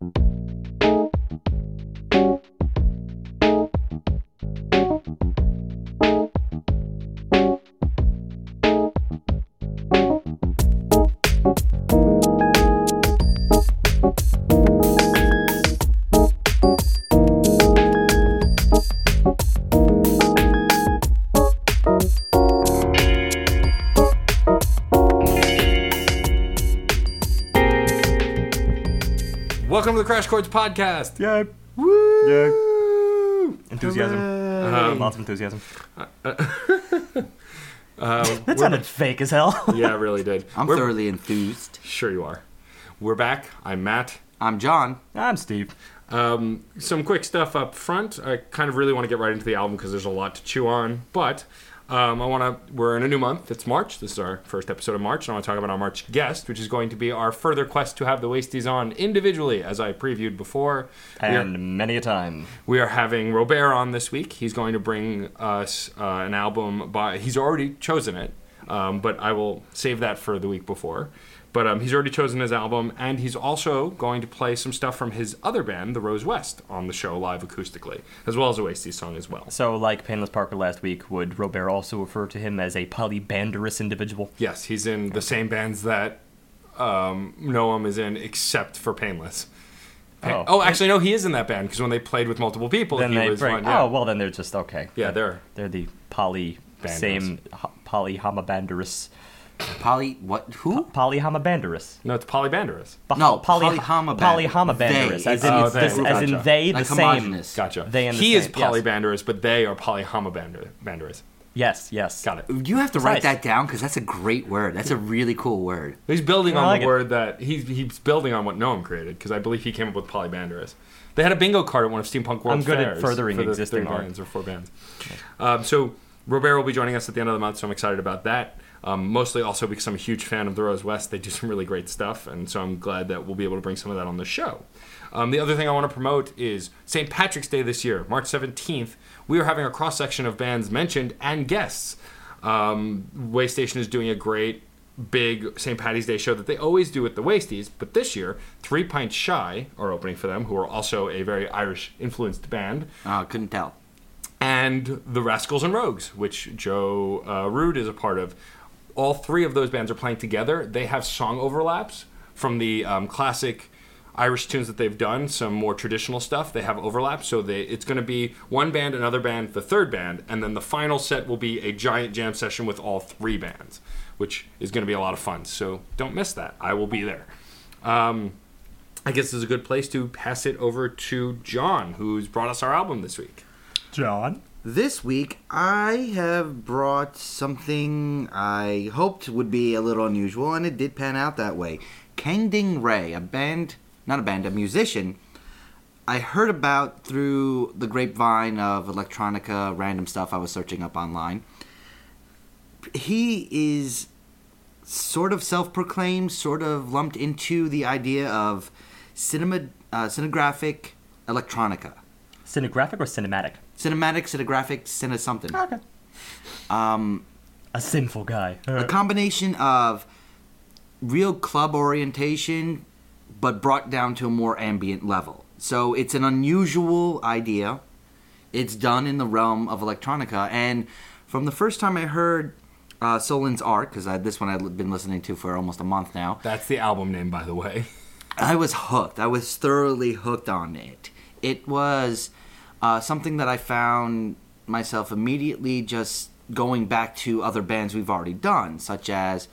To the Crash Chords podcast. Yeah. Woo! Enthusiasm. Um, Lots of enthusiasm. uh, That we're- sounded fake as hell. yeah, it really did. I'm We're- thoroughly enthused. Sure, you are. We're back. I'm Matt. I'm John. I'm Steve. Um, some quick stuff up front. I kind of really want to get right into the album because there's a lot to chew on. But um, I want to. We're in a new month. It's March. This is our first episode of March, and I want to talk about our March guest, which is going to be our further quest to have the Wasties on individually, as I previewed before. We are- And many a time. We are having Robert on this week. He's going to bring us uh, an album by. He's already chosen it, um, but I will save that for the week before. But um, he's already chosen his album, and he's also going to play some stuff from his other band, the Rose West, on the show live acoustically, as well as a Wasties song as well. So, like Painless Parker last week, would Robert also refer to him as a polybanderous individual? Yes, he's in the same bands that um, Noam is in, except for Painless. Pa- Oh. oh, actually, no, he is in that band because when they played with multiple people, Then he they was bring. one. Yeah, Oh, well, then they're just okay. yeah, they're They're the poly. Banderous. Same ho- polyhomobanderous. Poly what? Who? Polyhomobanderous. no, it's Polybanderous. Ba- No, poly- polyhomoban- polyhomobanderous, they. as in, Oh, it's they. this- as in Gotcha. they, Like the homogenous. same. Gotcha. They and the he is same, yes. polybanderous, but they are polyhomobanderous. Yes, yes. Got it. You have to write Nice. that down because that's a great word. That's a really cool word. He's building I on like the it. word that he's he's building on what Noam created because I believe he came up with polybanderous. They had a bingo card at one of Steampunk World I'm good at Fairs furthering for the existing three art. bands or four bands. Um, so Robert will be joining us at the end of the month, so I'm excited about that. Um, mostly also because I'm a huge fan of the Rose West. They do some really great stuff, and so I'm glad that we'll be able to bring some of that on the show. Um, the other thing I want to promote is St. Patrick's Day this year, March 17th. We are having a cross section of bands mentioned and guests. Um, Waystation is doing a great big St. Patty's Day show that they always do with the Wasties, but this year, Three Pints Shy are opening for them, who are also a very Irish influenced band Uh, couldn't tell. and the Rascals and Rogues, which Joe uh, Rude is a part of. All three of those bands are playing together. They have song overlaps from the um, classic Irish tunes that they've done, some more traditional stuff. They have overlaps, so they, it's going to be one band, another band, the third band, and then the final set will be a giant jam session with all three bands, which is going to be a lot of fun. So don't miss that. I will be there. Um, I guess this is a good place to pass it over to John, who's brought us our album this week. John? This week, I have brought something I hoped would be a little unusual, and it did pan out that way. Kangding Ray, a band, not a band, a musician, I heard about through the grapevine of electronica, random stuff I was searching up online. He is sort of self-proclaimed, sort of lumped into the idea of cinema, uh, cinegraphic electronica, Cinegraphic or cinematic? Cinematic, cinegraphic, cine something. Okay. Um, A sinful guy. a combination of real club orientation, but brought down to a more ambient level. So it's an unusual idea. It's done in the realm of electronica, and from the first time I heard uh, Solens Arc, because this one I've been listening to for almost a month now, That's the album name, by the way. I was hooked. I was thoroughly hooked on it. It was uh, something that I found myself immediately just going back to other bands we've already done, such as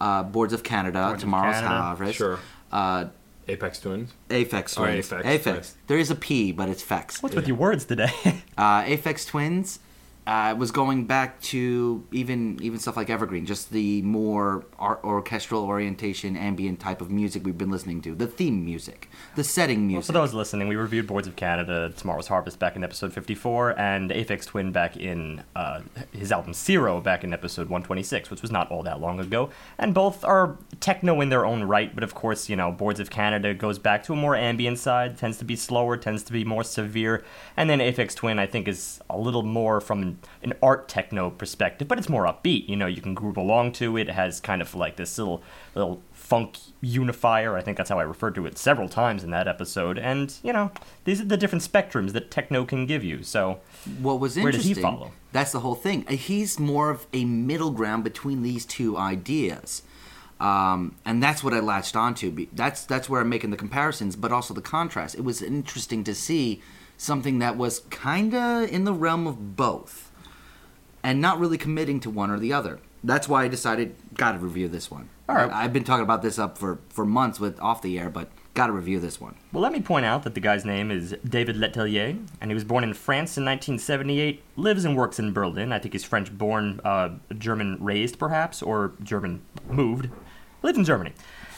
uh, Boards of Canada, Boards of Tomorrow's Canada, Harvest, sure. uh, Apex Twins. Apex Oh, Twins. Aphex, Aphex. right. There is a P, but it's Fex. What's with your words today? Uh, Aphex Twins uh, was going back to even even stuff like Evergreen, just the more art, orchestral orientation, ambient type of music we've been listening to, the theme music, the setting music. For those listening, we reviewed Boards of Canada, Tomorrow's Harvest back in episode 54, and Aphex Twin back in uh, his album Zero back in episode 126, which was not all that long ago. And both are techno in their own right, but of course, you know, Boards of Canada goes back to a more ambient side, tends to be slower, tends to be more severe, and then Aphex Twin, I think, is a little more from an art techno perspective, but it's more upbeat. You know, you can groove along to it. It has kind of like this little little funk unifier. I think that's how I referred to it several times in that episode. And you know, these are the different spectrums that techno can give you. So What was Where does he follow? That's the whole thing. He's more of a middle ground between these two ideas, um, and that's what I latched onto. That's that's where I'm making the comparisons, but also the contrast. It was interesting to see something that was kinda in the realm of both, and not really committing to one or the other. That's why I decided got to review this one. All right. I, have been talking about this up for for months with off the air, but got to review this one. Well, let me point out that the guy's name is David Letellier, and he was born in France in 1978, lives and works in Berlin. I think he's French born, uh, German raised, perhaps, or German moved. Lives in Germany.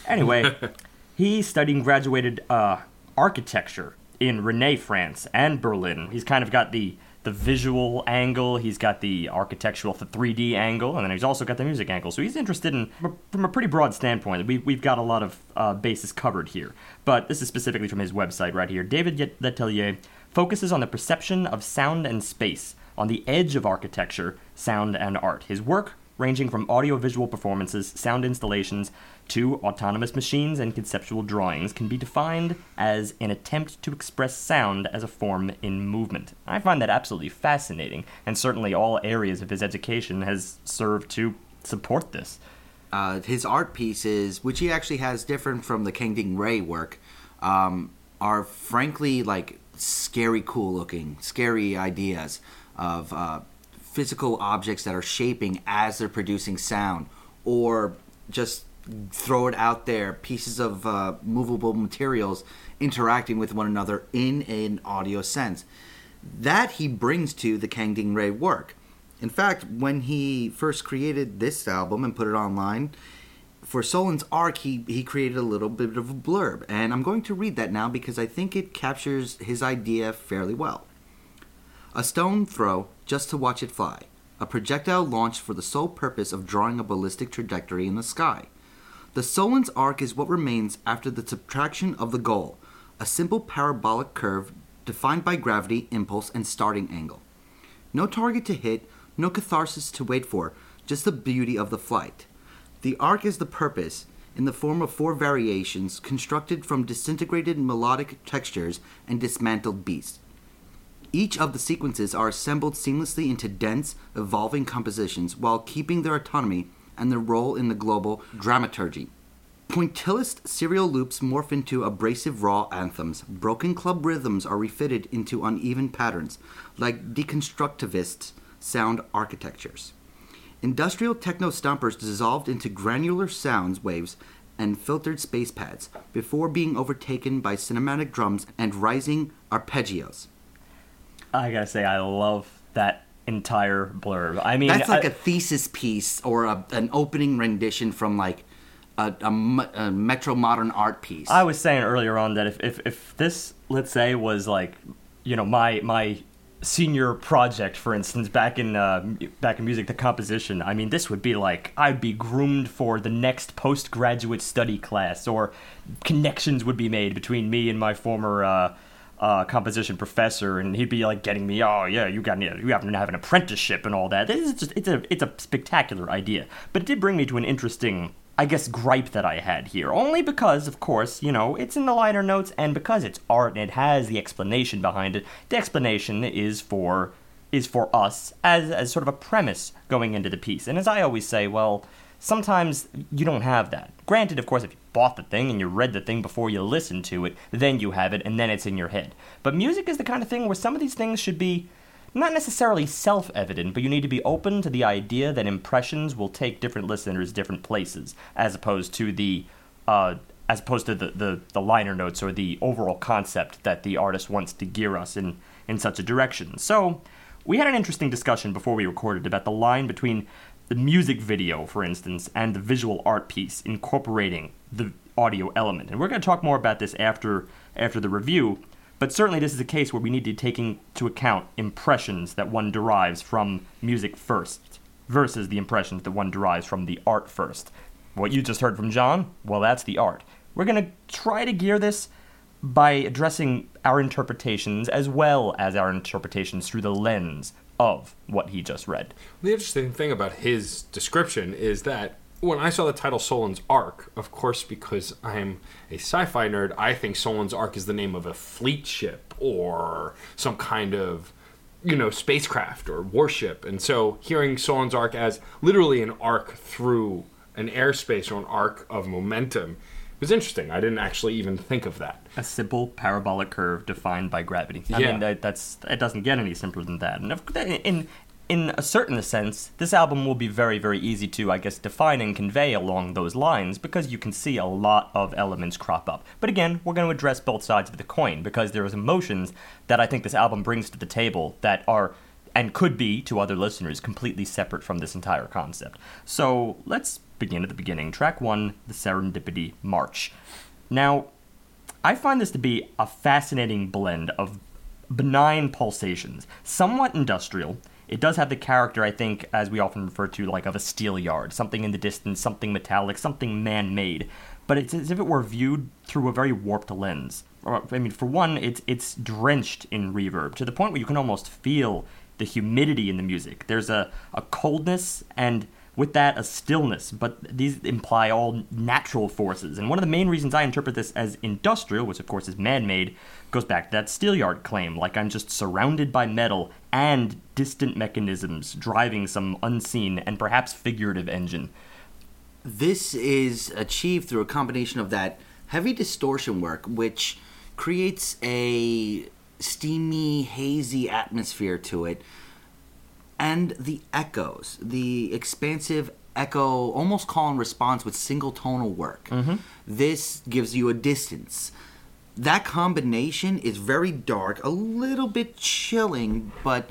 Anyway, he studied and graduated uh, architecture in Rennes, France, and Berlin. He's kind of got the the visual angle, he's got the architectural, the 3D angle, and then he's also got the music angle. So he's interested in, from a pretty broad standpoint, we, we've got a lot of uh, bases covered here. But this is specifically from his website right here. David Letellier focuses on the perception of sound and space, on the edge of architecture, sound, and art. His work ranging from audiovisual performances, sound installations, to autonomous machines and conceptual drawings, can be defined as an attempt to express sound as a form in movement. I find that absolutely fascinating, and certainly all areas of his education has served to support this. uh, his art pieces, which he actually has different from the Kangding Ray work, um, are frankly like scary cool looking, scary ideas of uh, physical objects that are shaping as they're producing sound, or just throw it out there, pieces of uh, movable materials interacting with one another in an audio sense. That he brings to the Kangding Ray work. In fact, when he first created this album and put it online, for Solens Arc, he, he created a little bit of a blurb. And I'm going to read that now because I think it captures his idea fairly well. A stone throw just to watch it fly. A projectile launched for the sole purpose of drawing a ballistic trajectory in the sky. The Solens arc is what remains after the subtraction of the goal, a simple parabolic curve defined by gravity, impulse, and starting angle. No target to hit, no catharsis to wait for, just the beauty of the flight. The arc is the purpose, in the form of four variations constructed from disintegrated melodic textures and dismantled beats. Each of the sequences are assembled seamlessly into dense, evolving compositions while keeping their autonomy and their role in the global dramaturgy. Pointillist serial loops morph into abrasive raw anthems. Broken club rhythms are refitted into uneven patterns, like deconstructivist sound architectures. Industrial techno stompers dissolved into granular sounds waves and filtered space pads before being overtaken by cinematic drums and rising arpeggios. I gotta say, I love that entire blurb. I mean, That's like I- a thesis piece or a, an opening rendition from like a, a, a Metro Modern art piece. I was saying earlier on that if, if, if this, let's say, was like, you know, my my senior project, for instance, back in uh, back in music, the composition. I mean, this would be like I'd be groomed for the next postgraduate study class, or connections would be made between me and my former. Uh, uh, composition professor, and he'd be like getting me, oh yeah, you got you have to have an apprenticeship and all that. It's just it's a it's a spectacular idea, but it did bring me to an interesting I guess, gripe that I had here. Only because, of course, you know, it's in the liner notes, and because it's art and it has the explanation behind it, the explanation is for is for us as as sort of a premise going into the piece. And as I always say, well, sometimes you don't have that. Granted, of course, if you bought the thing and you read the thing before you listened to it, then you have it, and then it's in your head. But music is the kind of thing where some of these things should be not necessarily self evident, but you need to be open to the idea that impressions will take different listeners different places, as opposed to the uh, as opposed to the, the, the liner notes or the overall concept that the artist wants to gear us in, in such a direction. So we had an interesting discussion before we recorded about the line between the music video, for instance, and the visual art piece incorporating the audio element. And we're going to talk more about this after after the review. But certainly, this is a case where we need to take into account impressions that one derives from music first versus the impressions that one derives from the art first. What you just heard from John, well, that's the art. We're going to try to gear this by addressing our interpretations as well as our interpretations through the lens of what he just read. The interesting thing about his description is that when I saw the title Solens Ark, of course, because I'm a sci fi nerd, I think Solens Ark is the name of a fleet ship or some kind of, you know, spacecraft or warship. And so hearing Solens Ark as literally an arc through an airspace or an arc of momentum was interesting. I didn't actually even think of that. A simple parabolic curve defined by gravity. I Yeah. mean, that, that's it doesn't get any simpler than that. And of, in in a certain sense, this album will be very, very easy to, I guess, define and convey along those lines because you can see a lot of elements crop up. But again, we're going to address both sides of the coin because there is emotions that I think this album brings to the table that are and could be to other listeners completely separate from this entire concept. So let's begin at the beginning. Track one, the Serendipity March. Now, I find this to be a fascinating blend of benign pulsations, somewhat industrial. It does have the character, I think, as we often refer to, like of a steel yard, something in the distance, something metallic, something man made. But it's as if it were viewed through a very warped lens. I mean, for one, it's, it's drenched in reverb to the point where you can almost feel the humidity in the music. There's a, a coldness and with that a stillness but these imply all natural forces. And one of the main reasons i interpret this as industrial which of course is man-made goes back to that steelyard claim like i'm just surrounded by metal and distant mechanisms driving some unseen and perhaps figurative engine. This is achieved through a combination of that heavy distortion work, which creates a steamy, hazy atmosphere to it, and the echoes, the expansive echo, almost call and response with single tonal work. Mm-hmm. This gives you a distance. That combination is very dark, a little bit chilling, but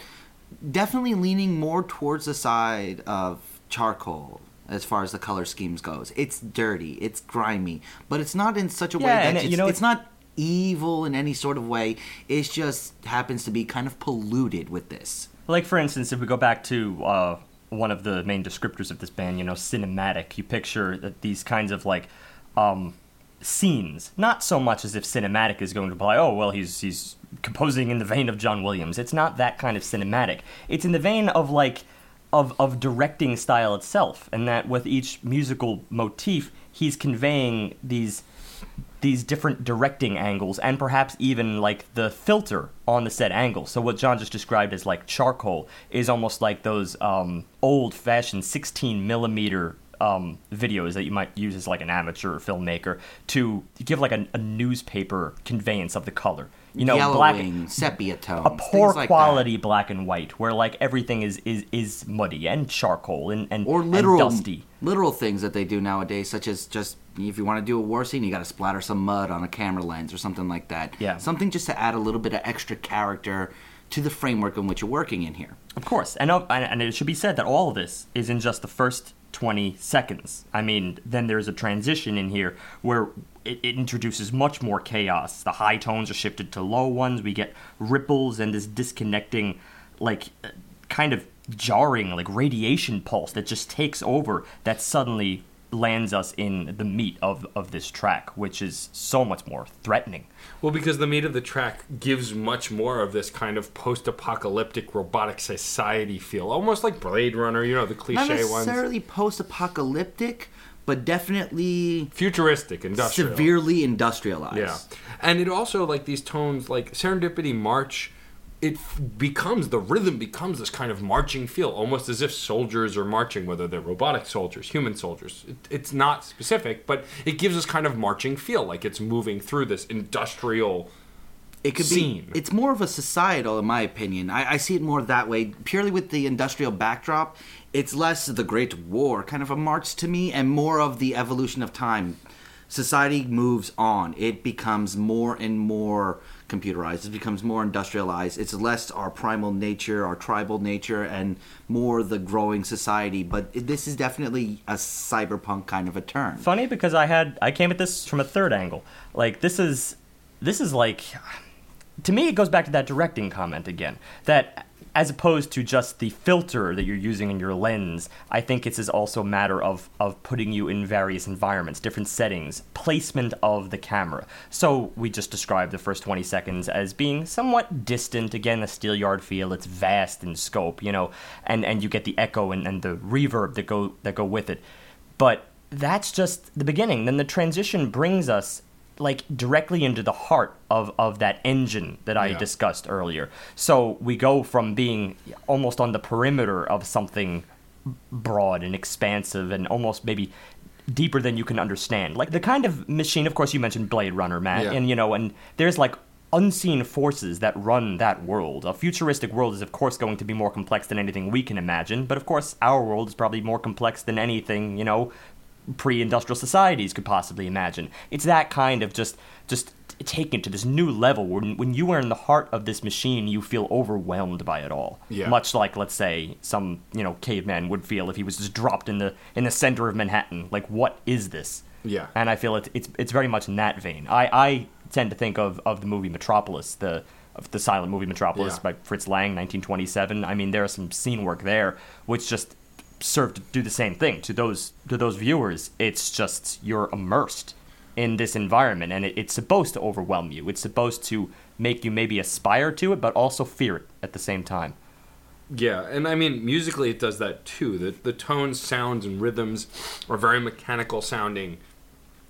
definitely leaning more towards the side of charcoal as far as the color schemes goes. It's dirty, it's grimy, but it's not in such a way that it- it's, you know, it's not evil in any sort of way. It just happens to be kind of polluted with this. Like for instance, if we go back to uh, one of the main descriptors of this band, you know, cinematic. You picture that these kinds of like um, scenes, not so much as if cinematic is going to imply, oh well, he's he's composing in the vein of John Williams. It's not that kind of cinematic. It's in the vein of like of of directing style itself, and that with each musical motif, he's conveying these these different directing angles and perhaps even like the filter on the set angle. So what John just described as like charcoal is almost like those um, old-fashioned 16 millimeter um, videos that you might use as like an amateur filmmaker to give like a, a newspaper conveyance of the color. You know, black Yellowing, sepia tone, a poor like quality that. black and white where like everything is is is muddy and charcoal and and, or and dusty. literal things that they do nowadays, such as just if you want to do a war scene, you got to splatter some mud on a camera lens or something like that. Yeah. something just to add a little bit of extra character to the framework in which you're working in here. Of course, and uh, and and it should be said that all of this is in just the first 20 seconds. I mean, then there's a transition in here where it, it introduces much more chaos. The high tones are shifted to low ones. We get ripples and this disconnecting, like, kind of jarring, like radiation pulse that just takes over. That suddenly lands us in the meat of of this track, which is so much more threatening. Well, because the meat of the track gives much more of this kind of post-apocalyptic robotic society feel, almost like Blade Runner. You know, the Not cliche ones, necessarily post-apocalyptic, but definitely futuristic, industrial. severely industrialized. Yeah, and it also like these tones, like Serendipity March. It becomes the rhythm becomes this kind of marching feel, almost as if soldiers are marching, whether they're robotic soldiers, human soldiers. It, it's not specific, but it gives us kind of marching feel, like it's moving through this industrial. it could scene. be it's more of a societal in my opinion I, I see it more that way purely with the industrial backdrop it's less the great war kind of a march to me and more of the evolution of time society moves on it becomes more and more computerized it becomes more industrialized it's less our primal nature our tribal nature and more the growing society but this is definitely a cyberpunk kind of a turn funny because I had I came at this from a third angle. Like this is this is like to me it goes back to that directing comment again. That as opposed to just the filter that you're using in your lens, I think it's is also a matter of of putting you in various environments, different settings, placement of the camera. So we just described the first 20 seconds as being somewhat distant. Again, a Steelyard feel. It's vast in scope, you know, and and you get the echo and, and the reverb that go that go with it. But that's just the beginning. Then the transition brings us like directly into the heart of, of that engine that I Yeah. discussed earlier. So we go from being almost on the perimeter of something broad and expansive and almost maybe deeper than you can understand. Like the kind of machine, of course, you mentioned Blade Runner, Matt, Yeah. and you know, and there's like unseen forces that run that world. A futuristic world is, of course, going to be more complex than anything we can imagine, but of course, our world is probably more complex than anything, you know, pre-industrial societies could possibly imagine. It's that kind of just just taken to this new level when when you are in the heart of this machine, you feel overwhelmed by it all. Yeah. Much like let's say some, you know, caveman would feel if he was just dropped in the in the center of Manhattan. Like what is this? Yeah. And I feel it, it's it's very much in that vein. I, I tend to think of, of the movie Metropolis, the of the silent movie Metropolis Yeah. by Fritz Lang, 1927. I mean, there is some scene work there which just serve to do the same thing to those to those viewers. It's just you're immersed in this environment, and it, it's supposed to overwhelm you. It's supposed to make you maybe aspire to it, but also fear it at the same time. Yeah, and I mean musically it does that too. The the tones, sounds, and rhythms are very mechanical sounding,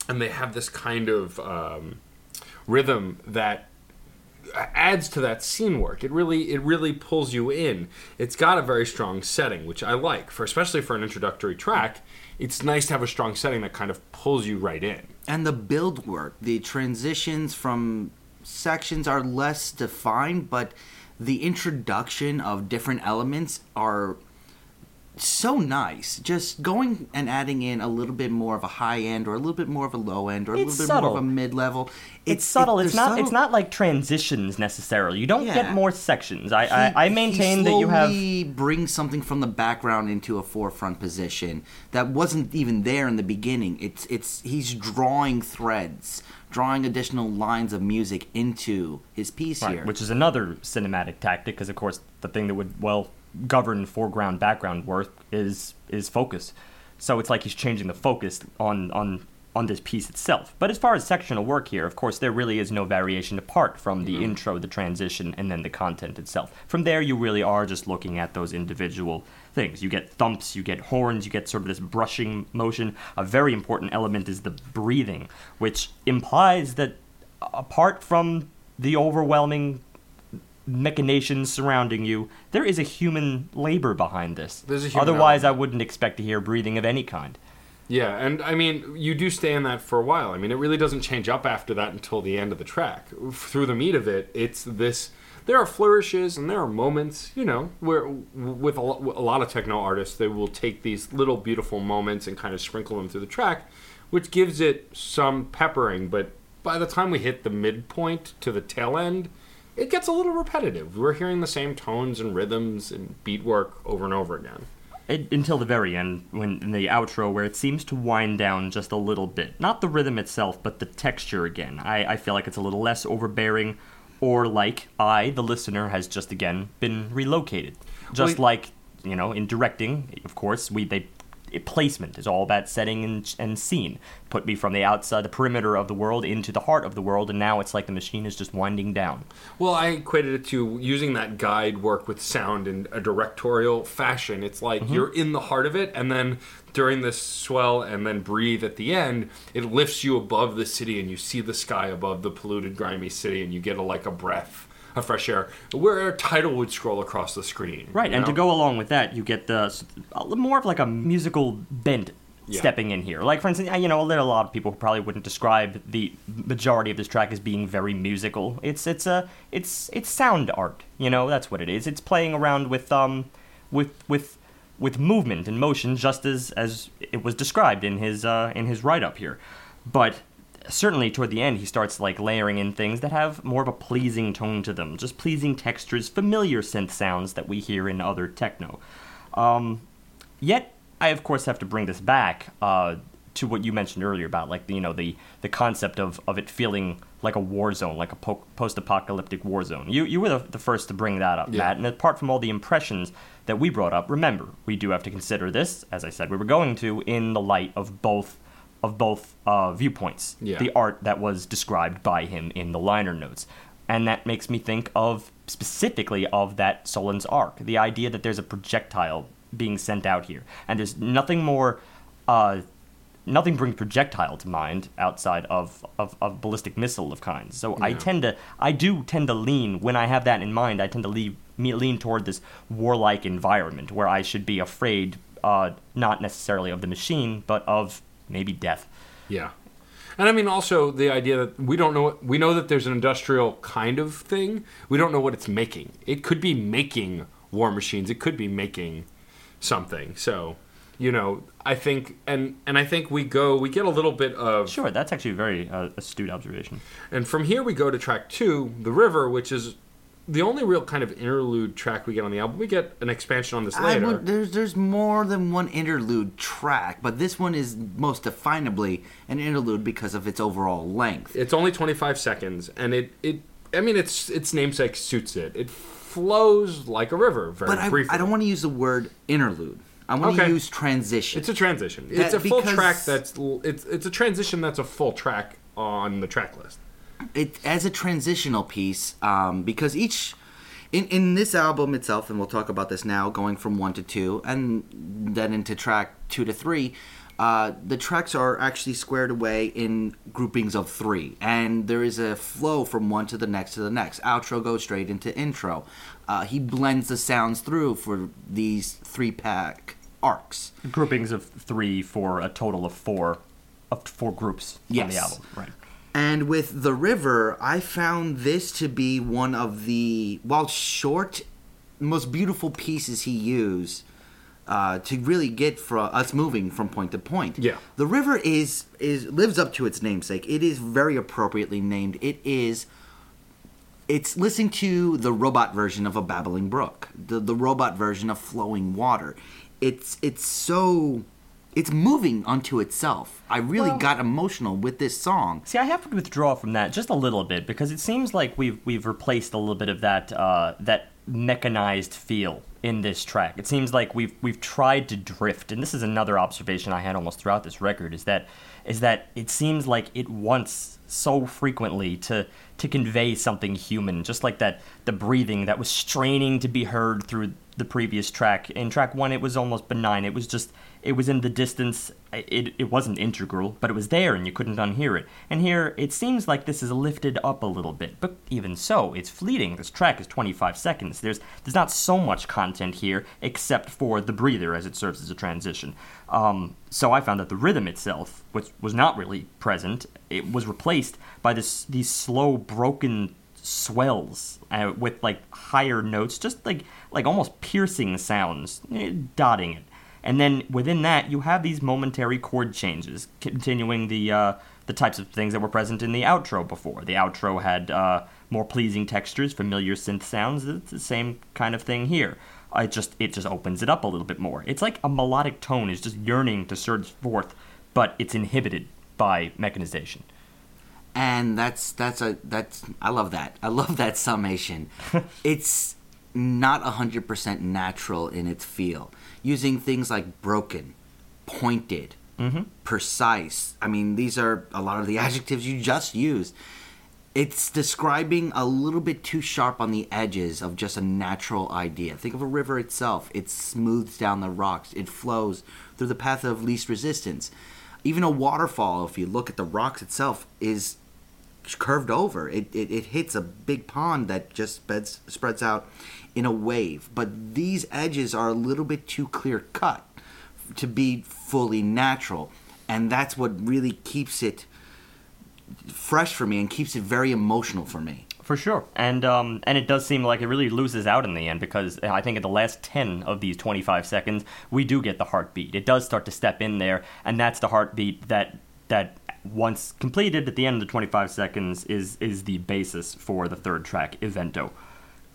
and they have this kind of um, rhythm that adds to that scene work. It really it really pulls you in. It's got a very strong setting, which I like for especially for an introductory track. It's nice to have a strong setting that kind of pulls you right in. and the build work the transitions from sections are less defined but the introduction of different elements are so nice just going and adding in a little bit more of a high end or a little bit more of a low end or a It's little bit more of a mid level It's, subtle. it's they're not. It's not like transitions necessarily. You don't Yeah. get more sections. I He- I, I maintain that you have. brings something from the background into a forefront position that wasn't even there in the beginning. It's it's he's drawing threads, drawing additional lines of music into his piece Right, here. which is another cinematic tactic, because of course the thing that would well govern foreground background work is is focus. So it's like he's changing the focus on on on this piece itself. But as far as sectional work here, of course, there really is no variation apart from the intro, the transition, and then the content itself. From there, you really are just looking at those individual things. You get thumps, you get horns, you get sort of this brushing motion. A very important element is the breathing, which implies that apart from the overwhelming machinations surrounding you, there is a human labor behind this. There's a human Otherwise, I wouldn't expect to hear breathing of any kind. Yeah, and I mean, you do stay in that for a while. I mean, it really doesn't change up after that until the end of the track. Through the meat of it, it's this. There are flourishes and there are moments, you know, where with a lot of techno artists, they will take these little beautiful moments and kind of sprinkle them through the track, which gives it some peppering. But by the time we hit the midpoint to the tail end, it gets a little repetitive. We're hearing the same tones and rhythms and beat work over and over again. It, until the very end, when in the outro, where it seems to wind down just a little bit. Not the rhythm itself, but the texture again. I, I feel like it's a little less overbearing, or like I, the listener, has just again been relocated. Just Well, like you know, in directing, of course, we they placement is all about setting and, and scene. Put me from the outside, the perimeter of the world, into the heart of the world, and now it's like the machine is just winding down. Well, I equated it to using that guide work with sound in a directorial fashion. It's like Mm-hmm. you're in the heart of it, and then during this swell and then breathe at the end, it lifts you above the city, and you see the sky above the polluted, grimy city, and you get a, like a breath of fresh air, where a title would scroll across the screen. Right, and to go along with that, you get the s- a little more of like a musical bent Yeah. stepping in here. Like for instance, you know, there are a lot of people who probably wouldn't describe the majority of this track as being very musical. It's it's a it's it's sound art. You know, that's what it is. It's playing around with um with with with movement and motion, just as as it was described in his uh, in his write up here. But certainly toward the end he starts like layering in things that have more of a pleasing tone to them just pleasing textures familiar synth sounds that we hear in other techno um, yet i of course have to bring this back uh, to what you mentioned earlier about like you know the the concept of of it feeling like a war zone, like a po- post-apocalyptic war zone. You you were the, the first to bring that up, Yeah. Matt. And apart from all the impressions that we brought up, remember we do have to consider this, as I said, we were going to in the light of both of both uh, viewpoints. Yeah. The art that was described by him in the liner notes. And that makes me think of specifically of that Solens arc, the idea that there's a projectile being sent out here, and there's nothing more, uh, nothing brings projectile to mind outside of, of, of ballistic missile of kinds. So I tend to, I do tend to lean when I have that in mind. I tend to lean, me, lean toward this warlike environment where I should be afraid, uh, not necessarily of the machine, but of maybe death. Yeah. And I mean also the idea that we don't know what we know that there's an industrial kind of thing. We don't know what it's making. It could be making war machines. It could be making something. So, you know, I think and and I think we go we get a little bit of Sure, that's actually a very uh, astute observation. and from here we go to track 2, The River, which is the only real kind of interlude track we get on the album. We get an expansion on this I later. would, there's there's more than one interlude track, but this one is most definably an interlude because of its overall length. It's only 25 seconds, and it, it I mean, its its namesake suits it. It flows like a river, very But I, briefly. I don't want to use the word interlude. I want to use transition. It's a transition. That- it's a full track. That's it's it's a transition. That's a full track on the track list. It as a transitional piece um, because each in, in this album itself and we'll talk about this now going from one to two and then into track two to three uh, the tracks are actually squared away in groupings of three and there is a flow from one to the next to the next outro goes straight into intro uh, he blends the sounds through for these three pack arcs Groupings of three for a total of four, of four groups on the album. Right. And with The River, I found this to be one of the, while short, most beautiful pieces he used uh, to really get for us moving from point to point. Yeah. The River is is lives up to its namesake. It is very appropriately named. It is. It's listening to the robot version of a babbling brook, the the robot version of flowing water. It's it's so. It's moving unto itself. I really Well- got emotional with this song. See, I have to withdraw from that just a little bit because it seems like we've we've replaced a little bit of that uh, that mechanized feel in this track. It seems like we've we've tried to drift, and this is another observation I had almost throughout this record is that is that it seems like it wants so frequently to to convey something human, just like that the breathing that was straining to be heard through the previous track. In track one, it was almost benign. It was just it was in the distance. It, it wasn't integral, but it was there and you couldn't unhear it. And here, it seems like this is lifted up a little bit, but even so, it's fleeting. This track is 25 seconds. There's there's not so much content here except for the breather as it serves as a transition. Um, so I found that the rhythm itself, which was not really present, it was replaced by this these slow, broken swells uh, with like higher notes, just like like almost piercing sounds, eh, dotting it. And then within that, you have these momentary chord changes, continuing the uh, the types of things that were present in the outro before. The outro had uh, more pleasing textures, familiar synth sounds. It's the same kind of thing here. It just it just opens it up a little bit more. It's like a melodic tone is just yearning to surge forth, but it's inhibited by mechanization. and that's that's a that's I love that. I love that summation. it's not 100% natural in its feel. Using things like broken, pointed, mm-hmm. precise. I mean, these are a lot of the adjectives you just used. It's describing a little bit too sharp on the edges of just a natural idea. Think of a river itself. It smooths down the rocks. It flows through the path of least resistance. Even a waterfall, if you look at the rocks itself, is curved over. It, it, it hits a big pond that just spreads, spreads out in a wave. But these edges are a little bit too clear cut to be fully natural. And that's what really keeps it fresh for me and keeps it very emotional for me. For sure, and um, and it does seem like it really loses out in the end because I think in the last ten of these twenty five seconds we do get the heartbeat. It does start to step in there, and that's the heartbeat that that once completed at the end of the twenty five seconds is is the basis for the third track, Evento,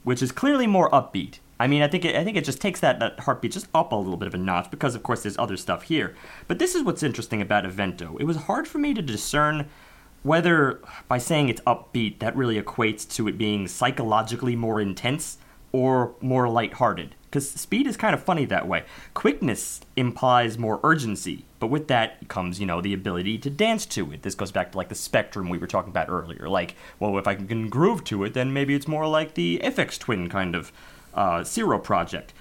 which is clearly more upbeat I mean, I think it, I think it just takes that, that heartbeat just up a little bit of a notch because, of course, there's other stuff here. But this is what's interesting about Evento. It was hard for me to discern whether, by saying it's upbeat, that really equates to it being psychologically more intense or more lighthearted. Because speed is kind of funny that way. Quickness implies more urgency, but with that comes, you know, the ability to dance to it. This goes back to like the spectrum we were talking about earlier. Like, well, if I can groove to it, then maybe it's more like the Aphex Twin kind of uh, Zero project.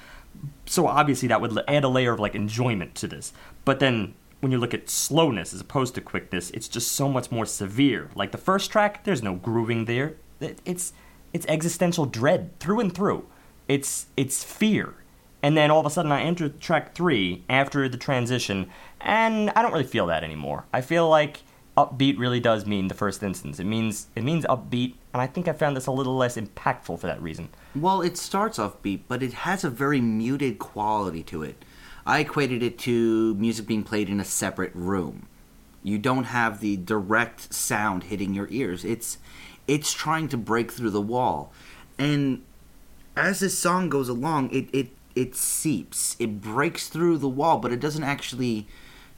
So obviously that would add a layer of like enjoyment to this. But then when you look at slowness as opposed to quickness, it's just so much more severe. Like the first track, there's no grooving there. It's it's existential dread through and through. It's it's fear. And then all of a sudden I enter track 3 after the transition and I don't really feel that anymore. I feel like upbeat really does mean the first instance. It means it means upbeat and I think I found this a little less impactful for that reason. Well, it starts off beat, but it has a very muted quality to it. I equated it to music being played in a separate room. You don't have the direct sound hitting your ears. It's it's trying to break through the wall. And as this song goes along, it it it seeps. It breaks through the wall, but it doesn't actually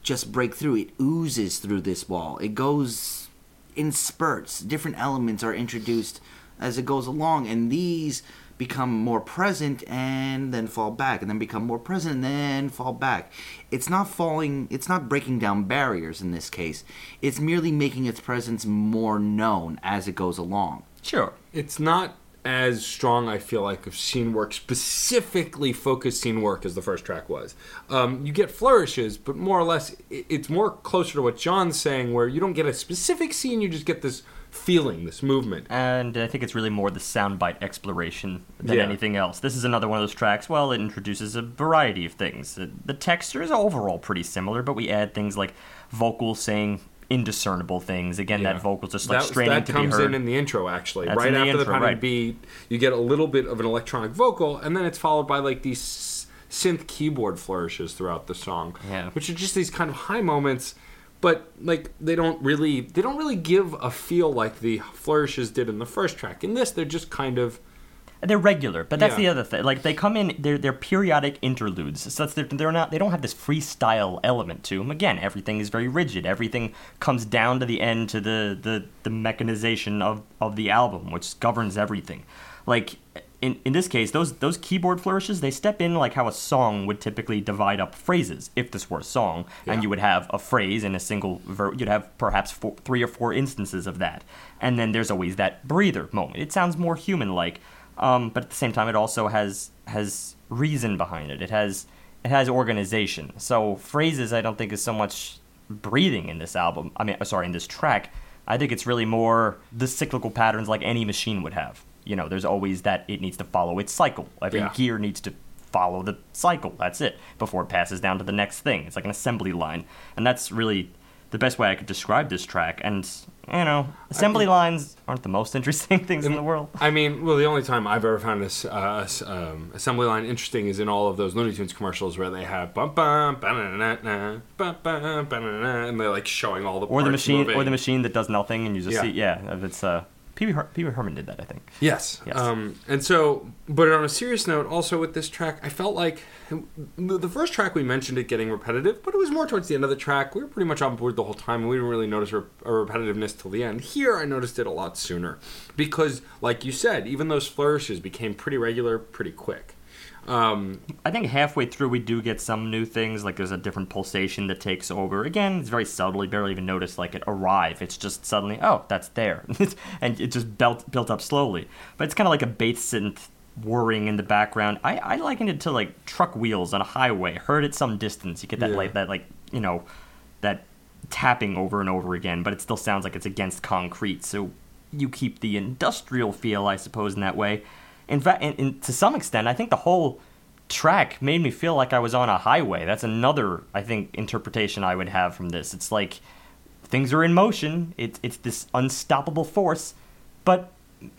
just break through. It oozes through this wall. It goes in spurts. Different elements are introduced as it goes along, and these become more present and then fall back and then become more present and then fall back. It's not falling, it's not breaking down barriers in this case. It's merely making its presence more known as it goes along. Sure. It's not as strong, I feel like, of scene work, specifically focused scene work as the first track was. Um, you get flourishes, but more or less, it's more closer to what John's saying, where you don't get a specific scene, you just get this feeling, this movement. And I think it's really more the soundbite exploration than Yeah. anything else. This is another one of those tracks, well, it introduces a variety of things. The texture is overall pretty similar, but we add things like vocals saying indiscernible things. Again, Yeah. that vocal's just like that, straining that to comes be heard. in in the intro actually That's right in after the intro, pounding right. beat you get a little bit of an electronic vocal and then it's followed by like these synth keyboard flourishes throughout the song Yeah. which are just these kind of high moments but like they don't really they don't really give a feel like the flourishes did in the first track in this they're just kind of They're regular, but that's Yeah. the other thing. Like they come in, they're they're periodic interludes. So that's they're, they're not they don't have this freestyle element to them. Again, everything is very rigid. Everything comes down to the end to the the, the mechanization of, of the album, which governs everything. Like in in this case, those those keyboard flourishes they step in like how a song would typically divide up phrases. If this were a song, Yeah. and you would have a phrase in a single ver- you'd have perhaps four, three or four instances of that, and then there's always that breather moment. It sounds more human like. Um, but at the same time, it also has has reason behind it. It has it has organization. So phrases, I don't think is so much breathing in this album. I mean, uh, sorry, in this track. I think it's really more the cyclical patterns like any machine would have. You know, there's always that it needs to follow its cycle. Every Yeah. gear needs to follow the cycle. That's it before it passes down to the next thing. It's like an assembly line, and that's really the best way I could describe this track. And you know, assembly lines aren't the most interesting things in the world. I mean, well, the only time I've ever found this uh, um, assembly line interesting is in all of those Looney Tunes commercials where they have bum bum ba-na-na-na, bum bum ba-na-na, and they're like showing all the or the machine, or the machine that does nothing, and you just Yeah. see, yeah, it's uh, Pee Wee Her- Herman did that, I think. Yes. Yes. Um, and so, but on a serious note, also with this track, I felt like the first track we mentioned it getting repetitive, but it was more towards the end of the track. We were pretty much on board the whole time, and we didn't really notice re- a repetitiveness till the end. Here, I noticed it a lot sooner because, like you said, even those flourishes became pretty regular pretty quick. Um, I think halfway through we do get some new things, like there's a different pulsation that takes over. Again, it's very subtle. You barely even notice like it arrive. It's just suddenly, oh, that's there, and it just built built up slowly. But it's kind of like a bass synth whirring in the background. I, I likened it to like truck wheels on a highway, heard at some distance. You get that Yeah. like that like you know that tapping over and over again, but it still sounds like it's against concrete. So you keep the industrial feel, I suppose, in that way. In fact, in, to some extent, I think the whole track made me feel like I was on a highway. That's another, I think, interpretation I would have from this. It's like things are in motion. It's it's this unstoppable force, but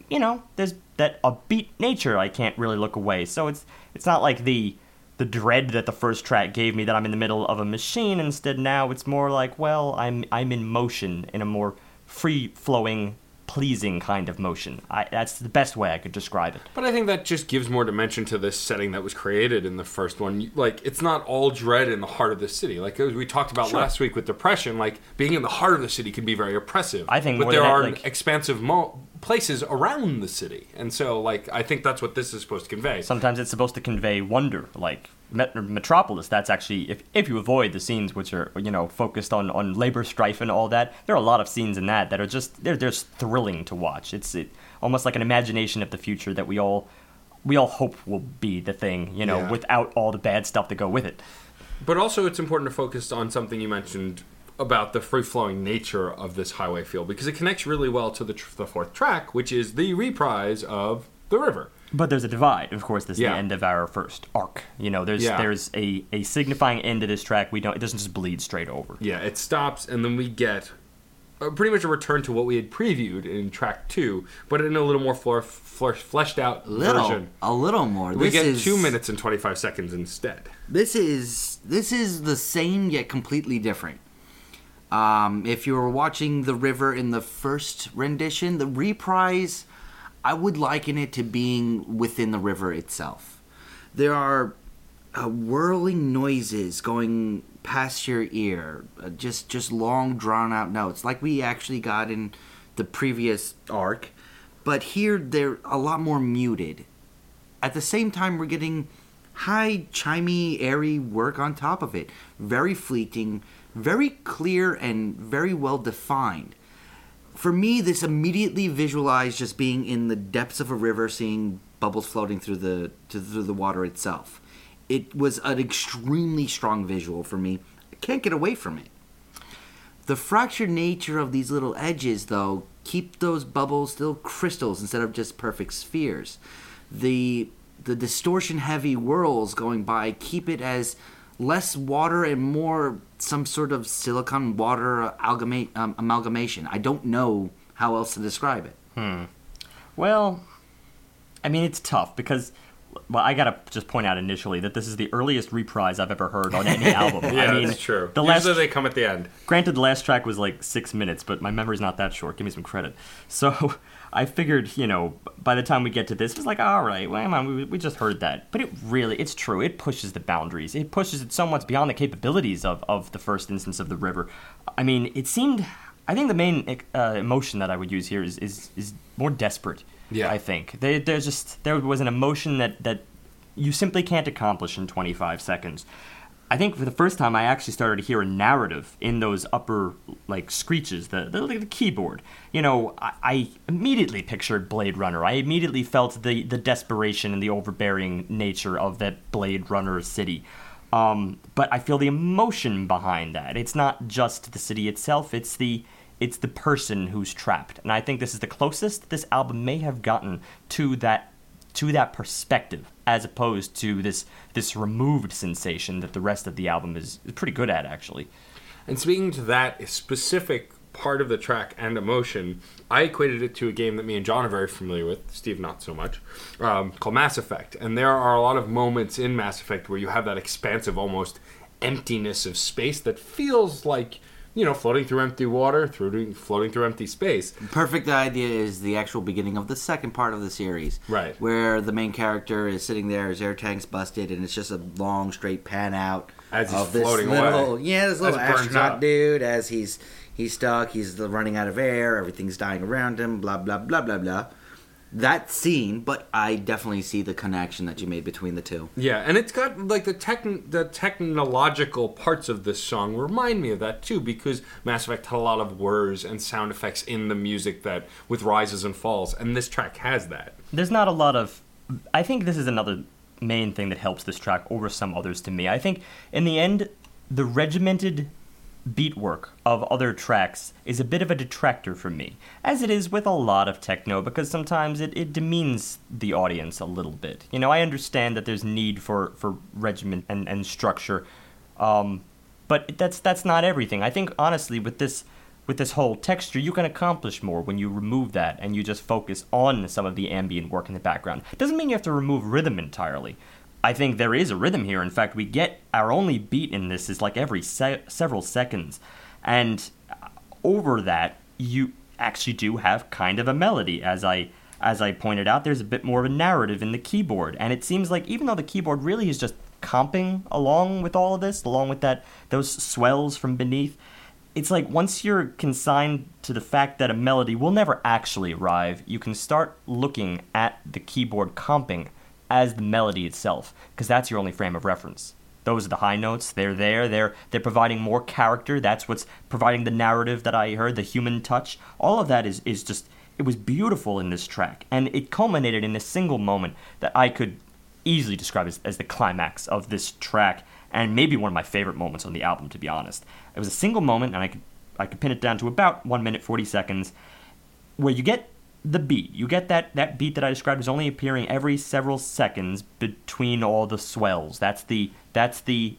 you know, there's that upbeat nature. I can't really look away. So it's it's not like the the dread that the first track gave me that I'm in the middle of a machine. Instead, now it's more like, well, I'm I'm in motion in a more free flowing pleasing kind of motion. I, that's the best way I could describe it. But I think that just gives more dimension to this setting that was created in the first one. Like, it's not all dread in the heart of the city. Like as we talked about Sure. last week with depression, like being in the heart of the city can be very oppressive. I think but there that, are like- expansive mo- places around the city, and so like I think that's what this is supposed to convey. Sometimes it's supposed to convey wonder, like Met- Metropolis. That's actually if if you avoid the scenes which are you know focused on on labor strife and all that, there are a lot of scenes in that that are just they're they're just thrilling to watch. It's it, almost like an imagination of the future that we all we all hope will be the thing, you know, Yeah. without all the bad stuff to go with it. But also, it's important to focus on something you mentioned about the free flowing nature of this highway field because it connects really well to the, tr- the fourth track, which is the reprise of the river. But there's a divide. Of course, this is Yeah. the end of our first arc. You know, there's Yeah. there's a, a signifying end to this track. We don't. It doesn't just bleed straight over. Yeah, it stops, and then we get uh, pretty much a return to what we had previewed in track two, but in a little more flor- flor- fleshed out little, version. a little more. We this get is, two minutes and 25 seconds instead. This is this is the same yet completely different. Um, if you were watching the river in the first rendition, the reprise, I would liken it to being within the river itself. There are uh, whirling noises going past your ear, uh, just just long drawn out notes, like we actually got in the previous arc. But here they're a lot more muted. At the same time, we're getting high, chimey, airy work on top of it. Very fleeting, very clear, and very well defined. For me, this immediately visualized just being in the depths of a river, seeing bubbles floating through the through the water itself. It was an extremely strong visual for me. I can't get away from it. The fractured nature of these little edges, though, keep those bubbles still crystals instead of just perfect spheres. The the distortion heavy whirls going by keep it as less water and more some sort of silicon water amalgamate, um, amalgamation. I don't know how else to describe it. Well, I mean, it's tough because, well, I gotta just point out initially that this is the earliest reprise I've ever heard on any album. Yeah, I mean, that's true. The last, Usually they come at the end. granted, the last track was like six minutes, but my memory's not that short. Give me some credit. So I figured, you know, by the time we get to this, it's like, all right, well, come on, we, we just heard that. But it really, it's true. It pushes the boundaries. It pushes it so much beyond the capabilities of, of the first instance of the river. I mean, it seemed. I think the main uh, emotion that I would use here is is, is more desperate. Yeah. I think they, there's just there was an emotion that that you simply can't accomplish in 25 seconds. I think for the first time, I actually started to hear a narrative in those upper like screeches, the the, the keyboard. You know, I, I immediately pictured Blade Runner. I immediately felt the the desperation and the overbearing nature of that Blade Runner city. Um, but I feel the emotion behind that. It's not just the city itself; it's the it's the person who's trapped. And I think this is the closest this album may have gotten to that to that perspective as opposed to this this removed sensation that the rest of the album is, pretty good at actually. And speaking to that specific part of the track and emotion, I equated it to a game that me and John are very familiar with, Steve not so much, um, called Mass Effect. And there are a lot of moments in Mass Effect where you have that expansive, almost emptiness of space that feels like, you know, floating through empty water, through floating through empty space. Perfect idea is the actual beginning of the second part of the series. Right. Where the main character is sitting there, his air tank's busted, and it's just a long, straight pan out As he's of this floating little, away. Yeah, this little As astronaut dude as he's he's stuck, he's running out of air, everything's dying around him, blah blah blah blah blah. That scene, but I definitely see the connection that you made between the two. Yeah, and it's got like the techn the technological parts of this song remind me of that too, because Mass Effect had a lot of whirs and sound effects in the music that with rises and falls, and this track has that. There's not a lot of I think this is another main thing that helps this track over some others to me. I think in the end the regimented beat work of other tracks is a bit of a detractor for me, as it is with a lot of techno, because sometimes it, it demeans the audience a little bit. You know, I understand that there's need for, for regiment and, and structure, um, but that's that's not everything. I think honestly with this with this whole texture, you can accomplish more when you remove that and you just focus on some of the ambient work in the background. Doesn't mean you have to remove rhythm entirely. I think there is a rhythm here. In fact, we get our only beat in this is like every se- several seconds, and over that, you actually do have kind of a melody. As I as I pointed out, there's a bit more of a narrative in the keyboard, and it seems like even though the keyboard really is just comping along with all of this, along with that those swells from beneath, it's like once you're consigned to the fact that a melody will never actually arrive, you can start looking at the keyboard comping as the melody itself, because that's your only frame of reference. Those are the high notes. They're there. They're they're providing more character. That's what's providing the narrative that I heard, the human touch. All of that is is just it was beautiful in this track, and it culminated in a single moment that I could easily describe as, as the climax of this track, and maybe one of my favorite moments on the album, to be honest. It was a single moment, and I could I could pin it down to about one minute forty seconds, where you get the beat. You get that that beat that I described is only appearing every several seconds between all the swells. That's the that's the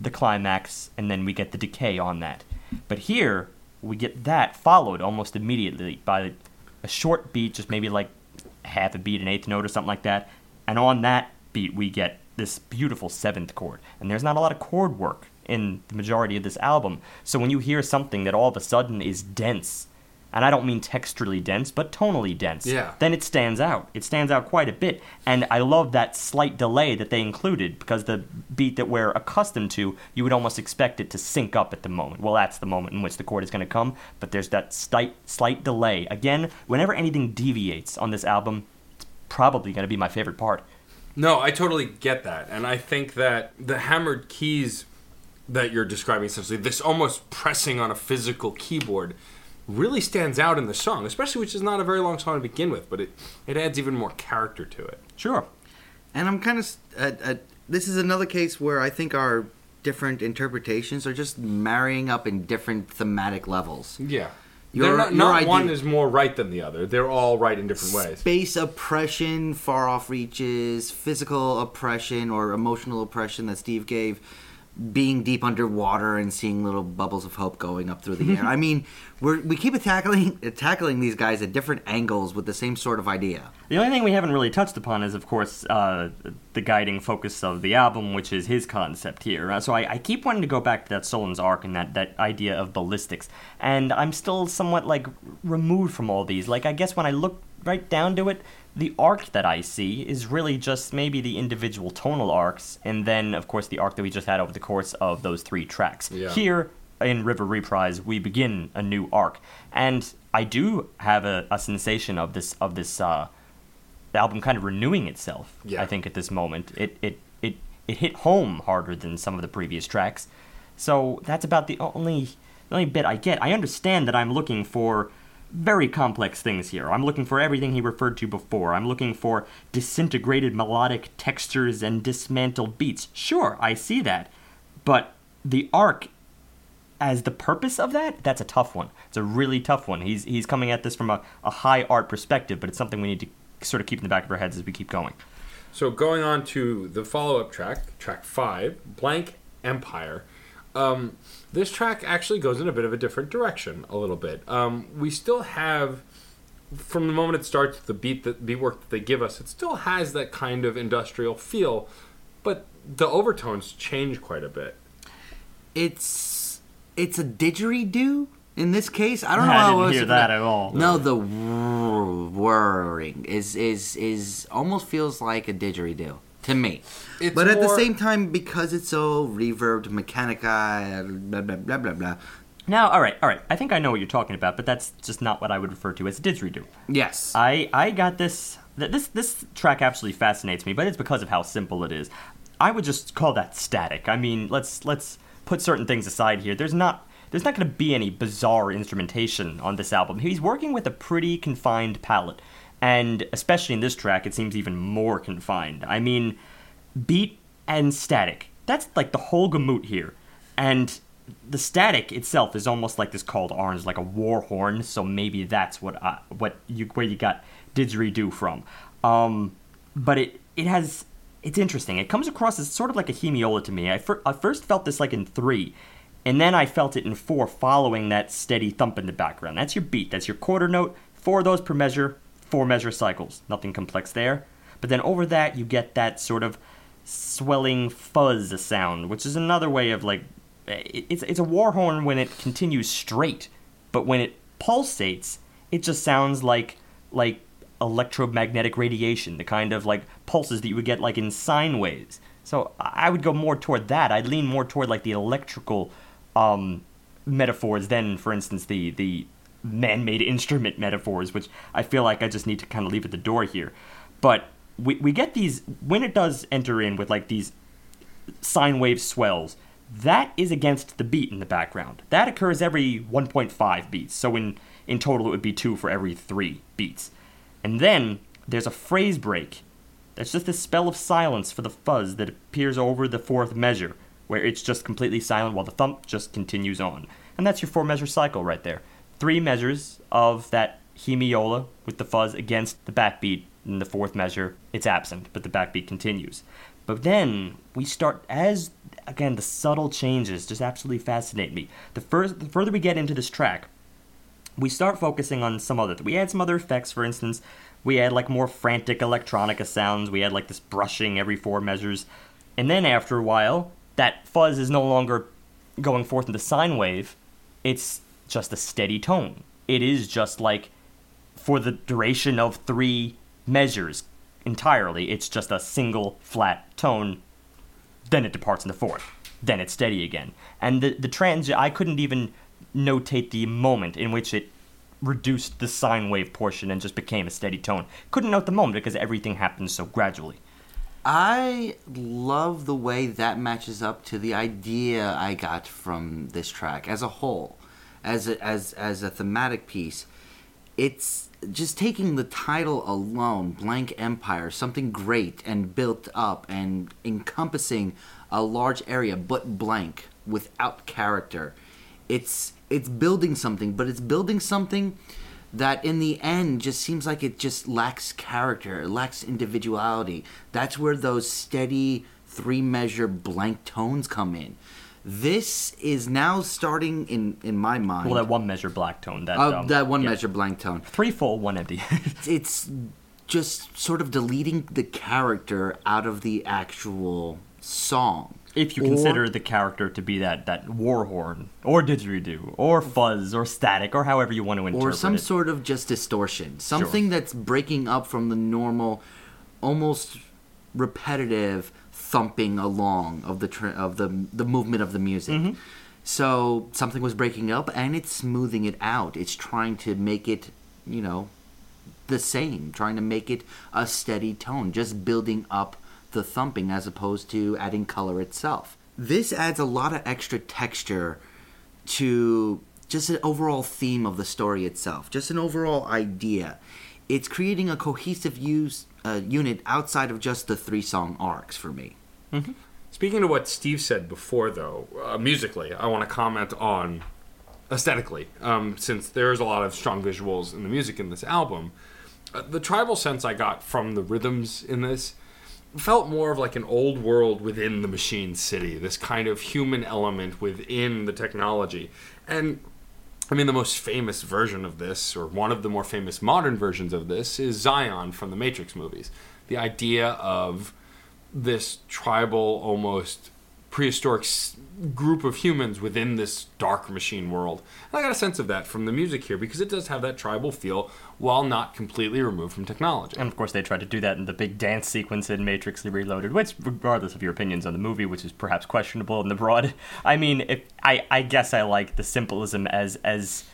the climax, and then we get the decay on that. But here we get that followed almost immediately by a short beat, just maybe like half a beat, an eighth note, or something like that. And on that beat, we get this beautiful seventh chord. And there's not a lot of chord work in the majority of this album. So when you hear something that all of a sudden is dense, and I don't mean texturally dense, but tonally dense, Yeah. then it stands out. It stands out quite a bit. And I love that slight delay that they included because the beat that we're accustomed to, you would almost expect it to sync up at the moment. Well, that's the moment in which the chord is going to come, but there's that slight, slight delay. Again, whenever anything deviates on this album, it's probably going to be my favorite part. No, I totally get that. And I think that the hammered keys that you're describing, essentially, this almost pressing on a physical keyboard, really stands out in the song, especially which is not a very long song to begin with, but it, it adds even more character to it. Sure. And I'm kind of. Uh, uh, this is another case where I think our different interpretations are just marrying up in different thematic levels. Yeah. Your- not, not idea- one is more right than the other. They're all right in different ways. Space oppression, far off reaches, physical oppression or emotional oppression that Steve gave, being deep underwater and seeing little bubbles of hope going up through the air. I mean, we're, we keep tackling tackling these guys at different angles with the same sort of idea. The only thing we haven't really touched upon is, of course, uh, the guiding focus of the album, which is his concept here. Uh, so I, I keep wanting to go back to that Solens arc and that, that idea of ballistics. And I'm still somewhat, like, removed from all these. Like, I guess when I look right down to it, the arc that I see is really just maybe the individual tonal arcs, and then, of course, the arc that we just had over the course of those three tracks. Yeah. Here, in River Reprise, we begin a new arc. And I do have a, a sensation of this, of this, uh, the album kind of renewing itself. Yeah. I think at this moment, it it it it hit home harder than some of the previous tracks. So that's about the only the only bit I get. I understand that I'm looking for very complex things here. I'm looking for everything he referred to before. I'm looking for disintegrated melodic textures and dismantled beats. Sure, I see that. But the arc as the purpose of that, that's a tough one. It's a really tough one. He's he's coming at this from a, a high art perspective, but it's something we need to sort of keep in the back of our heads as we keep going. So going on to the follow-up track, track five, Blank Empire. Um, this track actually goes in a bit of a different direction, a little bit. Um, we still have, from the moment it starts, the beat that beat work that they give us, it still has that kind of industrial feel, but the overtones change quite a bit. It's it's a didgeridoo in this case. I don't know I how didn't else hear to- that at all. No, the whirring is is is almost feels like a didgeridoo to me. It's but at the same time, because it's so reverbed, mechanica, blah blah blah blah blah. Now, all right, all right. I think I know what you're talking about, but that's just not what I would refer to as a didgeridoo. Yes, I I got this. th- This this track absolutely fascinates me, but it's because of how simple it is. I would just call that static. I mean, let's let's put certain things aside here. There's not there's not going to be any bizarre instrumentation on this album. He's working with a pretty confined palette, and especially in this track, it seems even more confined. I mean, beat and static. That's like the whole gamut here, and the static itself is almost like this called orange, like a war horn. So maybe that's what I, what you where you got didgeridoo from. Um, but it it has it's interesting. It comes across as sort of like a hemiola to me. I, fir- I first felt this like in three, and then I felt it in four, following that steady thump in the background. That's your beat. That's your quarter note. Four of those per measure. Four measure cycles. Nothing complex there. But then over that, you get that sort of swelling fuzz sound, which is another way of like it's it's a war horn when it continues straight, but when it pulsates, it just sounds like like electromagnetic radiation, the kind of like pulses that you would get like in sine waves. So I would go more toward that. I'd lean more toward like the electrical um, metaphors than, for instance, the the man-made instrument metaphors, which I feel like I just need to kind of leave at the door here. But we we get these when it does enter in with like these sine wave swells. That is against the beat in the background. That occurs every 1.5 beats. So in in total, it would be two for every three beats. And then there's a phrase break. That's just a spell of silence for the fuzz that appears over the fourth measure, where it's just completely silent while the thump just continues on. And that's your four measure cycle right there. Three measures of that hemiola with the fuzz against the backbeat. In the fourth measure, it's absent, but the backbeat continues. But then we start as again the subtle changes just absolutely fascinate me. The first the further we get into this track, we start focusing on some other. We add some other effects, for instance. We add like more frantic electronica sounds. We add like this brushing every four measures, and then after a while, that fuzz is no longer going forth in the sine wave. It's just a steady tone. It is just like for the duration of three measures entirely. It's just a single flat tone. Then it departs in the fourth. Then it's steady again. And the the trans I couldn't even notate the moment in which it reduced the sine wave portion and just became a steady tone. Couldn't note the moment because everything happens so gradually. I love the way that matches up to the idea I got from this track as a whole, as a, as as a thematic piece. It's just taking the title alone, Blank Empire, something great and built up and encompassing a large area, but blank without character. It's it's building something, but it's building something that in the end just seems like it just lacks character, it lacks individuality. That's where those steady three measure blank tones come in. This is now starting in in my mind. Well, that one measure black tone. That uh, um, that one yeah. measure blank tone. Three full, one empty. It's just sort of deleting the character out of the actual song. if you Or- consider the character to be that that war horn or didgeridoo or fuzz or static or however you want to interpret it, or some it. sort of just distortion, something that's breaking up from the normal, almost repetitive thumping along of the tr- of the the movement of the music. Mm-hmm. So something was breaking up, and it's smoothing it out. It's trying to make it, you know, the same, trying to make it a steady tone, just building up the thumping as opposed to adding color itself. This adds a lot of extra texture to just an overall theme of the story itself, just an overall idea. It's creating a cohesive use, uh, unit outside of just the three song arcs for me. Speaking to what Steve said before, though, uh, musically, I want to comment on aesthetically, um, since there's a lot of strong visuals in the music in this album. Uh, the tribal sense I got from the rhythms in this felt more of like an old world within the machine city, this kind of human element within the technology. And I mean, the most famous version of this, or one of the more famous modern versions of this, is Zion from the Matrix movies. The idea of this tribal, almost prehistoric group of humans within this dark machine world. And I got a sense of that from the music here because it does have that tribal feel while not completely removed from technology. And of course, they tried to do that in the big dance sequence in Matrix Reloaded, which, regardless of your opinions on the movie, which is perhaps questionable in the broad, I mean, if, I I guess I like the symbolism as as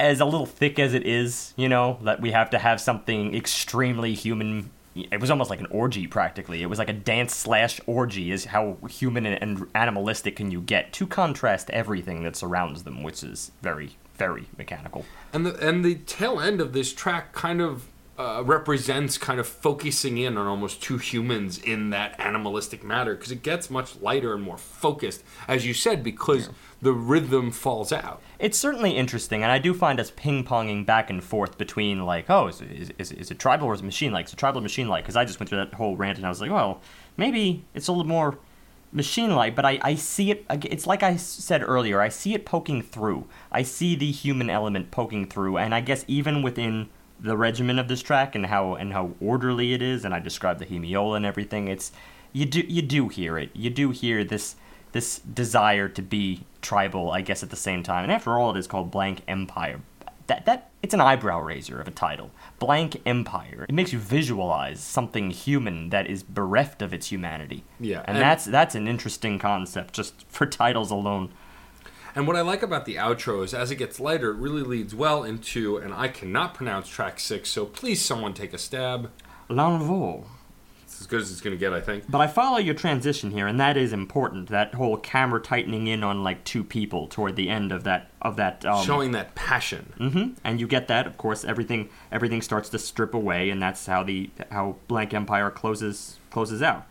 as a little thick as it is, you know, that we have to have something extremely human. It was almost like an orgy, practically. It was like a dance slash orgy, is how human and, animalistic can you get to contrast everything that surrounds them, which is very, very mechanical. And the and the tail end of this track kind of uh, represents kind of focusing in on almost two humans in that animalistic matter because it gets much lighter and more focused, as you said, because the rhythm falls out. It's certainly interesting, and I do find us ping ponging back and forth between like, oh, is, is, is, is it tribal or is it machine like? Is it tribal or machine like? Because I just went through that whole rant and I was like, well, maybe it's a little more machine like, but I, I see it. It's like I said earlier, I see it poking through. I see the human element poking through, and I guess even within the regimen of this track and how and how orderly it is, and I described the hemiola and everything. It's you do you do hear it. You do hear this this desire to be tribal, I guess, at the same time. And after all, it is called Blank Empire. that that it's an eyebrow raiser of a title. Blank Empire. It makes you visualize something human that is bereft of its humanity. Yeah, and, and- that's that's an interesting concept just for titles alone. And what I like about the outro is as it gets lighter, it really leads well into, and I cannot pronounce track six, so please someone take a stab. L'envol. It's as good as it's going to get, I think. But I follow your transition here, and that is important. That whole camera tightening in on like two people toward the end of that of that um, Showing that passion. Mm-hmm. And you get that, of course. Everything everything starts to strip away, and that's how the how Blank Empire closes closes out.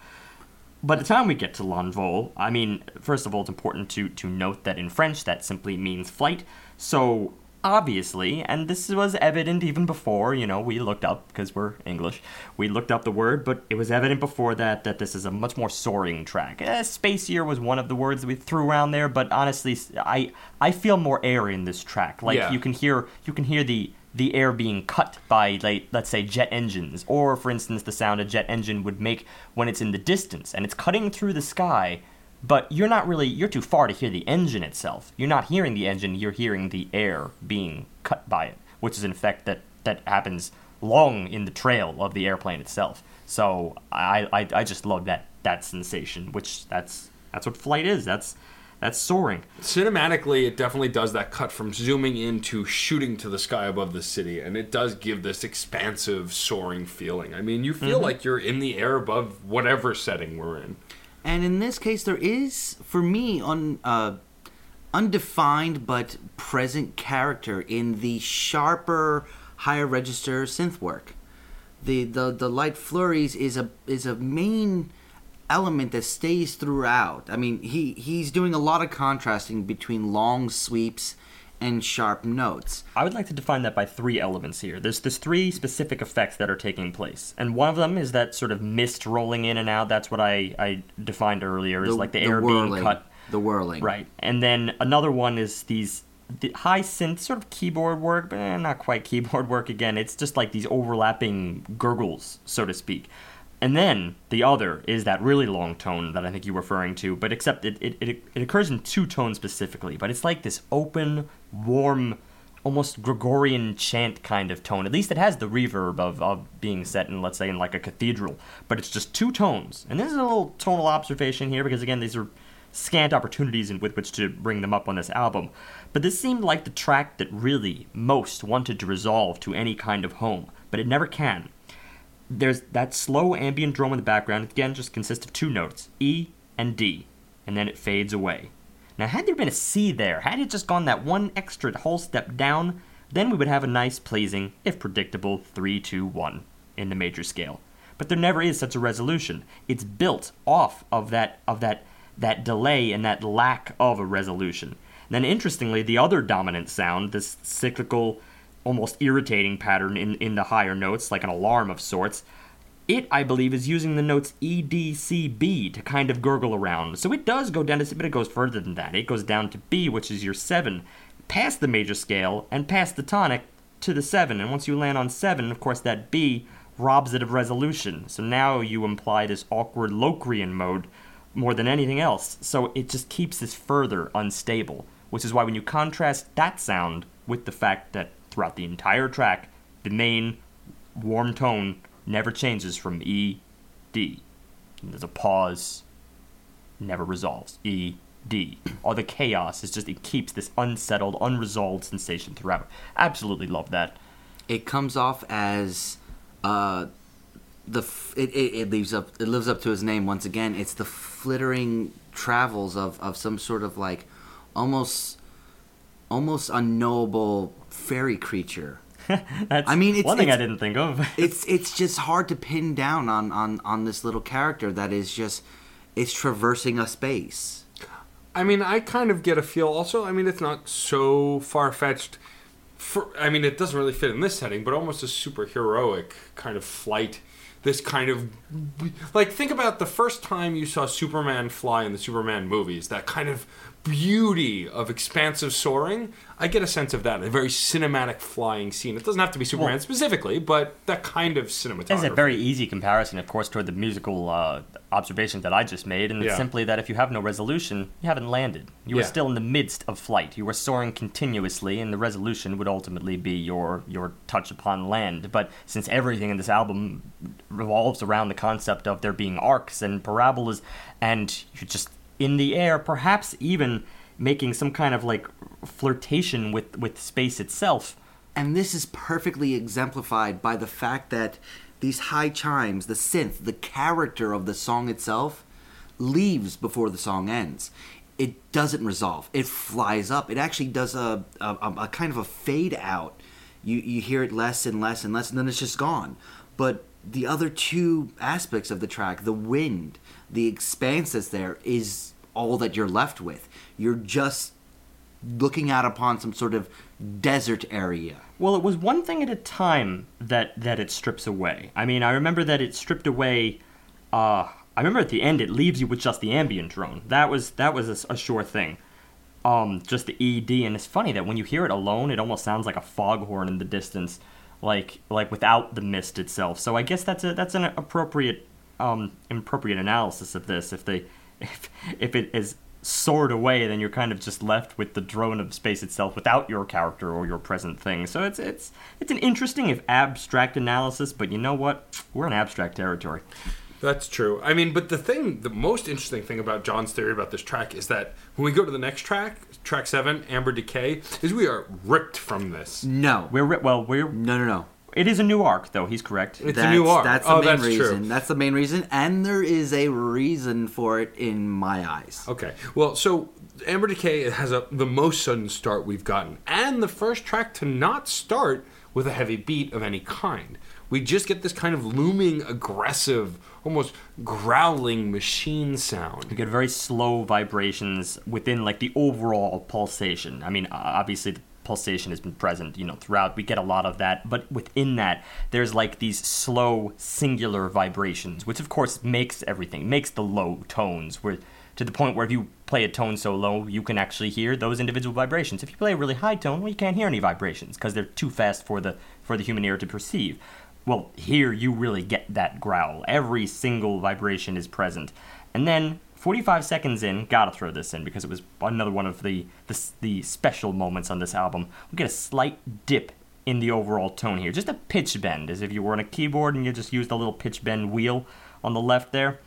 By the time we get to L'Envol, I mean, first of all, it's important to to note that in French that simply means flight. So obviously, and this was evident even before, you know, we looked up because we're English. We looked up the word, but it was evident before that that this is a much more soaring track. Eh, spacier was one of the words that we threw around there, but honestly, I I feel more air in this track. Like Yeah. you can hear you can hear the the air being cut by like let's say jet engines or for instance the sound a jet engine would make when it's in the distance and it's cutting through the sky but you're not really you're too far to hear the engine itself. You're not hearing the engine you're hearing the air being cut by it which is in effect that that happens long in the trail of the airplane itself. So i i, I just love that that sensation which that's that's what flight is. That's that's soaring. Cinematically, it definitely does that cut from zooming in to shooting to the sky above the city, and it does give this expansive, soaring feeling. I mean, you feel mm-hmm. like you're in the air above whatever setting we're in. And in this case, there is, for me, un, uh, undefined but present character in the sharper, higher register synth work. The, the the light flurries is a is a main element that stays throughout. I mean, he he's doing a lot of contrasting between long sweeps and sharp notes. I would like to define that by three elements here. There's there's three specific effects that are taking place, and one of them is that sort of mist rolling in and out. That's what I, I defined earlier, is like the, air being cut. The whirling. Right, and then another one is these the high synth sort of keyboard work, but eh, not quite keyboard work again. It's just like these overlapping gurgles, so to speak. And then the other is that really long tone that I think you're referring to, but except it, it, it, it occurs in two tones specifically. But it's like this open, warm, almost Gregorian chant kind of tone. At least it has the reverb of, of being set in, let's say, in like a cathedral. But it's just two tones. And this is a little tonal observation here because, again, these are scant opportunities in, with which to bring them up on this album. But this seemed like the track that really most wanted to resolve to any kind of home, but it never can. There's that slow ambient drum in the background, again, just consists of two notes, E and D, and then it fades away. Now, had there been a C there, had it just gone that one extra whole step down, then we would have a nice, pleasing, if predictable, 3 2 1 in the major scale. But there never is such a resolution. It's built off of that of that that delay and that lack of a resolution. then interestingly, the other dominant sound, this cyclical, almost irritating pattern in, in the higher notes, like an alarm of sorts, it, I believe, is using the notes E, D, C, B to kind of gurgle around. So it does go down to C, but it goes further than that. It goes down to B, which is your 7, past the major scale, and past the tonic to the 7. And once you land on 7, of course, that B robs it of resolution. So now you imply this awkward Locrian mode more than anything else. So it just keeps this further unstable, which is why when you contrast that sound with the fact that throughout the entire track, the main warm tone never changes from E, D. And there's a pause, never resolves. E, D. All the chaos is just, it keeps this unsettled, unresolved sensation throughout. Absolutely love that. It comes off as uh, the f- it, it, it leaves up it lives up to his name once again. It's the flittering travels of, of some sort of like almost almost unknowable fairy creature. That's I mean, it's- one thing I didn't think of. It's it's just hard to pin down on, on, on this little character that is just it's traversing a space. I mean, I kind of get a feel. Also, I mean, it's not so far fetched. For I mean, it doesn't really fit in this setting, but almost a superheroic kind of flight. This kind of like think about the first time you saw Superman fly in the Superman movies. That kind of beauty of expansive soaring, I get a sense of that. A very cinematic flying scene. It doesn't have to be Superman Well- specifically, but that kind of cinematography. It's a very easy comparison, of course, toward the musical uh, observation that I just made, and it's Yeah. simply that if you have no resolution, you haven't landed. You are still in the midst of flight. You are soaring continuously, and the resolution would ultimately be your your touch upon land. But since everything in this album revolves around the concept of there being arcs and parabolas, and you're just in the air, perhaps even making some kind of like flirtation with with space itself. And this is perfectly exemplified by the fact that these high chimes, the synth, the character of the song itself leaves before the song ends. It doesn't resolve. It flies up. It actually does a, a, a kind of a fade out. You, you hear it less and less and less, and then it's just gone. But the other two aspects of the track, the wind, the expanse that's there, is all that you're left with. You're just looking out upon some sort of desert area. Well, it was one thing at a time that that it strips away. I mean, I remember that it stripped away. Uh, I remember at the end it leaves you with just the ambient drone. That was that was a, a sure thing. Um, just the ED, and it's funny that when you hear it alone, it almost sounds like a foghorn in the distance, like like without the mist itself. So I guess that's a that's an appropriate um appropriate analysis of this. If they if if it is soared away, then you're kind of just left with the drone of space itself without your character or your present thing. So it's it's it's an interesting if abstract analysis, but you know what? We're in abstract territory. That's true. I mean, but the thing, the most interesting thing about John's theory about this track is that when we go to the next track, track seven, Amber Decay, is we are ripped from this. No. We're ri- well, we're No, no, no. It is a new arc though. He's correct. It's that's, a new arc. That's the oh, main that's reason. true. That's the main reason, and there is a reason for it in my eyes. Okay. Well, so Amber Decay has a, the most sudden start we've gotten, and the first track to not start with a heavy beat of any kind. We just get this kind of looming, aggressive, almost growling machine sound. You get very slow vibrations within like the overall pulsation. I mean, obviously the pulsation has been present, you know, throughout. We get a lot of that, but within that, there's like these slow, singular vibrations, which of course makes everything, makes the low tones, where to the point where if you play a tone so low, you can actually hear those individual vibrations. If you play a really high tone, well, you can't hear any vibrations because they're too fast for the for the human ear to perceive. Well, here you really get that growl. Every single vibration is present. And then 45 seconds in, gotta throw this in because it was another one of the, the, the special moments on this album. We get a slight dip in the overall tone here. Just a pitch bend, as if you were on a keyboard and you just used a little pitch bend wheel on the left there.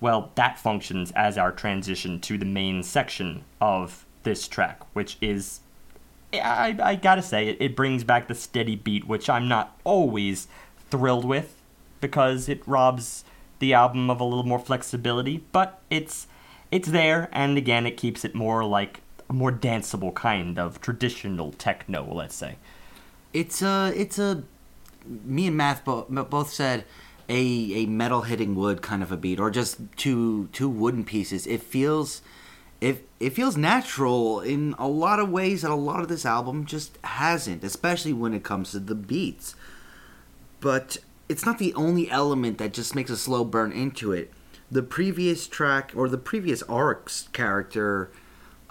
Well, that functions as our transition to the main section of this track, which is I, I gotta say, it, it brings back the steady beat, which I'm not always thrilled with because it robs the album of a little more flexibility, but it's it's there, and again, it keeps it more like a more danceable kind of traditional techno, let's say. It's a, it's a. Me and Matt bo- both said a a metal hitting wood kind of a beat, or just two two wooden pieces. It feels, it it feels natural in a lot of ways that a lot of this album just hasn't, especially when it comes to the beats. But it's not the only element that just makes a slow burn into it. The previous track or the previous arcs character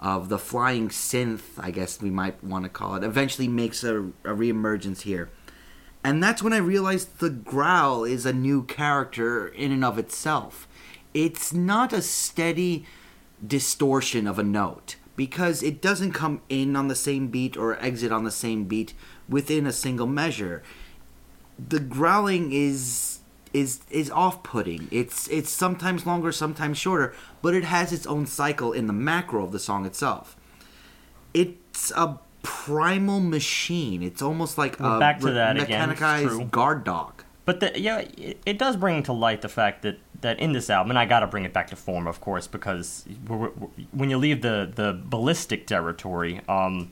of the flying synth, I guess we might want to call it, eventually makes a, a reemergence here. And that's when I realized the growl is a new character in and of itself. It's not a steady distortion of a note because it doesn't come in on the same beat or exit on the same beat within a single measure. The growling is is is off-putting. It's it's sometimes longer, sometimes shorter, but it has its own cycle in the macro of the song itself. It's a primal machine. It's almost like We're a back to that again, mechanized guard dog. But the, yeah, it, it does bring to light the fact that, that in this album, and I got to bring it back to form, of course, because we're, we're- when you leave the, the ballistic territory, um,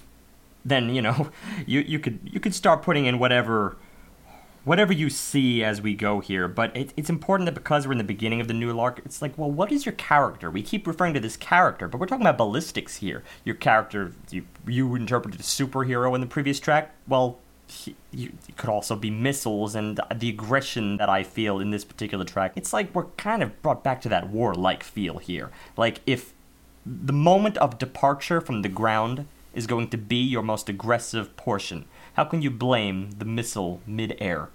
then you know you, you could you could start putting in whatever whatever you see as we go here. But it, it's important that because we're in the beginning of the new arc, it's like, well, what is your character? We keep referring to this character, but we're talking about ballistics here. Your character, you, you interpreted a superhero in the previous track. Well, you, it could also be missiles and the aggression that I feel in this particular track. It's like we're kind of brought back to that warlike feel here. Like if the moment of departure from the ground is going to be your most aggressive portion. How can you blame the missile mid-air?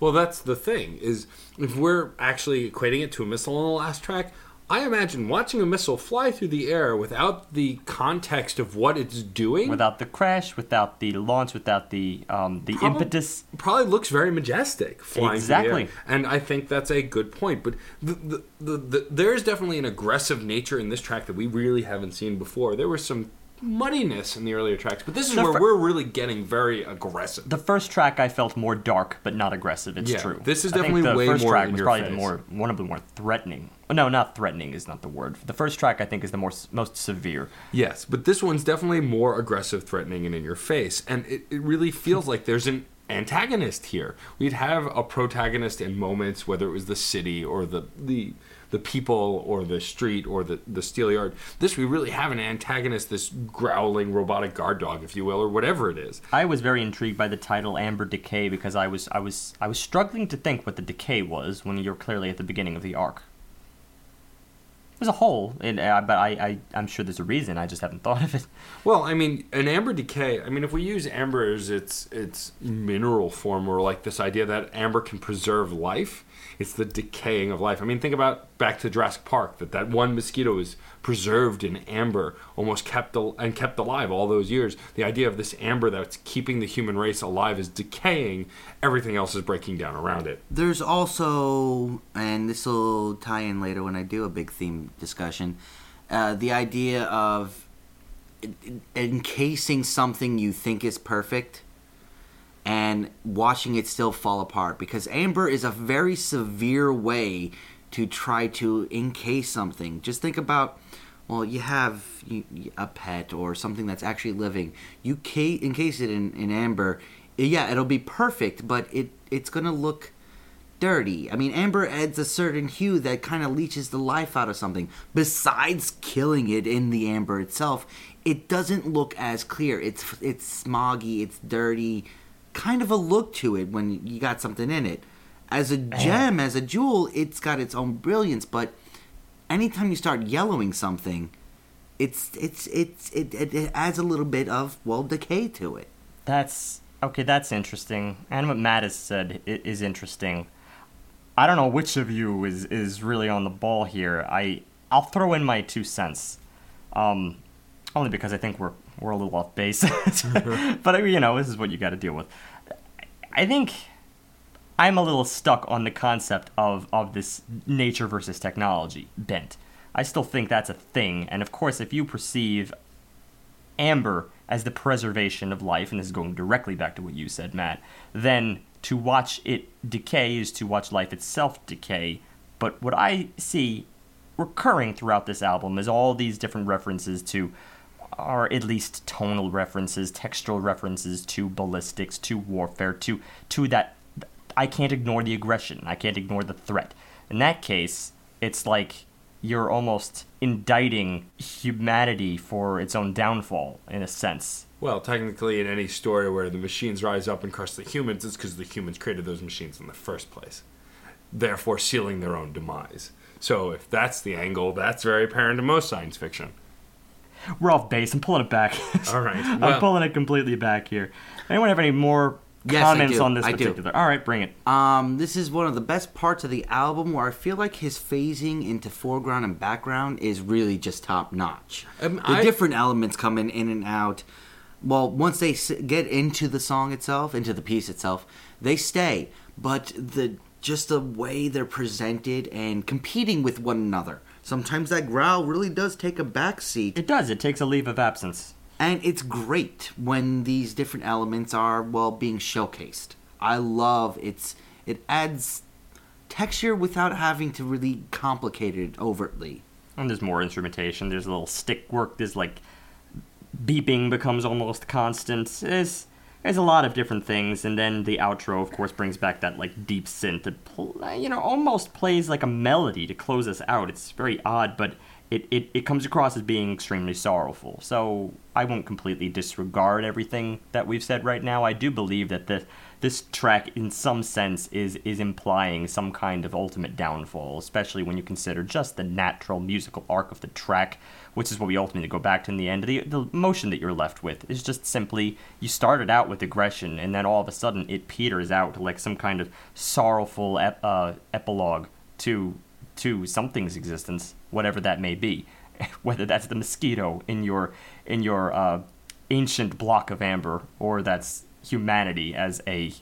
Well, that's the thing is if we're actually equating it to a missile on the last track, I imagine watching a missile fly through the air without the context of what it's doing Without the crash, without the launch, without the um, the Probab- impetus. probably looks very majestic flying through the air. Exactly. and I think that's a good point. But the, the, the, the, there's definitely an aggressive nature in this track that we really haven't seen before. There was some muddiness in the earlier tracks, but this is The where fir- we're really getting very aggressive. The first track I felt more dark, but not aggressive. It's Yeah, true. this is I definitely the way first more track was probably the more one of the more threatening. No, not threatening is not the word. The first track I think is the more most severe. Yes, but this one's definitely more aggressive, threatening, and in your face. And it, it really feels like there's an antagonist here. We'd have a protagonist in moments, whether it was the city or the the the people or the street or the, the steel yard. This we really have an antagonist, this growling robotic guard dog, if you will, or whatever it is. I was very intrigued by the title Amber Decay because I was I was I was struggling to think what the decay was when you're clearly at the beginning of the arc. There's a hole, uh, but I, I I'm sure there's a reason. I just haven't thought of it. Well, I mean, an amber decay. I mean, if we use amber as its its mineral form, or like this idea that amber can preserve life, it's the decaying of life. I mean, think about back to Jurassic Park. That that one mosquito is preserved in amber, almost kept al- and kept alive all those years. The idea of this amber that's keeping the human race alive is decaying. Everything else is breaking down around it. There's also, and this will tie in later when I do a big theme discussion, uh, the idea of encasing something you think is perfect and watching it still fall apart. Because amber is a very severe way to try to encase something. Just think about. Well, you have a pet or something that's actually living. You encase it in, in amber. Yeah, it'll be perfect, but it it's gonna look dirty. I mean, amber adds a certain hue that kind of leaches the life out of something. Besides killing it in the amber itself, it doesn't look as clear. It's it's smoggy, it's dirty, kind of a look to it when you got something in it. As a gem, as a jewel, it's got its own brilliance, but anytime you start yellowing something, it's it's it's it, it, it adds a little bit of well decay to it. That's okay. That's interesting, and what Matt has said is interesting. I don't know which of you is is really on the ball here. I I'll throw in my two cents, um, only because I think we're we're a little off base. but you know, this is what you got to deal with. I think I'm a little stuck on the concept of of this nature versus technology bent. I still think that's a thing, and of course, if you perceive amber as the preservation of life, and this is going directly back to what you said, Matt, then to watch it decay is to watch life itself decay. But what I see recurring throughout this album is all these different references to, or at least tonal references, textual references to ballistics, to warfare, to to that. I can't ignore the aggression. I can't ignore the threat. In that case, it's like you're almost indicting humanity for its own downfall, in a sense. Well, technically, in any story where the machines rise up and crush the humans, it's because the humans created those machines in the first place, therefore sealing their own demise. So, if that's the angle, that's very apparent in most science fiction. We're off base. I'm pulling it back. All right. I'm Well, pulling it completely back here. Anyone have any more Yes, comments on this I do. particular? All right, bring it. Um, this is one of the best parts of the album where I feel like his phasing into foreground and background is really just top notch. Um, the I- different elements coming in and out. Well, once they get into the song itself, into the piece itself, they stay. But the just the way they're presented and competing with one another. Sometimes that growl really does take a backseat It does. It takes a leave of absence. and it's great when these different elements are well being showcased. I love it's it adds texture without having to really complicate it overtly. And there's more instrumentation. There's a little stick work. There's like beeping becomes almost constant. There's there's a lot of different things, and then the outro, of course, brings back that like deep synth that pl- you know almost plays like a melody to close us out. It's very odd, but it, it, it comes across as being extremely sorrowful. So I won't completely disregard everything that we've said right now. I do believe that the this track, in some sense, is is implying some kind of ultimate downfall, especially when you consider just the natural musical arc of the track, which is what we ultimately go back to in the end. The the motion that you're left with is just simply you started out with aggression, and then all of a sudden it peters out like some kind of sorrowful ep- uh, epilogue to to something's existence, whatever that may be, whether that's the mosquito in your in your uh, ancient block of amber, or that's humanity as a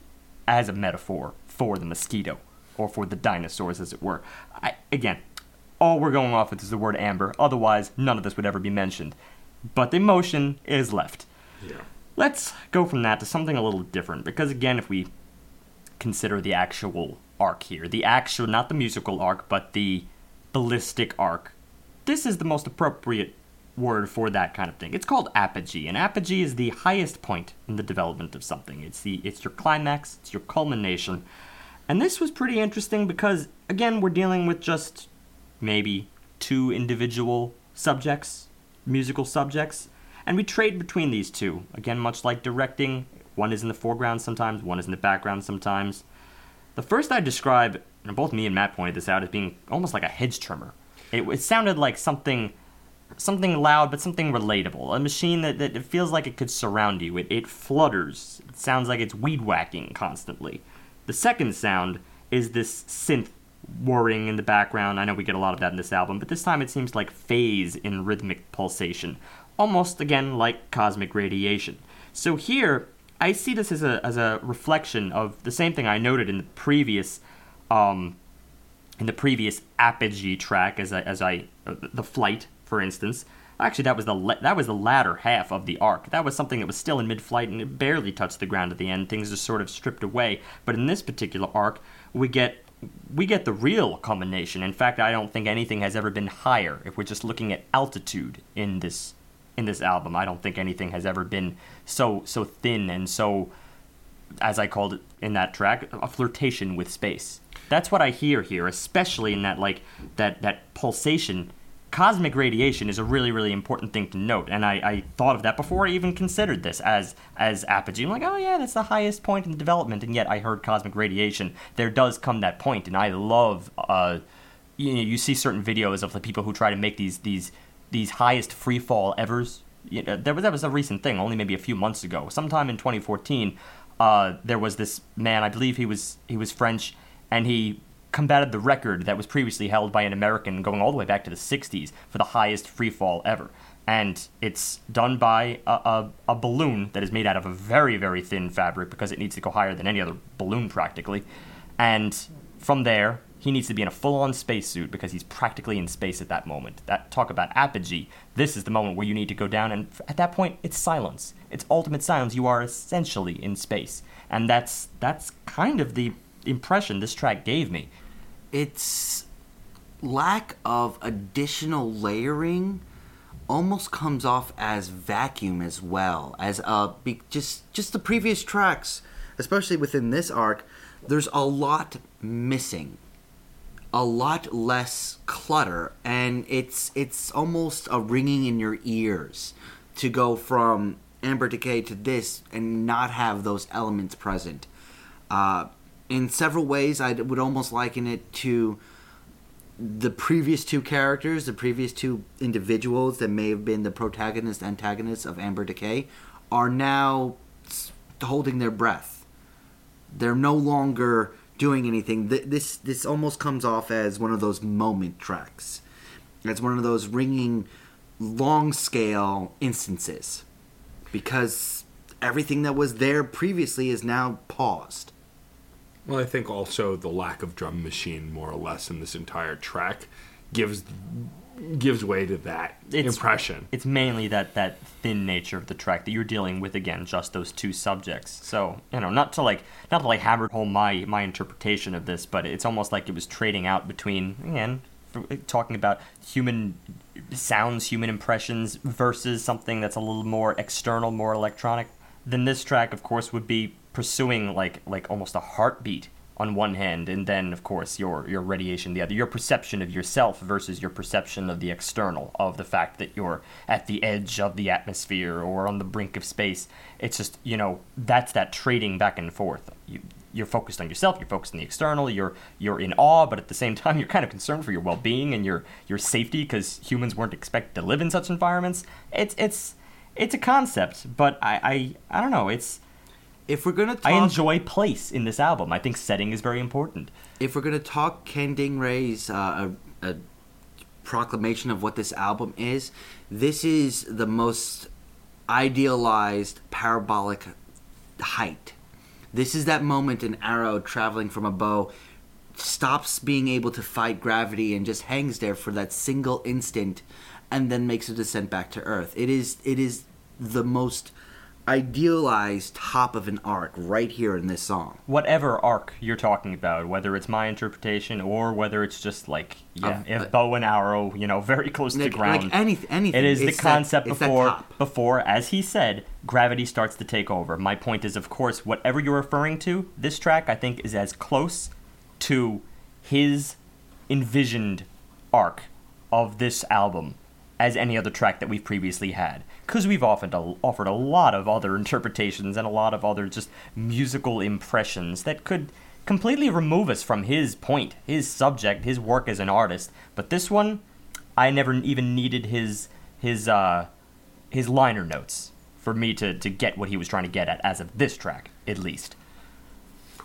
as a metaphor for the mosquito or for the dinosaurs, as it were. I, again, all we're going off with is the word amber. Otherwise, none of this would ever be mentioned. But the emotion is left. Yeah. Let's go from that to something a little different because again, if we consider the actual arc here, the actual not the musical arc, but the ballistic arc, this is the most appropriate word for that kind of thing. It's called apogee, and apogee is the highest point in the development of something. It's the it's your climax, it's your culmination. And this was pretty interesting because again, we're dealing with just maybe two individual subjects, musical subjects, and we trade between these two. Again, much like directing, one is in the foreground sometimes, one is in the background sometimes. The first I describe, and both me and Matt pointed this out, as being almost like a hedge trimmer. It, it sounded like something something loud but something relatable. A machine that, that feels like it could surround you. It, it flutters. It sounds like it's weed whacking constantly. The second sound is this synth whirring in the background. I know we get a lot of that in this album, but this time it seems like phase in rhythmic pulsation. Almost again like cosmic radiation. So here, I see this as a, as a reflection of the same thing I noted in the previous um, in the previous apogee track as I, as I uh, the flight for instance. Actually, that was the la- that was the latter half of the arc. That was something that was still in mid-flight and it barely touched the ground at the end. Things just sort of stripped away. But in this particular arc, we get we get the real culmination. In fact, I don't think anything has ever been higher. If we're just looking at altitude in this in this album, I don't think anything has ever been so so thin and so, as I called it in that track, a flirtation with space. That's what I hear here, especially in that like that that pulsation cosmic radiation is a really really important thing to note and I, I thought of that before i even considered this as as apogee. I'm like oh yeah that's the highest point in development and yet i heard cosmic radiation. There does come that point and i love uh you know you see certain videos of the people who try to make these these these highest free fall evers. You know, there was that was a recent thing only maybe a few months ago. Sometime in 2014 uh there was this man i believe he was he was french and he combated the record that was previously held by an American going all the way back to the 60s for the highest free fall ever. And it's done by a, a, a, balloon that is made out of a very, very thin fabric because it needs to go higher than any other balloon practically. And from there, he needs to be in a full on spacesuit because he's practically in space at that moment. That talk about apogee. This is the moment where you need to go down, and at that point, it's silence. It's ultimate silence. You are essentially in space, and that's that's kind of the impression this track gave me its lack of additional layering almost comes off as vacuum as well as uh be, just just the previous tracks especially within this arc there's a lot missing a lot less clutter and it's it's almost a ringing in your ears to go from amber decay to this and not have those elements present. Uh in several ways, I would almost liken it to the previous two characters, the previous two individuals that may have been the protagonist antagonists of Amber Decay, are now holding their breath. They're no longer doing anything. This this almost comes off as one of those moment tracks. It's one of those ringing, long scale instances, because everything that was there previously is now paused. Well, I think also the lack of drum machine, more or less, in this entire track, gives gives way to that it's, impression. It's mainly that that thin nature of the track that you're dealing with again, just those two subjects. So you know, not to like not to like hammer home my my interpretation of this, but it's almost like it was trading out between again talking about human sounds, human impressions versus something that's a little more external, more electronic. Then this track, of course, would be pursuing like like almost a heartbeat on one hand, and then of course your your radiation the other. Your perception of yourself versus your perception of the external, of the fact that you're at the edge of the atmosphere or on the brink of space. It's just you know that's that trading back and forth. You you're focused on yourself, you're focused on the external, you're you're in awe, but at the same time you're kind of concerned for your well-being and your your safety because humans weren't expected to live in such environments. It's it's it's a concept, but I I, I don't know. It's If we're gonna talk, I enjoy place in this album. I think setting is very important. if we're gonna talk Kangding Ray's uh, a, a proclamation of what this album is, this is the most idealized parabolic height. This is that moment an arrow traveling from a bow stops being able to fight gravity and just hangs there for that single instant and then makes a descent back to earth. It is it is the most idealized top of an arc right here in this song. Whatever arc you're talking about, whether it's my interpretation or whether it's just like yeah, Of- if uh, bow and arrow, you know, very close to ground. like anything, anything. It is the It's that- concept that before before, as he said, gravity starts to take over. My point is, of course, whatever you're referring to, this track I think is as close to his envisioned arc of this album as any other track that we've previously had. Because we've often offered a lot of other interpretations and a lot of other just musical impressions that could completely remove us from his point, his subject, his work as an artist. But this one, I never even needed his his uh, his liner notes for me to, to get what he was trying to get at as of this track, at least.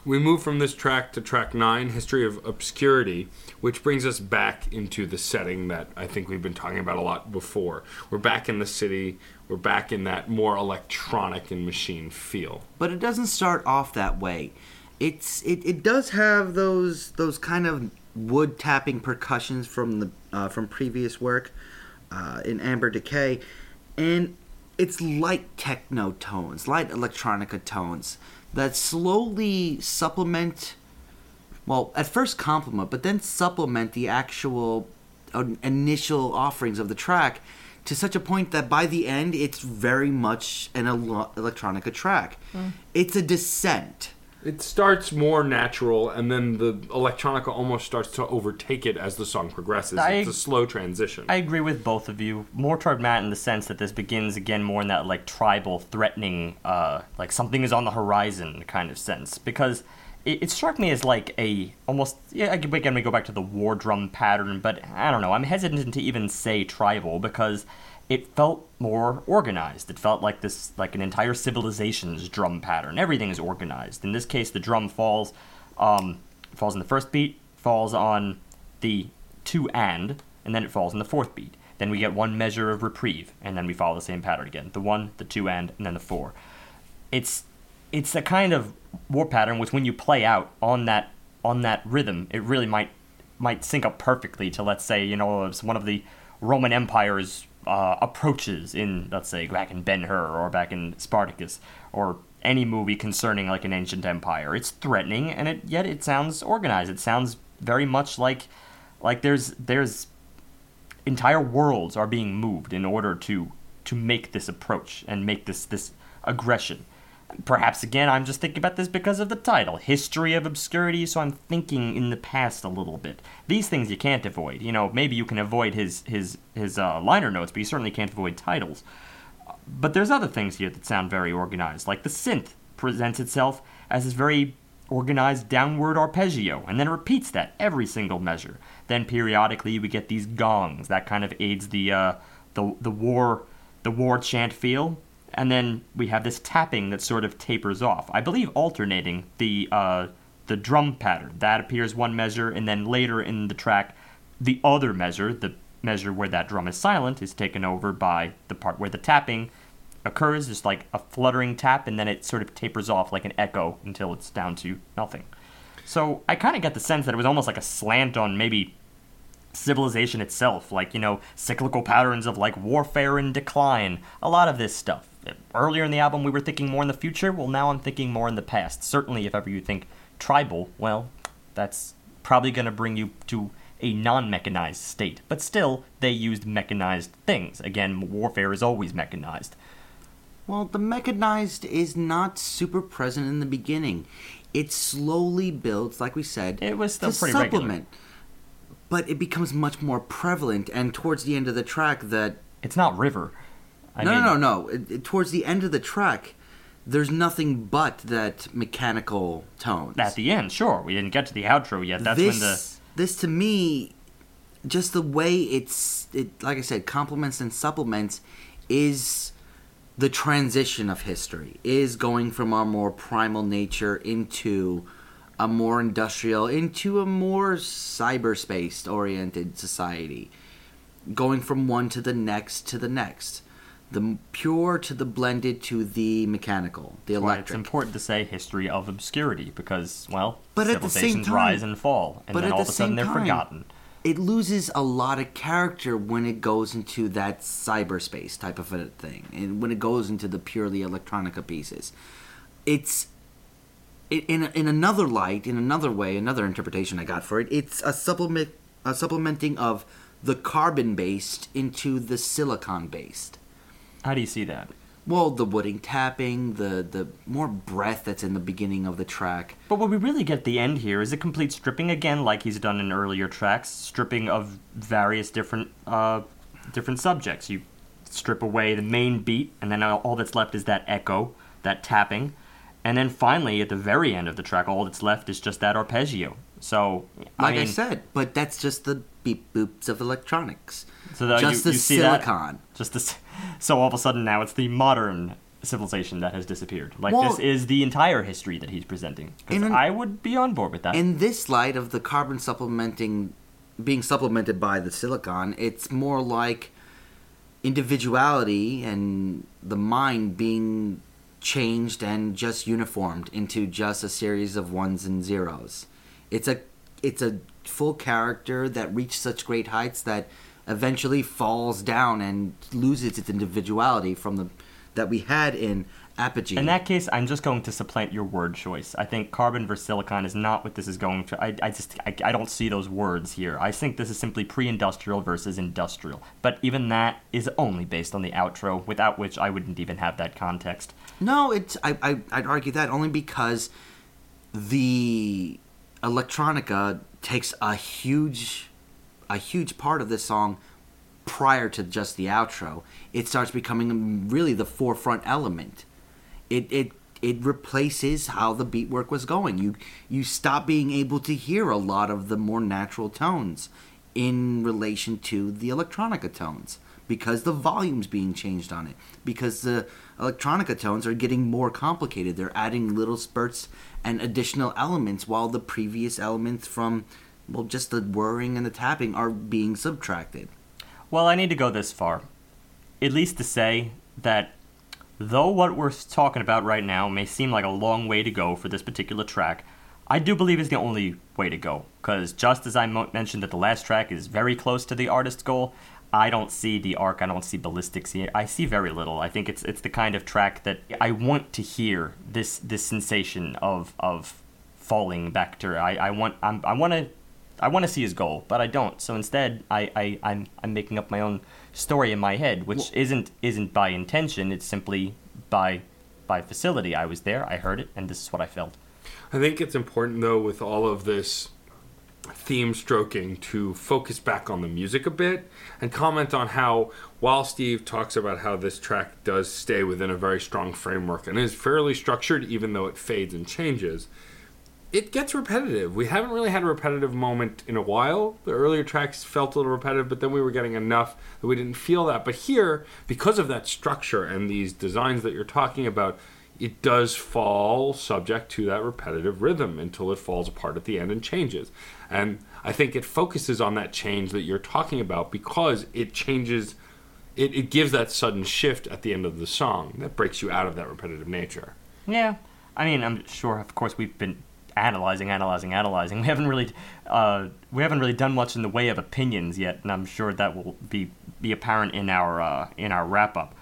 We move from this track to track nine, History of Obscurity, which brings us back into the setting that I think we've been talking about a lot before. We're back in the city, we're back in that more electronic and machine feel. but it doesn't start off that way. It's it, it does have those those kind of wood tapping percussions from the uh, from previous work uh, in Amber Decay, and it's light techno tones, light electronica tones that slowly supplement. Well, at first compliment, but then supplement the actual uh, initial offerings of the track to such a point that by the end it's very much an elo- electronica track. It's a descent. It starts more natural, and then the electronica almost starts to overtake it as the song progresses. I- it's a slow transition. I agree with both of you. More toward Matt in the sense that this begins again more in that like tribal, threatening, uh, like something is on the horizon kind of sense. Because it, it struck me as like a almost yeah. Again, again, we go back to the war drum pattern, but I don't know. I'm hesitant to even say tribal because it felt more organized. It felt like this like an entire civilization's drum pattern. Everything is organized. In this case, the drum falls um, falls in the first beat, falls on the two and, and then it falls in the fourth beat. Then we get one measure of reprieve, and then we follow the same pattern again. The one, the two and, and then the four. It's it's a kind of war pattern which when you play out on that on that rhythm, it really might might sync up perfectly to let's say, you know, one of the Roman Empire's uh, approaches in let's say back in Ben Hur or back in Spartacus or any movie concerning like an ancient empire. It's threatening and it yet it sounds organized. It sounds very much like like there's there's entire worlds are being moved in order to to make this approach and make this this aggression. Perhaps again, I'm just thinking about this because of the title, History of Obscurity, so I'm thinking in the past a little bit. These things you can't avoid. You know, maybe you can avoid his his his uh, liner notes, but you certainly can't avoid titles. But there's other things here that sound very organized, like the synth presents itself as this very organized downward arpeggio, and then repeats that every single measure. Then periodically we get these gongs that kind of aids the uh, the the war the war chant feel, and then we have this tapping that sort of tapers off. I believe alternating the uh, the drum pattern that appears one measure, and then later in the track, the other measure, the measure where that drum is silent, is taken over by the part where the tapping occurs, just like a fluttering tap, and then it sort of tapers off like an echo until it's down to nothing. So I kind of get the sense that it was almost like a slant on maybe civilization itself, like, you know, cyclical patterns of like warfare and decline, a lot of this stuff. Earlier in the album, we were thinking more in the future. Well, now I'm thinking more in the past. Certainly, if ever you think tribal, well, that's probably going to bring you to a non mechanized state. But still, they used mechanized things. Again, warfare is always mechanized. Well, the mechanized is not super present in the beginning. it slowly builds, like we said, It was still to pretty regular. But it becomes much more prevalent, and towards the end of the track, that It's not River. I no, mean, no, no, no. It, it- towards the end of the track, there's nothing but that mechanical tone. At the end, sure. We didn't get to the outro yet. That's this, when the this to me, just the way it's it, like I said, complements and supplements, is the transition of history. Is going from our more primal nature into a more industrial, into a more cyberspace oriented society. Going from one to the next to the next. The pure to the blended to the mechanical, the why it's important to say history of obscurity because, well, But at the same civilizations time- rise and fall, and but then all the of a sudden they're time- forgotten. it loses a lot of character when it goes into that cyberspace type of a thing, and when it goes into the purely electronica pieces, it's it, in in another light, in another way, another interpretation I got for it. It's a supplement, a supplementing of the carbon based into the silicon based. How do you see that? Well, the wooding tapping, the the more breath that's in the beginning of the track. But what we really get at the end here is a complete stripping again, like he's done in earlier tracks, stripping of various different uh, different subjects. You strip away the main beat, and then all all that's left is that echo, that tapping, and then finally at the very end of the track, all that's left is just that arpeggio. So, Like I, mean, said, but that's just the beep boops of electronics. so that just you, the you see that? silicon. Just this. So all of a sudden now it's the modern civilization that has disappeared. Like Well- this is the entire history that he's presenting. an- I would be on board with that. In this light of the carbon supplementing being supplemented by the silicon, it's more like individuality and the mind being changed and just uniformed into just a series of ones and zeros. It's a it's a full character that reached such great heights that eventually falls down and loses its individuality from the that we had in Apogee. In that case, I'm just going to supplant your word choice. I think carbon versus silicon is not what this is going to. I, I just I, I don't see those words here. I think this is simply pre-industrial versus industrial. But even that is only based on the outro, without which I wouldn't even have that context. No, it's I, I I'd argue that only because the electronica takes a huge a huge part of this song prior to just the outro. It starts becoming really the forefront element. It it it replaces how the beat work was going. You you stop being able to hear a lot of the more natural tones in relation to the electronica tones because the volume's being changed on it because the electronica tones are getting more complicated. They're adding little spurts and additional elements while the previous elements from well just the whirring and the tapping are being subtracted. Well, I need to go this far, at least to say that though what we're talking about right now may seem like a long way to go for this particular track, I do believe is the only way to go. Because just as I mo- mentioned that the last track is very close to the artist's goal, I don't see the arc. I don't see ballistics here. I see very little. I think it's it's the kind of track that I want to hear this this sensation of of falling back to. I I want I'm, I want to I want to see his goal, but I don't. So instead, I, I I'm I'm making up my own story in my head, which isn't isn't by intention. It's simply by by facility. I was there, I heard it, and this is what I felt. I think it's important though with all of this theme stroking to focus back on the music a bit and comment on how while Steve talks about how this track does stay within a very strong framework and is fairly structured even though it fades and changes it gets repetitive. We haven't really had a repetitive moment in a while. The earlier tracks felt a little repetitive, but then we were getting enough that we didn't feel that. But here, because of that structure and these designs that you're talking about, it does fall subject to that repetitive rhythm until it falls apart at the end and changes. And I think it focuses on that change that you're talking about because it changes, it, it gives that sudden shift at the end of the song that breaks you out of that repetitive nature. Yeah, I mean, I'm sure. Of course, we've been analyzing, analyzing, analyzing. We haven't really, uh, we haven't really done much in the way of opinions yet, and I'm sure that will be be apparent in our uh, in our wrap up.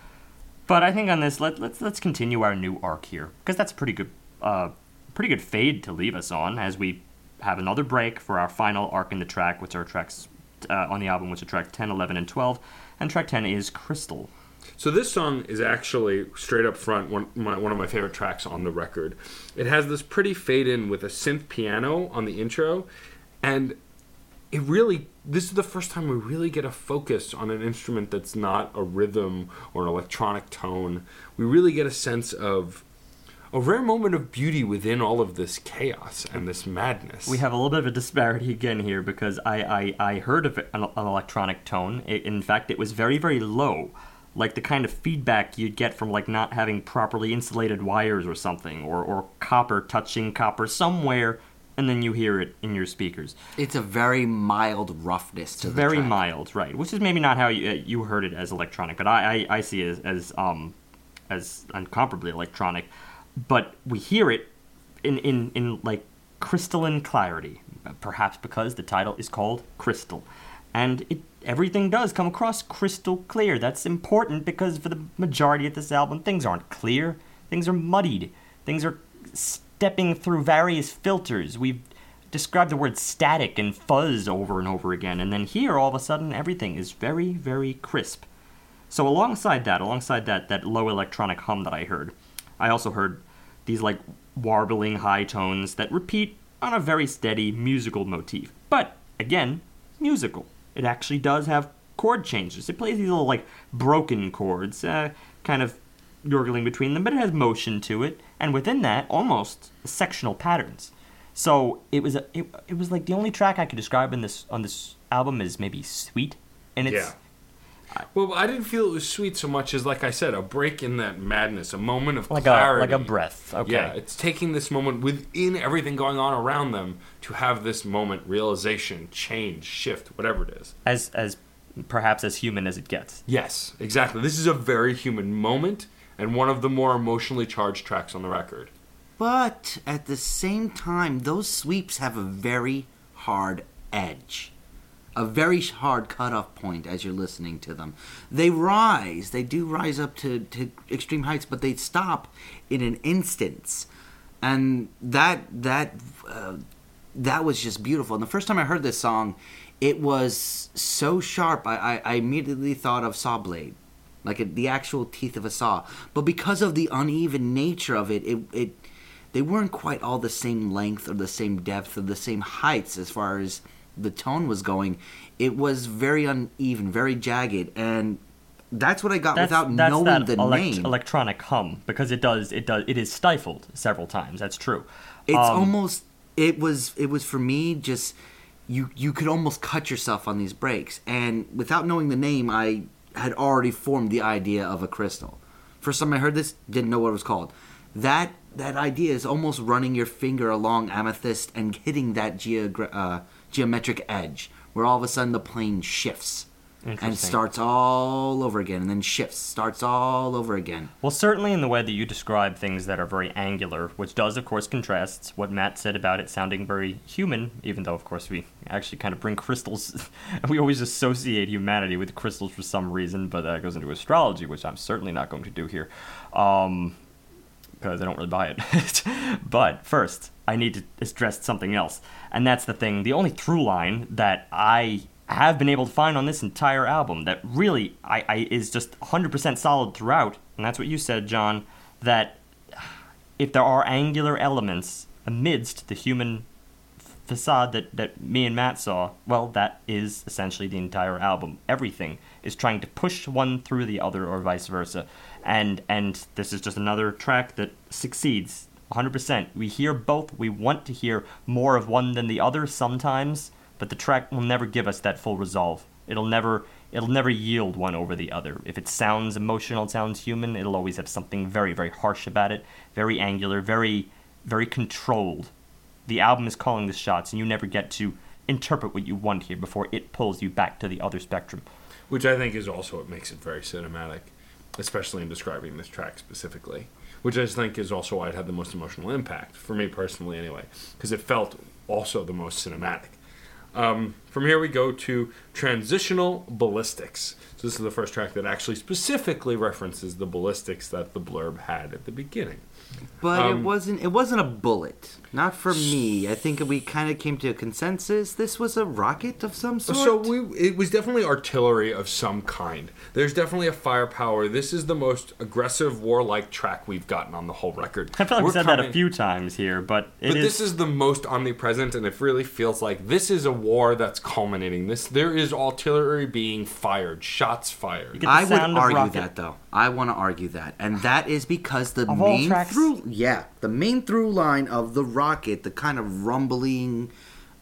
But I think on this, let, let's let's continue our new arc here because that's a pretty good, uh, pretty good fade to leave us on as we have another break for our final arc in the track, which are tracks uh, on the album, which are track 10, 11, and 12, and track 10 is Crystal. So this song is actually straight up front one my, one of my favorite tracks on the record. It has this pretty fade in with a synth piano on the intro, and it really this is the first time we really get a focus on an instrument that's not a rhythm or an electronic tone. We really get a sense of a rare moment of beauty within all of this chaos and this madness. We have a little bit of a disparity again here because I, I, I heard of an, an electronic tone. It, in fact, it was very, very low. Like the kind of feedback you'd get from like not having properly insulated wires or something, or, or copper touching copper somewhere, and then you hear it in your speakers. It's a very mild roughness to the very track. mild, right? Which is maybe not how you, uh, you heard it as electronic, but I, I, I see it as, as um as incomparably electronic. But we hear it in, in, in like crystalline clarity, perhaps because the title is called Crystal, and it everything does come across crystal clear. That's important because for the majority of this album, things aren't clear. Things are muddied. Things are stepping through various filters. We've described the word static and fuzz over and over again, and then here all of a sudden everything is very, very crisp. So alongside that, alongside that that low electronic hum that I heard, I also heard these like warbling high tones that repeat on a very steady musical motif. But again, musical. It actually does have chord changes. It plays these little like broken chords, uh, kind of gurgling between them, but it has motion to it, and within that, almost sectional patterns. So it was a, it, it was like the only track I could describe in this on this album is maybe sweet, and it's Yeah. Well, I didn't feel it was sweet so much as, like I said, a break in that madness, a moment of like clarity. a like a breath. Okay. Yeah, it's taking this moment within everything going on around them to have this moment, realization, change, shift, whatever it is. as as perhaps as human as it gets. Yes, exactly. This is a very human moment and one of the more emotionally charged tracks on the record. But at the same time, those sweeps have a very hard edge. A very hard cutoff point as you're listening to them. They rise, they do rise up to, to extreme heights, but they stop in an instance. And that that uh, that was just beautiful. And the first time I heard this song, it was so sharp. I, I, I immediately thought of Saw Blade, like a, the actual teeth of a saw. But because of the uneven nature of it, it, it they weren't quite all the same length or the same depth or the same heights as far as the tone was going. It was very uneven, very jagged, and that's what I got That's, without that's knowing that the elect- name. electronic hum because it does it does it is stifled several times. That's true. it's Um, almost it was it was for me just you you could almost cut yourself on these breaks and without knowing the name i had already formed the idea of a crystal first time i heard this didn't know what it was called that that idea is almost running your finger along amethyst and hitting that geogra- uh, geometric edge where all of a sudden the plane shifts and starts all over again and then shifts starts all over again Well, certainly in the way that you describe things that are very angular, which does, of course, contrasts what Matt said about it sounding very human, even though, of course, we actually kind of bring crystals. we always associate humanity with crystals for some reason, but that goes into astrology, which I'm certainly not going to do here. Um, because I don't really buy it. but first, I need to address something else, and that's the thing. The only through line that I have been able to find on this entire album that really I, I is just 100% solid throughout, and that's what you said, John. That if there are angular elements amidst the human facade that, that me and Matt saw, well, that is essentially the entire album. Everything is trying to push one through the other or vice versa. And and this is just another track that succeeds 100%. We hear both. We want to hear more of one than the other sometimes, but the track will never give us that full resolve. It'll never it'll never yield one over the other. If it sounds emotional, it sounds human, it'll always have something very very harsh about it, very angular, very very controlled the album is calling the shots, and you never get to interpret what you want here before it pulls you back to the other spectrum. which I think is also what makes it very cinematic, especially in describing this track specifically. Which I just think is also why it had the most emotional impact for me personally, anyway, because it felt also the most cinematic. Um, from here we go to transitional ballistics. So this is the first track that actually specifically references the ballistics that the blurb had at the beginning. but it Um, wasn't. It wasn't a bullet. Not for me. I think we kind of came to a consensus. This was a rocket of some sort. So we, it was definitely artillery of some kind. There's definitely a firepower. This is the most aggressive, warlike track we've gotten on the whole record. I feel like We're we said that a few times here, but it But is. this is the most omnipresent, and it really feels like this is a war that's culminating. This there is artillery being fired, shots fired. I would sound argue rocket. that though. I want to argue that, and that is because the Of main tracks? through, yeah, the main through line of the rocket, the kind of rumbling,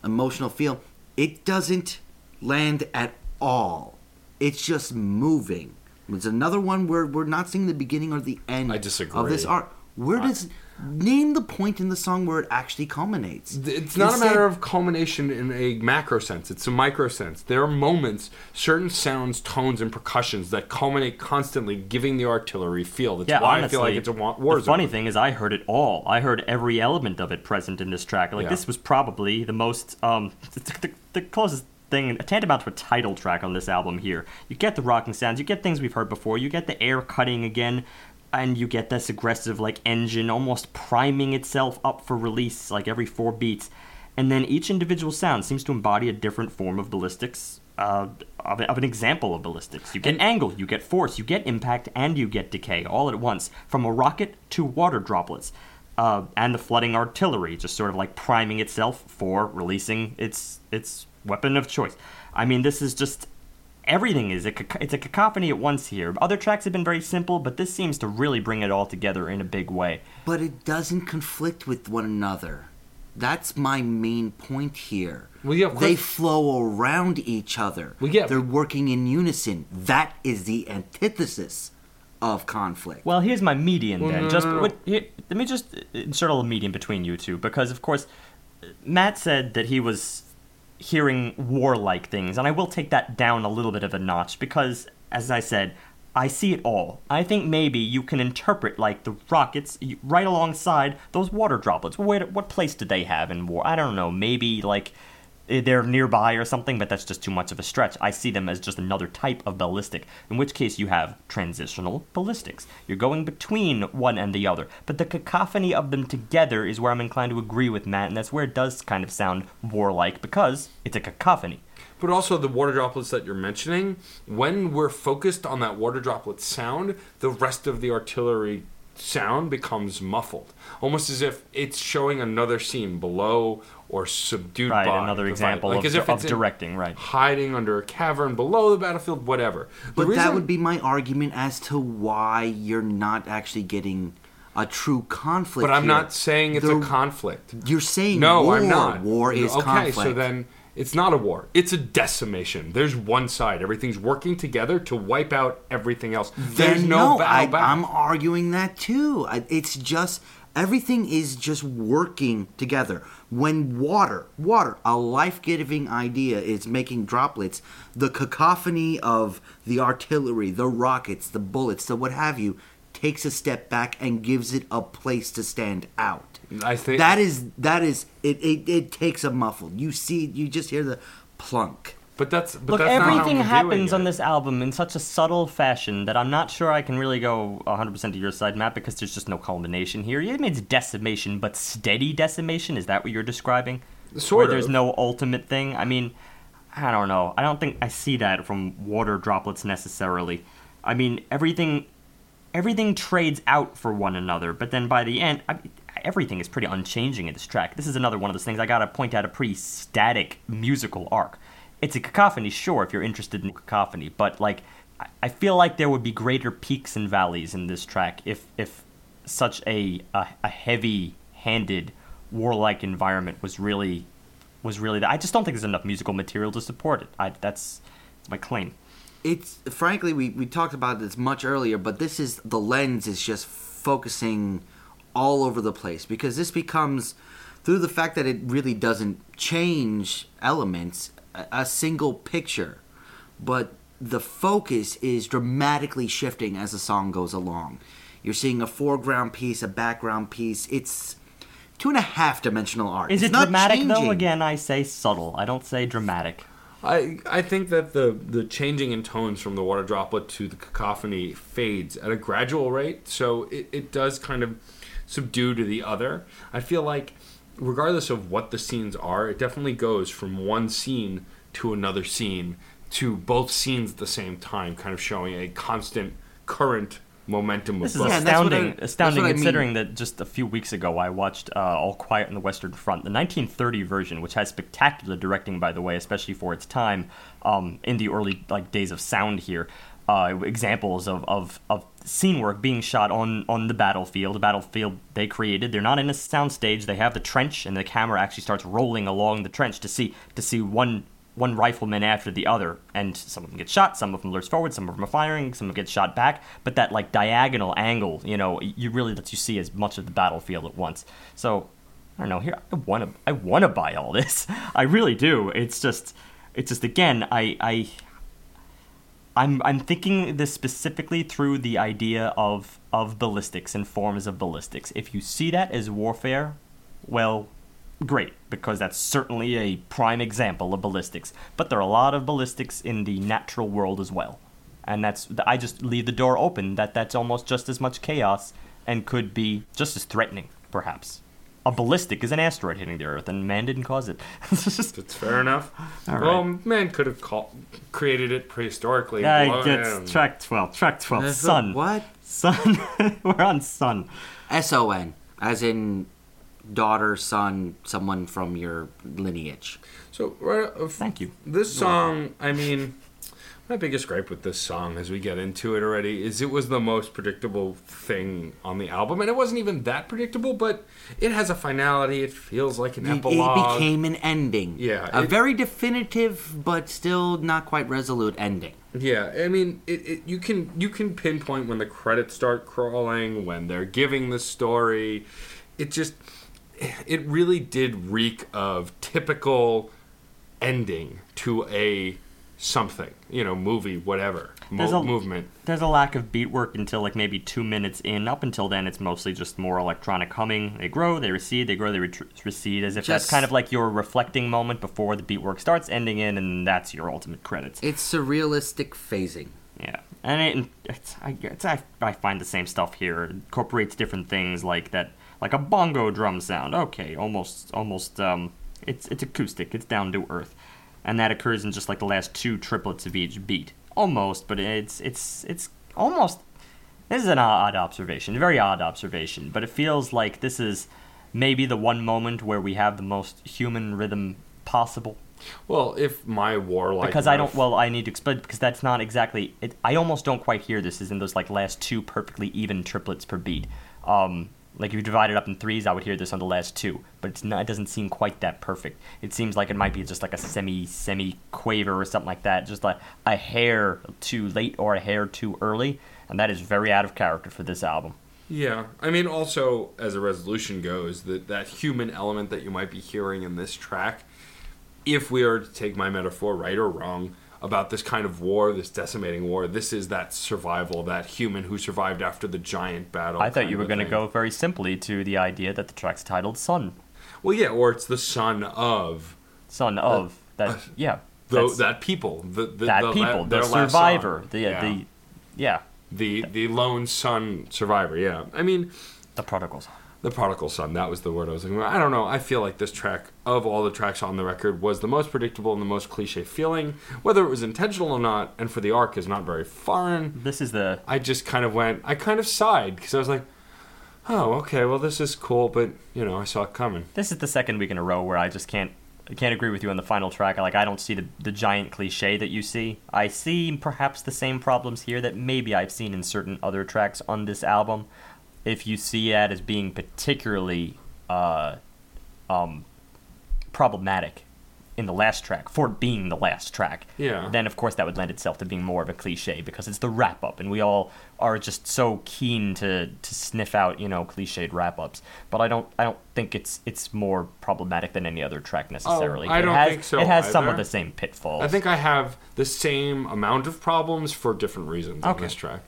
emotional feel, it doesn't land at all. It's just moving. It's another one where we're not seeing the beginning or the end I disagree. of this art. Where does name the point in the song where it actually culminates? It's not a Instead- matter of culmination in a macro sense. It's a micro sense. There are moments, certain sounds, tones, and percussions that culminate constantly, giving the artillery feel. That's Yeah, why honestly, I feel like it's a wa- war the funny thing is, I heard it all. I heard every element of it present in this track. Like Yeah. this was probably the most, um, the, the, the closest thing, tantamount to a title track on this album. Here, you get the rocking sounds, you get things we've heard before, you get the air cutting again, and you get this aggressive like engine almost priming itself up for release, like every four beats. And then each individual sound seems to embody a different form of ballistics. Uh, of, of an example of ballistics. You get And- angle, you get force, you get impact, and you get decay all at once, from a rocket to water droplets. Uh, and the flooding artillery, just sort of like priming itself for releasing its its weapon of choice. I mean, this is just everything is a, it's a cacophony at once here. Other tracks have been very simple, but this seems to really bring it all together in a big way. but it doesn't conflict with one another. That's my main point here. Well, yeah, of they flow around each other. Well, yeah. They're working in unison. That is the antithesis of conflict. Well, here's my median Well, then. no, just no, no. what- here- let me just insert a little median between you two because, of course, Matt said that he was hearing warlike things, and I will take that down a little bit of a notch because, as I said, I see it all. I think maybe you can interpret like the rockets right alongside those water droplets. Where, what place did they have in war? I don't know. Maybe like Eh, they're nearby or something, but that's just too much of a stretch. I see them as just another type of ballistic, in which case you have transitional ballistics. You're going between one and the other. But the cacophony of them together is where I'm inclined to agree with Matt, and that's where it does kind of sound warlike because it's a cacophony. But also the water droplets that you're mentioning, when we're focused on that water droplet sound, the rest of the artillery sound becomes muffled. Almost as if it's showing another scene below or subdued Right, by another example fight. of, if of directing, right. hiding under a cavern below the battlefield, whatever. The but that would be my argument as to why you're not actually getting a true conflict. But I'm here. not saying it's The- a conflict. You're saying No, war. I'm not. War is okay, conflict. so then it's not a war. It's a decimation. There's one side. Everything's working together to wipe out everything else. There's Then no, no, battle I, back. I'm arguing that too. I- It's just everything is just working together. When water, water, a life-giving idea, is making droplets, the cacophony of the artillery, the rockets, the bullets, the what have you, takes a step back and gives it a place to stand out. I think That is that is it. It, it takes a muffled. You see, you just hear the plunk. But that's but Look, that's not how everything happens on this album in such a subtle fashion that I'm not sure I can really go 100% to your side, Matt, because there's just no culmination here. It means decimation, but steady decimation. Is that what you're describing? Sort Where there's no ultimate thing. I mean, I don't know. I don't think I see that from water droplets necessarily. I mean, everything, everything trades out for one another, but then by the end, I everything is pretty unchanging in this track. This is another one of those things I gotta point out a pretty static musical arc. It's a cacophony, sure, if you're interested in cacophony, but like, I- feel like there would be greater peaks and valleys in this track if if such a a, a heavy-handed warlike environment was really was really that. I just don't think there's enough musical material to support it. I, that's my claim. it's frankly we, we talked about this much earlier but this is the lens is just focusing all over the place because this becomes through the fact that it really doesn't change elements a, a single picture but the focus is dramatically shifting as the song goes along you're seeing a foreground piece a background piece it's two and a half dimensional art Is It's it not dramatic though? Again, I say subtle. I don't say dramatic. I I think that the the changing in tones from the water droplet to the cacophony fades at a gradual rate, so it, it does kind of subdue to the other. I feel like, regardless of what the scenes are, it definitely goes from one scene to another scene to both scenes at the same time, kind of showing a constant current momentum of This is both. Yeah, and that's what astounding, I- astounding what I mean. considering that just a few weeks ago I watched uh, All Quiet on the Western Front, the 1930 version, which has spectacular directing, by the way, especially for its time um, in the early like days of sound here. Uh, examples of, of, of scene work being shot on, on the battlefield, the battlefield they created. They're not in a sound stage. They have the trench, and the camera actually starts rolling along the trench to see to see one one rifleman after the other, and some of them get shot, some of them lurch forward, some of them are firing, some of them get shot back. But that like diagonal angle, you know, you really let you see as much of the battlefield at once. So I don't know. Here, I want to, I want to buy all this. I really do. It's just, it's just again, I, I, I'm, I'm thinking this specifically through the idea of of ballistics and forms of ballistics. If you see that as warfare, well, great, because that's certainly a prime example of ballistics. But there are a lot of ballistics in the natural world as well, and that's I just leave the door open that that's almost just as much chaos and could be just as threatening, perhaps. A ballistic is an asteroid hitting the Earth, and man didn't cause it. It's fair enough. All well, right. man could have call- created it prehistorically. I Well, get yeah. track twelve. Track twelve. That's Son. a- What? Son. We're on Son. S O N, as in daughter, son, someone from your lineage. So, right, uh, Thank you. This song, I mean, my biggest gripe with this song, as we get into it already, is it was the most predictable thing on the album, and it wasn't even that predictable, but it has a finality. It feels like an It- epilogue. It became an ending. Yeah, A it- very definitive, but still not quite resolute ending. Yeah, I mean, it, it, you can you can pinpoint when the credits start crawling, when they're giving the story. It just it really did reek of typical ending to a something, you know, movie, whatever, There's a- movement. There's a lack of beat work until like maybe two minutes in. Up until then, it's mostly just more electronic humming. They grow, they recede, they grow, they ret- recede, as if that's kind of like your reflecting moment before the beat work starts, ending in, and that's your ultimate credits. It's surrealistic phasing. Yeah, and it, it's, I, it's, I, I find the same stuff here. It incorporates different things like that, like a bongo drum sound. Okay, almost, almost. Um, it's it's acoustic. It's down to earth, and that occurs in just like the last two triplets of each beat. Almost, but it's it's it's almost. This is an odd observation, a very odd observation, but it feels like this is maybe the one moment where we have the most human rhythm possible Well, if my warlike because I don't. Well, I need to explain because that's not exactly. It, I almost don't quite hear this. Is in those like last two perfectly even triplets per beat. Um, like if you divide it up in threes, I would hear this on the last two, but it's not. It doesn't seem quite that perfect. It seems like it might be just like a semi semi quaver or something like that, just like a hair too late or a hair too early, and that is very out of character for this album. Yeah, I mean, also as a resolution goes, that that human element that you might be hearing in this track, if we are to take my metaphor right or wrong about this kind of war, this decimating war, this is that survival, that human who survived after the giant battle. I thought you were going to go very simply to the idea that the track's titled Son. Well, yeah, or it's the son of son of that. uh, yeah, the, that people, the, the that the, people, the survivor, the yeah. the yeah, the the lone son survivor. Yeah, I mean. the prodigals. The prodigal son, that was the word I was looking for. I don't know. I feel like this track, of all the tracks on the record, was the most predictable and the most cliche feeling. Whether it was intentional or not, and for the arc is not very foreign, This is the I just kind of went, I kind of sighed because I was like, oh, okay, well, this is cool, but, you know, I saw it coming. this is the second week in a row where I just can't I can't agree with you on the final track. Like I don't see the the giant cliche that you see. I see perhaps the same problems here that maybe I've seen in certain other tracks on this album. If you see that as being particularly uh, um, problematic in the last track for being the last track, Yeah. then of course that would lend itself to being more of a cliche because it's the wrap up and we all are just so keen to to sniff out you know cliched wrap ups but i don't i don't think it's it's more problematic than any other track necessarily Oh, I it don't has, think so it has some of the same pitfalls I think I have the same amount of problems for different reasons on Okay. this track.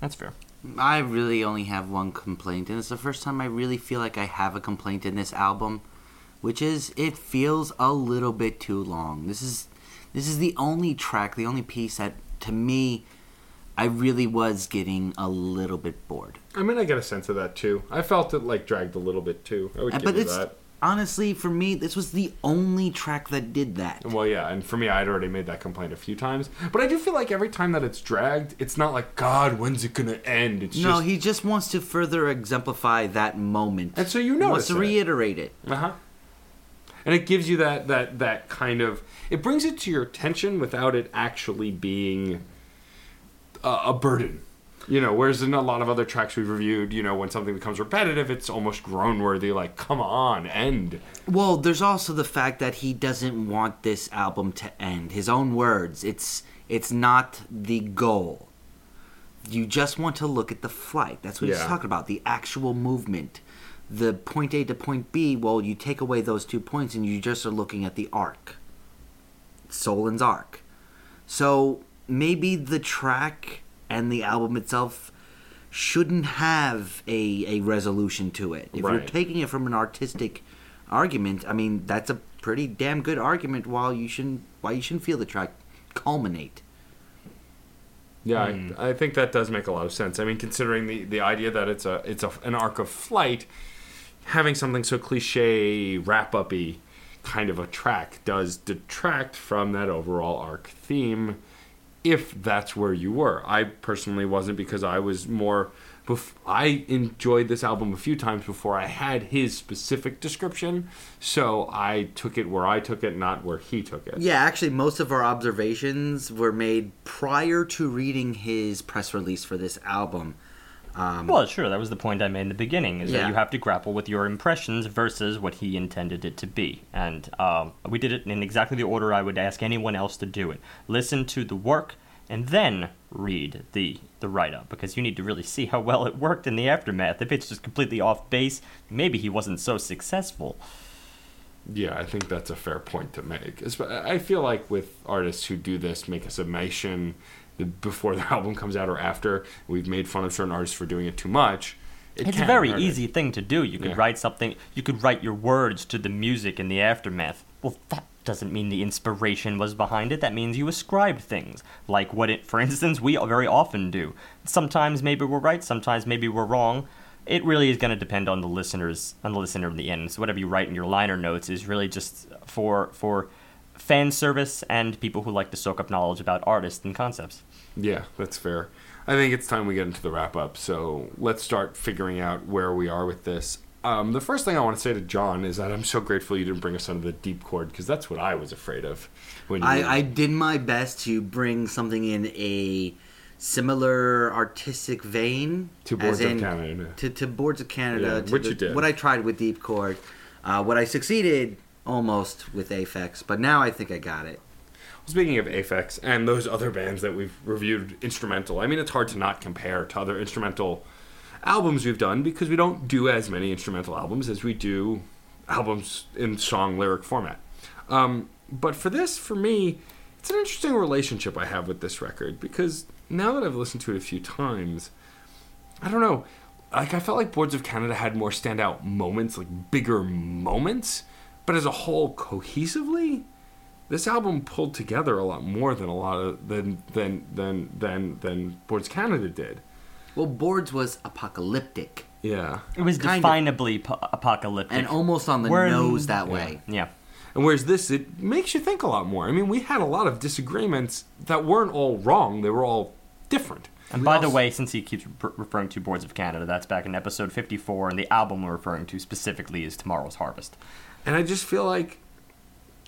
that's fair I really only have one complaint, and it's the first time I really feel like I have a complaint in this album, which is it feels a little bit too long. This is this is the only track, the only piece that to me I really was getting a little bit bored. I mean, I get a sense of that too. I felt it like dragged a little bit too. I would Uh, give but you it's that. Honestly for me, this was the only track that did that. Well, yeah, and for me, I'd already made that complaint a few times. But I do feel like every time that it's dragged, it's not like God, when's it gonna end? It's No, just he just wants to further exemplify that moment. And so you He wants notice to it. reiterate it. Uh huh. And it gives you that that that kind of it brings it to your attention without it actually being a, a burden. You know, whereas in a lot of other tracks we've reviewed, you know, when something becomes repetitive, it's almost groan worthy. Like, come on, end. Well, there's also the fact that he doesn't want this album to end. His own words. It's it's not the goal. You just want to look at the flight. That's what he's talking about. The actual movement. The point A to point B, well, you take away those two points and you just are looking at the arc. Solens arc. So maybe the track and the album itself shouldn't have a, a resolution to it. If you're taking it from an artistic argument, I mean that's a pretty damn good argument why you shouldn't why you shouldn't feel the track culminate. Yeah, Hmm. I, I think that does make a lot of sense. I mean, considering the, the idea that it's a it's a, an arc of flight, having something so cliche, wrap uppy kind of a track does detract from that overall arc theme. If that's where you were, I personally wasn't because I was more. Bef- I enjoyed this album a few times before I had his specific description, so I took it where I took it, not where he took it. Yeah, actually most of our observations were made prior to reading his press release for this album. Um, Well, sure, that was the point I made in the beginning, is Yeah. that you have to grapple with your impressions versus what he intended it to be. And um, we did it in exactly the order I would ask anyone else to do it. Listen to the work, and then read the, the write-up, because you need to really see how well it worked in the aftermath. If it's just completely off base, maybe he wasn't so successful. Yeah, I think that's a fair point to make. I feel like with artists who do this, make a summation before their album comes out or after, we've made fun of certain artists for doing it too much. It It's a very easy thing to do. You could Yeah. write something, you could write your words to the music in the aftermath. Well, that doesn't mean the inspiration was behind it. That means you ascribed things. Like what it, for instance, we very often do. Sometimes maybe we're right, sometimes maybe we're wrong. It really is going to depend on the listeners, on the listener in the end. So whatever you write in your liner notes is really just for for fan service and people who like to soak up knowledge about artists and concepts. Yeah, that's fair. I think it's time we get into the wrap up. So let's start figuring out where we are with this. Um, the first thing I want to say to John is that I'm so grateful you didn't bring us under the DeepChord because that's what I was afraid of. When you I, I did my best to bring something in a similar artistic vein To Boards as of Canada. To, to Boards of Canada, Yeah, to which the- you did. What I tried with DeepChord, uh, what I succeeded almost with Aphex, but now I think I got it. Speaking of Aphex and those other bands that we've reviewed instrumental, I mean, it's hard to not compare to other instrumental albums we've done because we don't do as many instrumental albums as we do albums in song lyric format. Um, but for this, for me, it's an interesting relationship I have with this record because now that I've listened to it a few times, I don't know. Like I felt like Boards of Canada had more standout moments, like bigger moments, but as a whole, cohesively, this album pulled together a lot more than a lot of than than than than than Boards Canada did. Well, Boards was apocalyptic Yeah. It was Kind of. definably po- apocalyptic. and almost on the We're in- nose that yeah. way. yeah. And whereas this, it makes you think a lot more. I mean, we had a lot of disagreements that weren't all wrong; they were all different. And We by the way, since he keeps re- referring to Boards of Canada, that's back in episode 54, and the album we're referring to specifically is Tomorrow's Harvest. And I just feel like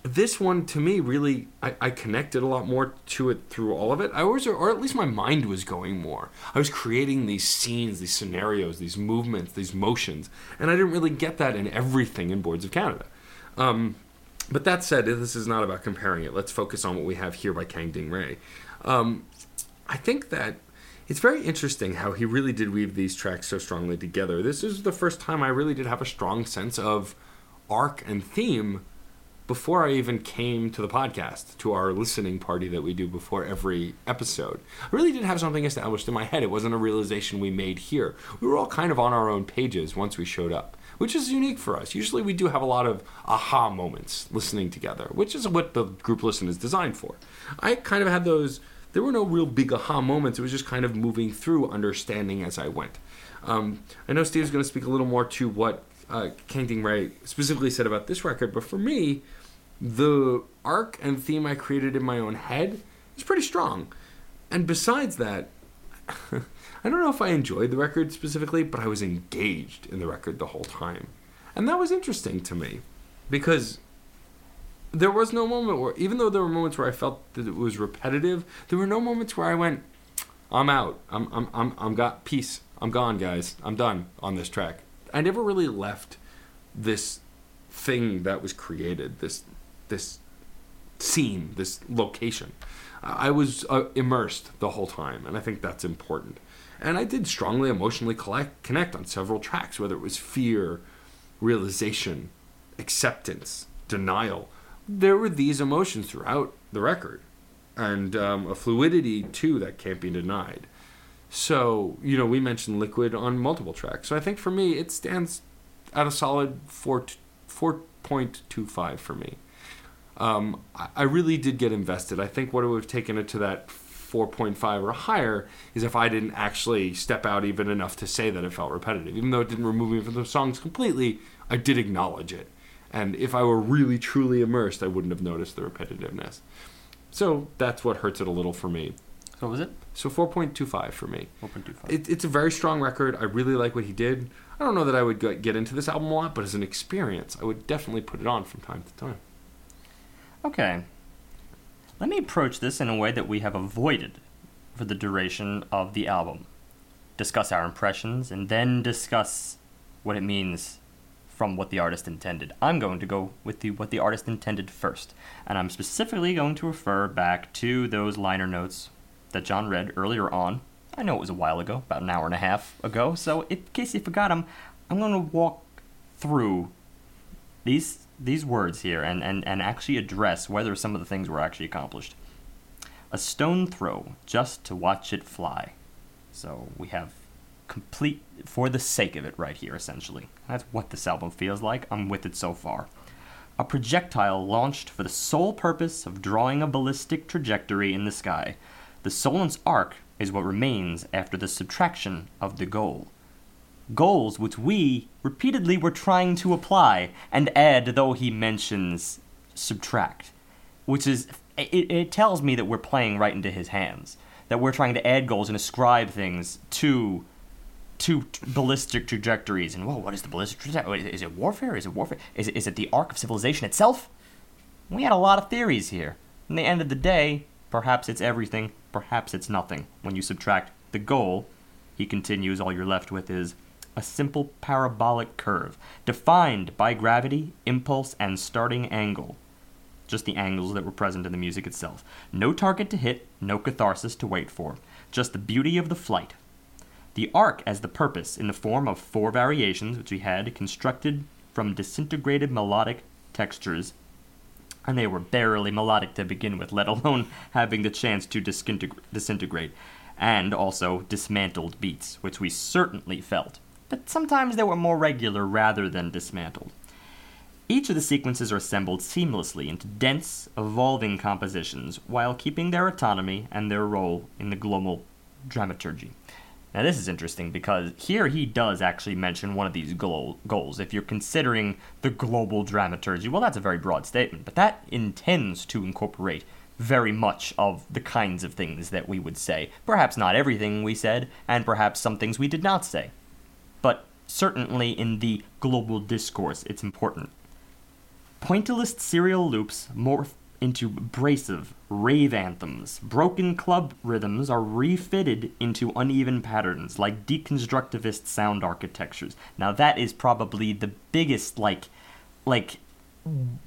this one, to me, really, I, I connected a lot more to it through all of it. I was, or at least my mind was going more. I was creating these scenes, these scenarios, these movements, these motions, and I didn't really get that in everything in Boards of Canada. Um, but that said, this is not about comparing it. Let's focus on what we have here by Kangding Ray. Um, I think that it's very interesting how he really did weave these tracks so strongly together. This is the first time I really did have a strong sense of arc and theme before I even came to the podcast, to our listening party that we do before every episode. I really did have something established in my head. It wasn't a realization we made here. We were all kind of on our own pages once we showed up, which is unique for us. Usually we do have a lot of aha moments listening together, which is what the group listen is designed for. I kind of had those there were no real big aha moments. It was just kind of moving through, understanding as I went. Um, I know Steve's going to speak a little more to what uh, Kang specifically said about this record, but for me, the arc and theme I created in my own head is pretty strong. And besides that, I don't know if I enjoyed the record specifically, but I was engaged in the record the whole time. And that was interesting to me because there was no moment where, even though there were moments where I felt that it was repetitive, there were no moments where I went, I'm out. I'm, I'm, I'm, I'm got peace. I'm gone, guys. I'm done on this track. I never really left this thing that was created, this, this scene, this location. I was uh, immersed the whole time, and I think that's important. And I did strongly emotionally collect, connect on several tracks, whether it was fear, realization, acceptance, denial. There were these emotions throughout the record, and um, a fluidity too that can't be denied. So, you know, we mentioned Liquid on multiple tracks. So I think for me, it stands at a solid 4, 4.25 for me. Um, I, really did get invested. I think what would have taken it to that 4.5 or higher is if I didn't actually step out even enough to say that it felt repetitive. Even though it didn't remove me from the songs completely, I did acknowledge it. And if I were really truly immersed, I wouldn't have noticed the repetitiveness. So that's what hurts it a little for me. So what was it? So 4.25 for me. 4.25. It, it's a very strong record. I really like what he did. I don't know that I would go- get into this album a lot, but as an experience, I would definitely put it on from time to time. Okay. Let me approach this in a way that we have avoided for the duration of the album. Discuss our impressions and then discuss what it means from what the artist intended. I'm going to go with the what the artist intended first, and I'm specifically going to refer back to those liner notes that John read earlier on. I know it was a while ago, about an hour and a half ago, so in case you forgot them, I'm going to walk through these these words here and, and, and actually address whether some of the things were actually accomplished. A stone throw just to watch it fly. So we have complete for the sake of it right here, essentially. That's what this album feels like. I'm with it so far. A projectile launched for the sole purpose of drawing a ballistic trajectory in the sky. The Solens Arc is what remains after the subtraction of the goal. Goals which we repeatedly were trying to apply and add though he mentions subtract which is it, it tells me that we're playing right into his hands that we're trying to add goals and ascribe things to to t- ballistic trajectories. And well what is the ballistic trajectory? Is it warfare? Is it warfare? Is it, is it the arc of civilization itself? We had a lot of theories here. In the end of the day perhaps it's everything perhaps it's nothing when you subtract the goal he continues all you're left with is a simple parabolic curve, defined by gravity, impulse, and starting angle. Just the angles that were present in the music itself. No target to hit, no catharsis to wait for, just the beauty of the flight. The arc as the purpose, in the form of four variations, which we had constructed from disintegrated melodic textures, and they were barely melodic to begin with, let alone having the chance to disintegr- disintegrate, and also dismantled beats, which we certainly felt but sometimes they were more regular rather than dismantled. Each of the sequences are assembled seamlessly into dense, evolving compositions while keeping their autonomy and their role in the global dramaturgy. Now, this is interesting because here he does actually mention one of these goal- goals. If you're considering the global dramaturgy, well, that's a very broad statement, but that intends to incorporate very much of the kinds of things that we would say. Perhaps not everything we said, and perhaps some things we did not say but certainly in the global discourse, it's important. Pointillist serial loops morph into abrasive rave anthems. Broken club rhythms are refitted into uneven patterns, like deconstructivist sound architectures. Now that is probably the biggest like like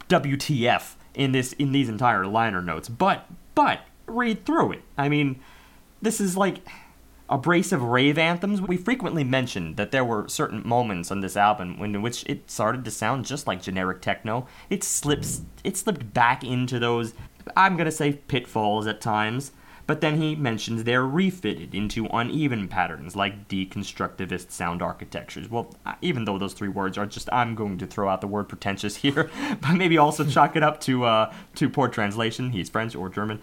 WTF in this in these entire liner notes. But but read through it. I mean, this is like abrasive rave anthems, we frequently mentioned that there were certain moments on this album in which it started to sound just like generic techno. It slips it slipped back into those I'm gonna say pitfalls at times. But then he mentions they're refitted into uneven patterns like deconstructivist sound architectures. Well, even though those three words are just, I'm going to throw out the word pretentious here, but maybe also chalk it up to uh, to poor translation. He's French or German.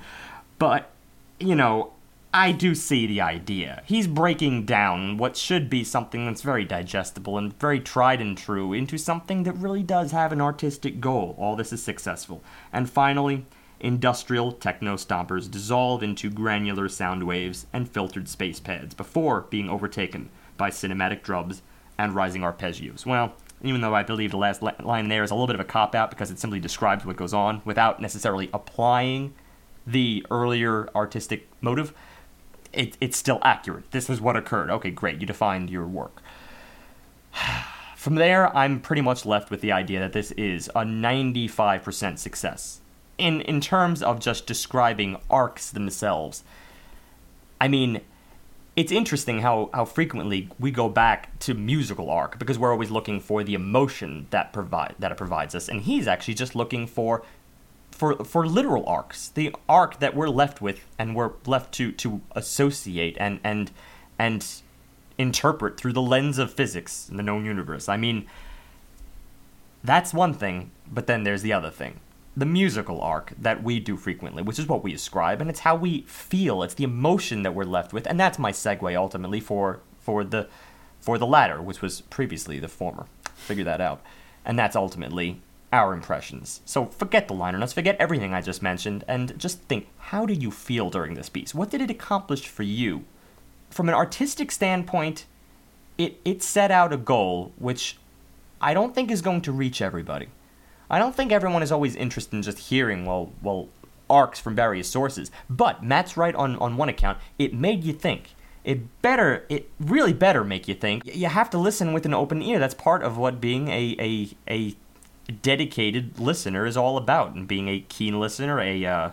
But you know, I do see the idea. He's breaking down what should be something that's very digestible and very tried and true into something that really does have an artistic goal. All this is successful. And finally, industrial techno stompers dissolve into granular sound waves and filtered space pads before being overtaken by cinematic drums and rising arpeggios. Well, even though I believe the last line there is a little bit of a cop out because it simply describes what goes on without necessarily applying the earlier artistic motive, it, it's still accurate. This is what occurred. Okay, great. You defined your work. From there, I'm pretty much left with the idea that this is a 95% success. In, in terms of just describing arcs themselves, I mean, it's interesting how, how frequently we go back to musical arc because we're always looking for the emotion that provide that it provides us, and he's actually just looking for for for literal arcs, the arc that we're left with and we're left to to associate and and and interpret through the lens of physics in the known universe. I mean, that's one thing, but then there's the other thing. The musical arc that we do frequently, which is what we ascribe, and it's how we feel. It's the emotion that we're left with, and that's my segue ultimately for for the for the latter, which was previously the former. Figure that out, and that's ultimately our impressions. So forget the liner notes, forget everything I just mentioned, and just think: how did you feel during this piece? What did it accomplish for you? From an artistic standpoint, it it set out a goal which I don't think is going to reach everybody. I don't think everyone is always interested in just hearing well well arcs from various sources. But Matt's right on, on one account. It made you think. It better it really better make you think. You have to listen with an open ear. That's part of what being a a, a dedicated listener is all about and being a keen listener, a uh,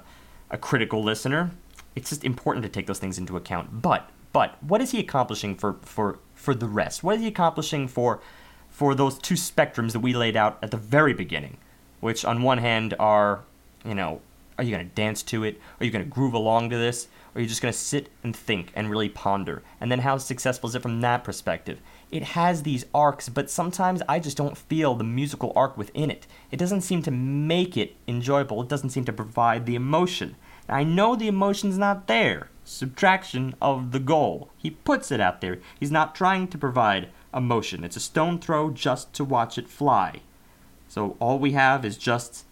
a critical listener. It's just important to take those things into account. But but what is he accomplishing for for for the rest? What is he accomplishing for for those two spectrums that we laid out at the very beginning? Which on one hand are, you know, are you going to dance to it? Are you going to groove along to this? Or are you just going to sit and think and really ponder? And then how successful is it from that perspective? It has these arcs, but sometimes I just don't feel the musical arc within it. It doesn't seem to make it enjoyable. It doesn't seem to provide the emotion. I know the emotion's not there. Subtraction of the goal. He puts it out there. He's not trying to provide emotion. It's a stone throw just to watch it fly. So all we have is just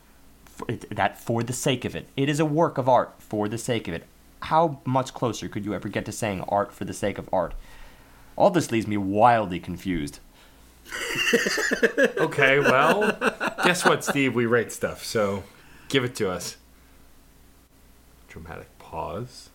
it, that for the sake of it. It is a work of art for the sake of it. How much closer could you ever get to saying art for the sake of art? All this leaves me wildly confused. Okay, well, guess what, Steve? We rate stuff, so give it to us. Dramatic pause.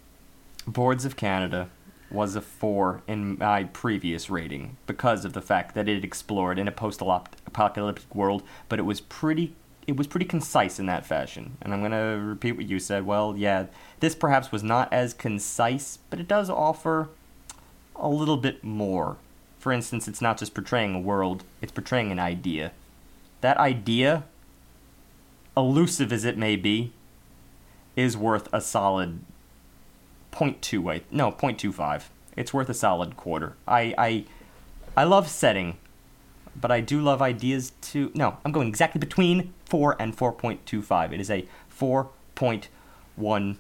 Boards of Canada was a 4 in my previous rating because of the fact that it explored in a post-apocalyptic world, but it was pretty it was pretty concise in that fashion. And I'm going to repeat what you said. Well, yeah, this perhaps was not as concise, but it does offer a little bit more. For instance, it's not just portraying a world, it's portraying an idea. That idea, elusive as it may be, is worth a solid 0.2 wait no 0.25 it's worth a solid quarter i i i love setting but i do love ideas too no i'm going exactly between 4 and 4.25 it is a 4.1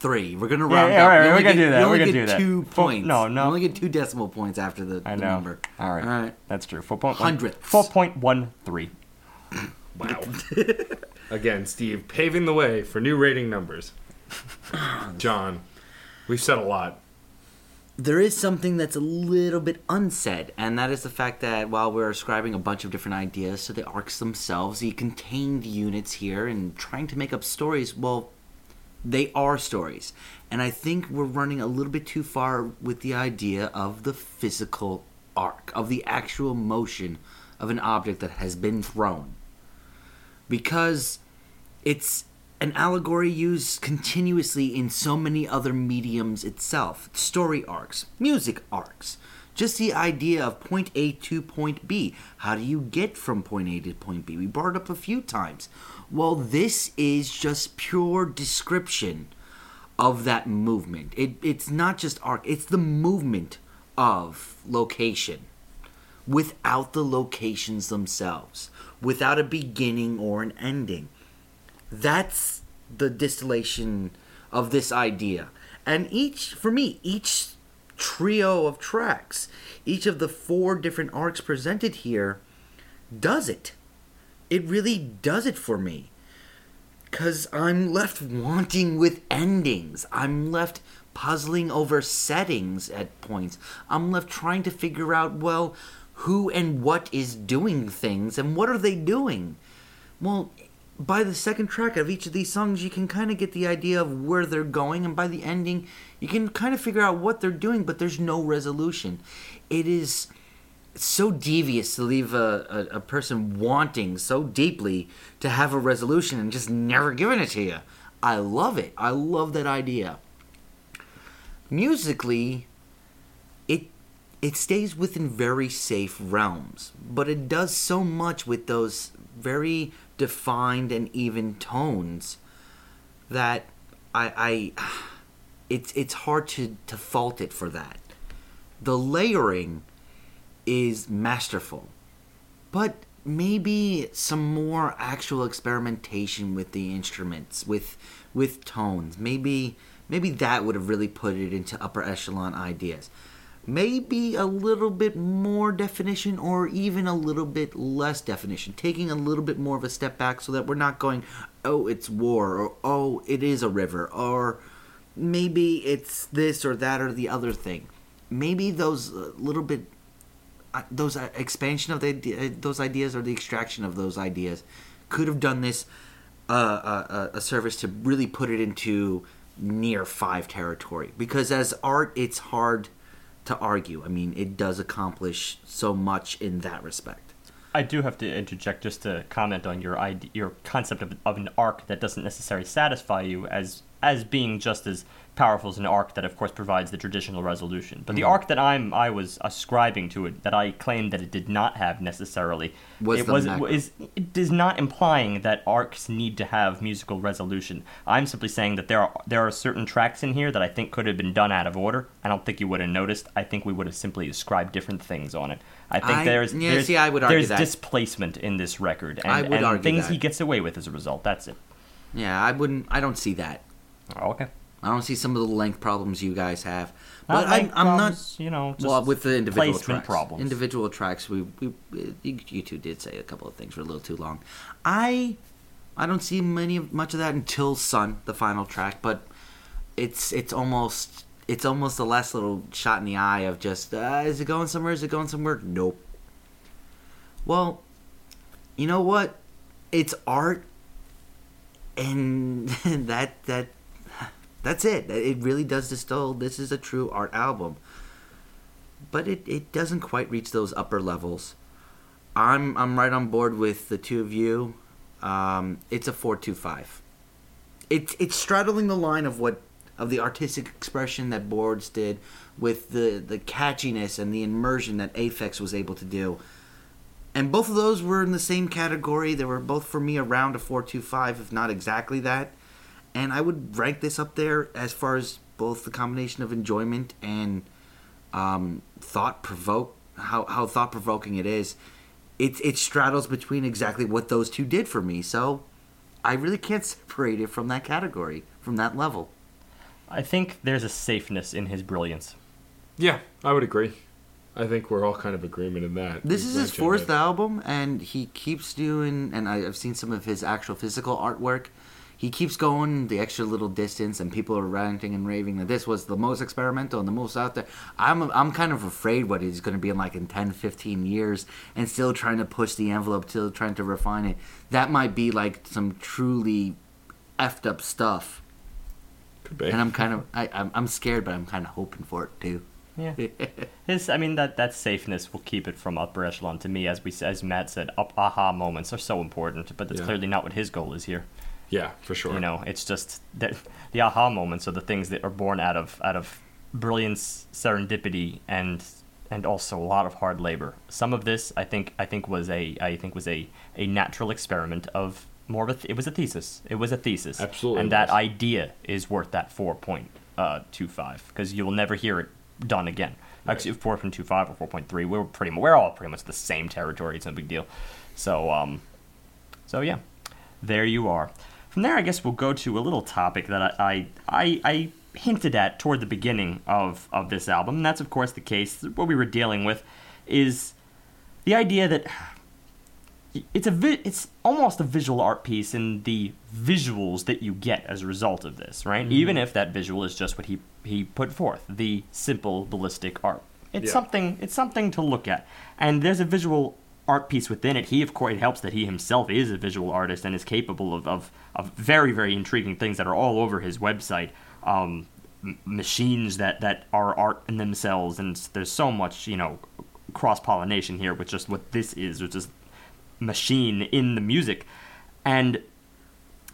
Three. We're gonna Yeah, round yeah, up. all right, You we're only gonna get- do that, we're gonna do that. two Four- points. no, no. You only get two decimal points after the, i the know number. all right All right. that's true 4.1 Hundredths. 4.13 Wow. Again, Steve paving the way for new rating numbers. John, we've said a lot. There is something that's a little bit unsaid, and that is the fact that while we're ascribing a bunch of different ideas to the arcs themselves, the contained units here and trying to make up stories, well, they are stories. And I think we're running a little bit too far with the idea of the physical arc, of the actual motion of an object that has been thrown. Because it's an allegory used continuously in so many other mediums itself story arcs, music arcs. Just the idea of point A to point B. How do you get from point A to point B? We brought it up a few times. Well, this is just pure description of that movement. It, it's not just arc, it's the movement of location without the locations themselves, without a beginning or an ending. That's the distillation of this idea. And each, for me, each trio of tracks, each of the four different arcs presented here, does it. It really does it for me. Because I'm left wanting with endings. I'm left puzzling over settings at points. I'm left trying to figure out, well, who and what is doing things and what are they doing? Well, by the second track of each of these songs, you can kind of get the idea of where they're going, and by the ending, you can kind of figure out what they're doing, but there's no resolution. It is so devious to leave a, a, a person wanting so deeply to have a resolution and just never giving it to you. I love it. I love that idea. Musically, it it stays within very safe realms, but it does so much with those very defined and even tones that I, I it's it's hard to, to fault it for that. The layering is masterful, but maybe some more actual experimentation with the instruments, with with tones. Maybe maybe that would have really put it into upper echelon ideas maybe a little bit more definition or even a little bit less definition, taking a little bit more of a step back so that we're not going, oh, it's war, or oh, it is a river, or maybe it's this or that or the other thing. Maybe those uh, little bit, uh, those uh, expansion of the, uh, those ideas or the extraction of those ideas could have done this uh, uh, a service to really put it into near five territory. Because as art, it's hard to argue. I mean, it does accomplish so much in that respect. I do have to interject just to comment on your idea, your concept of, of an arc that doesn't necessarily satisfy you as as being just as powerful as an arc that, of course, provides the traditional resolution. But the Mm-hmm. arc that I'm I was ascribing to it, that I claimed that it did not have necessarily, Was it was macro. is it is not implying that arcs need to have musical resolution. I'm simply saying that there are there are certain tracks in here that I think could have been done out of order. I don't think you would have noticed. I think we would have simply ascribed different things on it. I think I- there's yeah, there's, see, I would argue there's that. displacement in this record, and, I would and things that. he gets away with as a result. That's it. Yeah, I wouldn't. I don't see that. Oh, okay. I don't see some of the length problems you guys have. But I'm, I'm not. You know, just Well, with the individual tracks, problems. individual tracks, we, we you, you two did say a couple of things were a little too long. I I don't see many much of that until Sun, the final track, but it's it's almost it's almost the last little shot in the eye of just uh, is it going somewhere? Is it going somewhere? Nope. Well, you know what? It's art, and that that that's it. It really does distill. This is a true art album, but it, it doesn't quite reach those upper levels. I'm I'm right on board with the two of you. Um, it's a four two five. It's it's straddling the line of what of the artistic expression that Boards did with the the catchiness and the immersion that Aphex was able to do. And both of those were in the same category. They were both for me around a 425, if not exactly that. And I would rank this up there as far as both the combination of enjoyment and um, thought provoke how, how thought provoking it is. It it straddles between exactly what those two did for me. So I really can't separate it from that category, from that level. I think there's a safeness in his brilliance. Yeah, I would agree. I think we're all kind of agreement in that. This We've is his fourth it. album, and he keeps doing. And I, I've seen some of his actual physical artwork. He keeps going the extra little distance, and people are ranting and raving that this was the most experimental and the most out there. I'm I'm kind of afraid what he's going to be in like in 10, 15 years, and still trying to push the envelope, still trying to refine it. That might be like some truly effed up stuff, Could be. and I'm kind of I, I'm I'm scared, but I'm kind of hoping for it too. Yeah. His, I mean, that, that safeness will keep it from upper echelon to me. As we as Matt said, up aha moments are so important, but that's Yeah. clearly not what his goal is here. Yeah, for sure. You know, it's just that the aha moments are the things that are born out of out of brilliance, serendipity, and and also a lot of hard labor. Some of this, I think, I think was a I think was a a natural experiment of more of a th- it was a thesis. It was a thesis. Absolutely And that idea is worth that four point uh, two five because you will never hear it done again. Actually, four point two five or four point three, we're pretty we're all pretty much the same territory. It's no big deal. So um, so yeah, there you are. From there, I guess we'll go to a little topic that I I I, I hinted at toward the beginning of, of this album. And that's, of course, the case. What we were dealing with is the idea that it's a vi- it's almost a visual art piece in the visuals that you get as a result of this, right? Mm-hmm. Even if that visual is just what he he put forth, the simple ballistic art. It's Yeah. something it's something to look at. And there's a visual art piece within it. He of course it helps that he himself is a visual artist and is capable of of, of very very intriguing things that are all over his website. Um, m- machines that that are art in themselves and there's so much, you know, cross pollination here with just what this is, which is machine in the music. And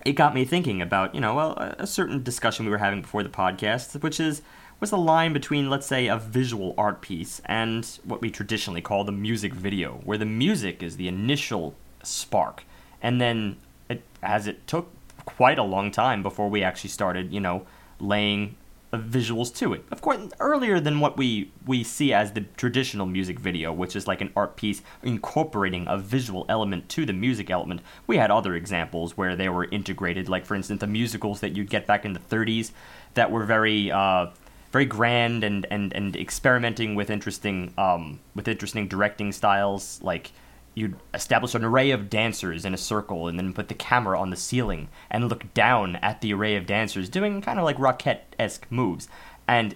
it got me thinking about, you know, a a certain discussion we were having before the podcast, which is what's the line between, let's say, a visual art piece and what we traditionally call the music video, where the music is the initial spark, and then it, as it took quite a long time before we actually started, you know, laying visuals to it. Of course, earlier than what we we see as the traditional music video, which is like an art piece incorporating a visual element to the music element. We had other examples where they were integrated, like for instance the musicals that you'd get back in the 30s that were very uh, very grand and, and, and experimenting with interesting um, with interesting directing styles like you'd establish an array of dancers in a circle and then put the camera on the ceiling and look down at the array of dancers doing kind of like Rockette-esque moves. And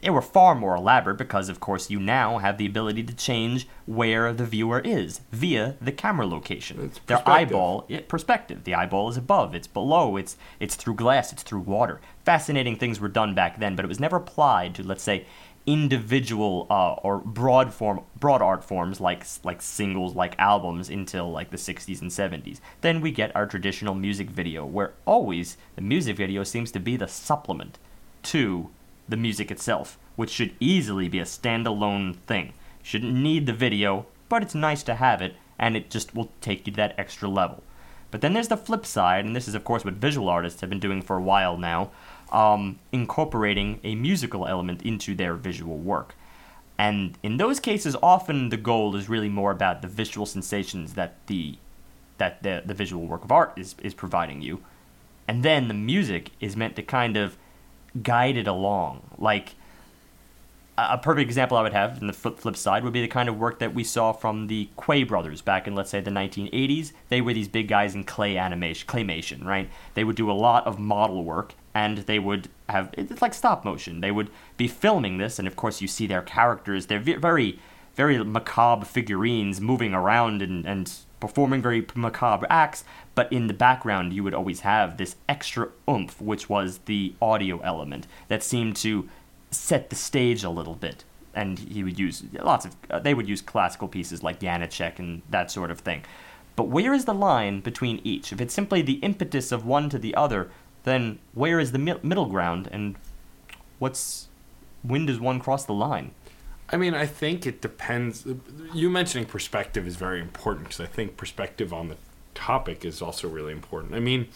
they were far more elaborate because, of course, you now have the ability to change where the viewer is via the camera location. It's Their eyeball, yeah, perspective. The eyeball is above, it's below, it's it's through glass, it's through water. Fascinating things were done back then, but it was never applied to, let's say, individual uh, or broad form broad art forms like like singles like albums until like the 60s and 70s then we get our traditional music video where always the music video seems to be the supplement to the music itself which should easily be a standalone thing shouldn't need the video but it's nice to have it and it just will take you to that extra level but then there's the flip side, and this is, of course, what visual artists have been doing for a while now, um, incorporating a musical element into their visual work. And in those cases, often the goal is really more about the visual sensations that the that the, the visual work of art is, is providing you. And then the music is meant to kind of guide it along. Like, a perfect example I would have in the flip, flip side would be the kind of work that we saw from the Quay brothers back in, let's say, the 1980s. They were these big guys in clay animation, claymation, right? They would do a lot of model work, and they would have it's like stop motion. They would be filming this, and of course, you see their characters. They're very, very macabre figurines moving around and and performing very macabre acts. But in the background, you would always have this extra oomph, which was the audio element that seemed to set the stage a little bit. And he would use lots of, uh, they would use classical pieces like Janacek and that sort of thing. But where is the line between each? If it's simply the impetus of one to the other, then where is the mi- middle ground? And what's, when does one cross the line? I mean, I think it depends. You mentioning perspective is very important because I think perspective on the topic is also really important. I mean,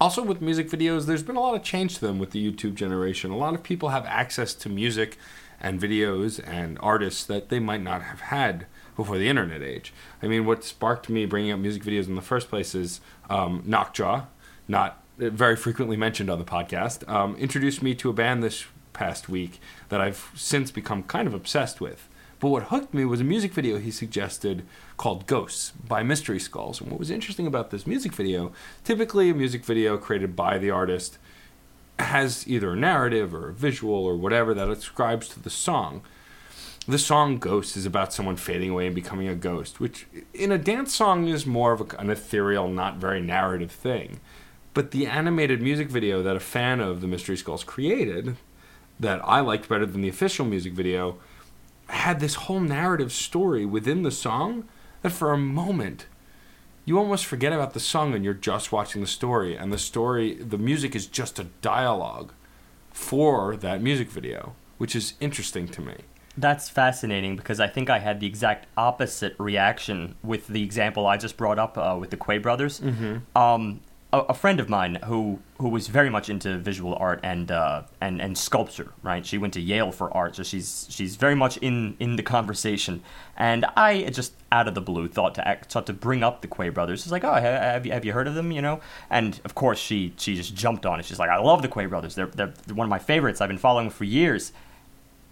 also with music videos, there's been a lot of change to them with the YouTube generation. A lot of people have access to music and videos and artists that they might not have had before the internet age. I mean, what sparked me bringing up music videos in the first place is um, Knockjaw, not very frequently mentioned on the podcast, um, introduced me to a band this past week that I've since become kind of obsessed with. But what hooked me was a music video he suggested called Ghosts by Mystery Skulls. And what was interesting about this music video, typically a music video created by the artist has either a narrative or a visual or whatever that ascribes to the song. The song Ghosts is about someone fading away and becoming a ghost, which in a dance song is more of an ethereal, not very narrative thing. But the animated music video that a fan of the Mystery Skulls created, that I liked better than the official music video, had this whole narrative story within the song that for a moment you almost forget about the song and you're just watching the story and the story the music is just a dialogue for that music video which is interesting to me That's fascinating because I think I had the exact opposite reaction with the example I just brought up uh, with the Quay brothers. Mm-hmm. Um, a, a friend of mine who who was very much into visual art and uh, and and sculpture. Right, she went to Yale for art, so she's she's very much in in the conversation. And I just out of the blue thought to act, thought to bring up the Quay brothers. It's like, oh, have you have you heard of them? You know, and of course she she just jumped on it. She's like, I love the Quay brothers. They're they're, one of my favorites. I've been following for years.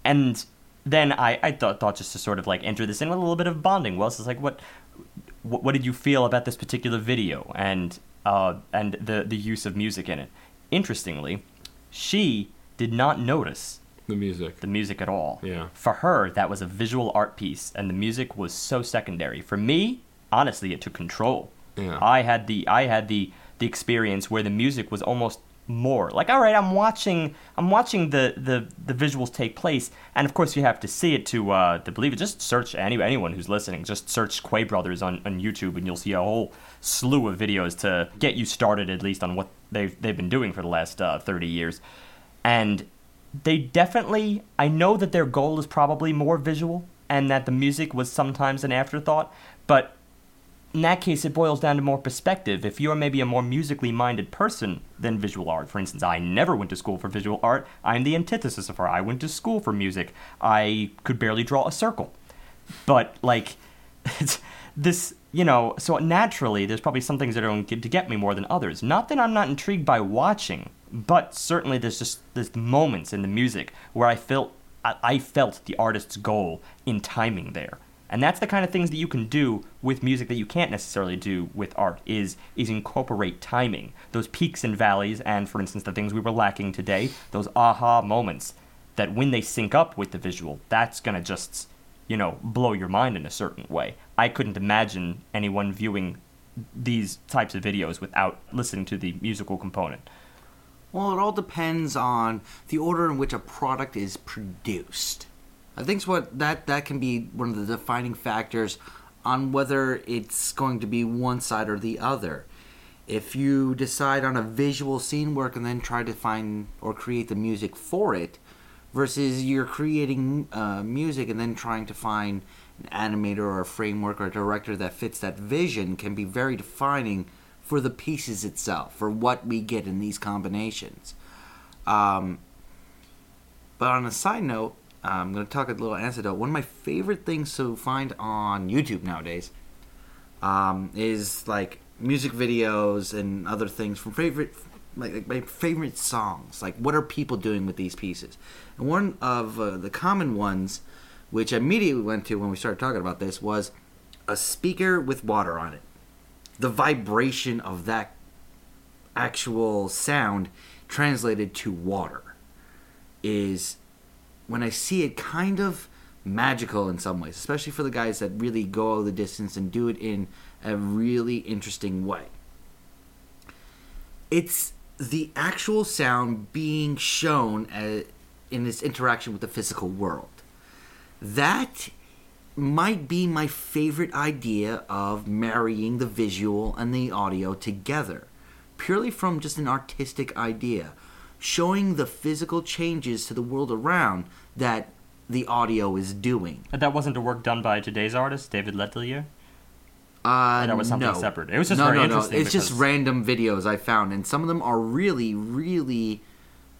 And then I, I thought, thought just to sort of like enter this in with a little bit of bonding. Well, it's like, what, what did you feel about this particular video and uh, and the the use of music in it? Interestingly, she did not notice The music. the music at all. Yeah. For her, that was a visual art piece, and the music was so secondary. For me, honestly, it took control. Yeah. I had the I had the the experience where the music was almost more. Like all right i'm watching i'm watching the the the visuals take place and of course you have to see it to uh to believe it. Just search any anyone who's listening just search quay brothers on on youtube and you'll see a whole slew of videos to get you started at least on what they've they've been doing for the last uh, 30 years. And they definitely i know that their goal is probably more visual and that the music was sometimes an afterthought but in that case, it boils down to more perspective. If you're maybe a more musically minded person than visual art, for instance, I never went to school for visual art. I'm the antithesis of her. I went to school for music. I could barely draw a circle. But, like, this, you know, so naturally, there's probably some things that are going to get me more than others. Not that I'm not intrigued by watching, but certainly there's just there's moments in the music where I felt I, I felt the artist's goal in timing there. And that's the kind of things that you can do with music that you can't necessarily do with art is is incorporate timing. Those peaks and valleys and for instance the things we were lacking today, those aha moments that when they sync up with the visual, that's going to just, you know, blow your mind in a certain way. I couldn't imagine anyone viewing these types of videos without listening to the musical component. Well, it all depends on the order in which a product is produced. I think what that that can be one of the defining factors on whether it's going to be one side or the other. If you decide on a visual scene work and then try to find or create the music for it, versus you're creating uh, music and then trying to find an animator or a framework or a director that fits that vision, can be very defining for the pieces itself, for what we get in these combinations. Um, but on a side note, I'm going to talk a little anecdote. One of my favorite things to find on YouTube nowadays um, is like music videos and other things from favorite, like, like my favorite songs. Like, what are people doing with these pieces? And one of uh, the common ones, which I immediately went to when we started talking about this, was a speaker with water on it. The vibration of that actual sound translated to water is when I see it kind of magical in some ways, especially for the guys that really go all the distance and do it in a really interesting way. It's the actual sound being shown uh, in this interaction with the physical world. That might be my favorite idea of marrying the visual and the audio together, purely from just an artistic idea showing the physical changes to the world around that the audio is doing. But that wasn't a work done by today's artist, David Letellier? Uh, that was something no. separate. It was just no, very no, interesting No. It's just random videos I found, and some of them are really, really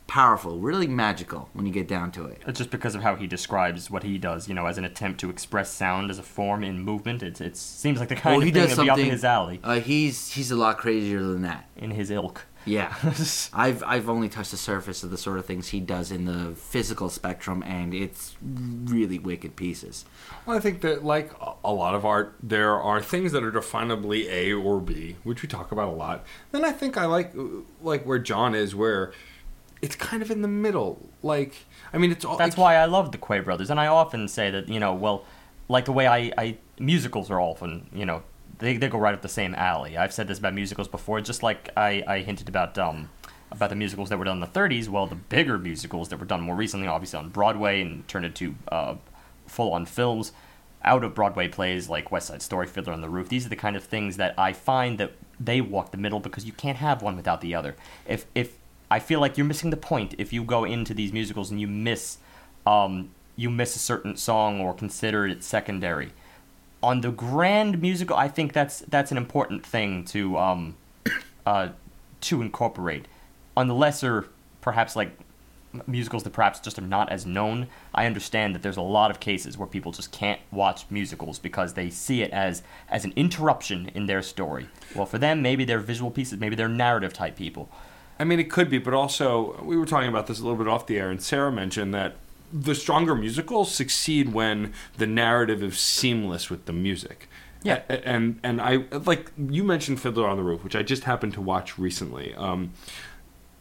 powerful, really magical when you get down to it. It's just because of how he describes what he does, you know, as an attempt to express sound as a form in movement. It, it seems like the kind Well, of he thing does that'd be up in something. his alley, Uh, he's he's a lot crazier than that. in his ilk. Yeah, I've I've only touched the surface of the sort of things he does in the physical spectrum, and it's really wicked pieces. Well, I think that, like a- a lot of art, there are things that are definably A or B, which we talk about a lot. Then I think I like like where John is, where it's kind of in the middle. Like, I mean, it's all. That's why I love the Quay brothers, and I often say that you know, well, like the way I, I musicals are often, you know, they they go right up the same alley. I've said this about musicals before, just like I, I hinted about um about the musicals that were done in the 30s. Well, the bigger musicals that were done more recently, obviously on Broadway and turned into uh, full on films. Out of Broadway plays like West Side Story, Fiddler on the Roof. These are the kind of things that I find that they walk the middle because you can't have one without the other. If if I feel like you're missing the point if you go into these musicals and you miss um, you miss a certain song or consider it secondary. On the grand musical, I think that's that's an important thing to um, uh, to incorporate on the lesser, perhaps like musicals that perhaps just are not as known. I understand that there's a lot of cases where people just can't watch musicals because they see it as as an interruption in their story. Well, for them, maybe they're visual pieces, maybe they're narrative type people. I mean, it could be, but also we were talking about this a little bit off the air, and Sarah mentioned that the stronger musicals succeed when the narrative is seamless with the music. Yeah. And and I like you mentioned Fiddler on the Roof, which I just happened to watch recently. Um,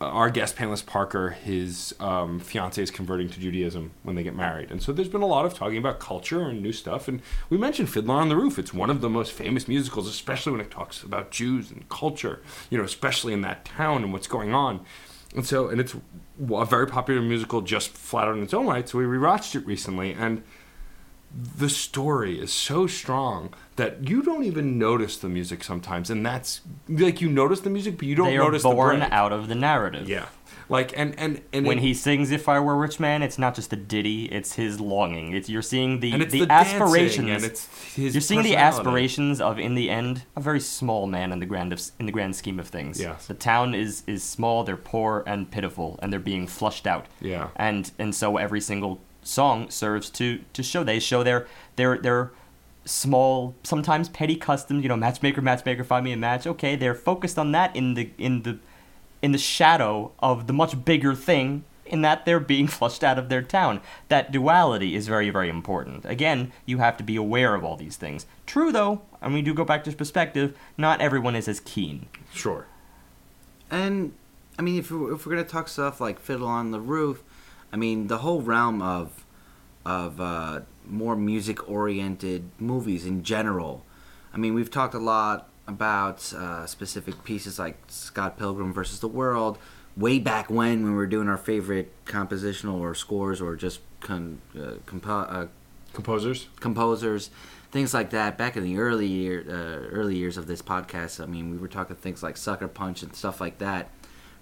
our guest panelist Parker, his um, fiance is converting to Judaism when they get married, and so there's been a lot of talking about culture and new stuff. And we mentioned Fiddler on the Roof; it's one of the most famous musicals, especially when it talks about Jews and culture. You know, especially in that town and what's going on. And so, and it's a very popular musical, just flat out in its own right. So we rewatched it recently, and the story is so strong that you don't even notice the music sometimes, and that's like you notice the music, but you don't they are notice the born break. out of the narrative. Yeah, like and and and When it- he sings "If I Were a Rich Man," it's not just a ditty; it's his longing. It's you're seeing the the, the, aspirations. and it's his you're seeing the aspirations of, in the end, a very small man in the grand of, in the grand scheme of things. Yes. The town is is small. They're poor and pitiful, and they're being flushed out. Yeah. And and so every single song serves to to show they show their their their small sometimes petty customs you know matchmaker matchmaker find me a match okay they're focused on that in the in the in the shadow of the much bigger thing in that they're being flushed out of their town that duality is very very important again you have to be aware of all these things true though and we do go back to perspective not everyone is as keen Sure. And I mean, if we're, if we're gonna talk stuff like Fiddle on the Roof, I mean, the whole realm of of uh, more music oriented movies in general. I mean, we've talked a lot about uh, specific pieces like Scott Pilgrim versus the World. Way back when, when we were doing our favorite compositional or scores or just con, uh, compo- uh, Composers. composers, things like that. Back in the early year, uh, early years of this podcast, I mean, we were talking things like Sucker Punch and stuff like that.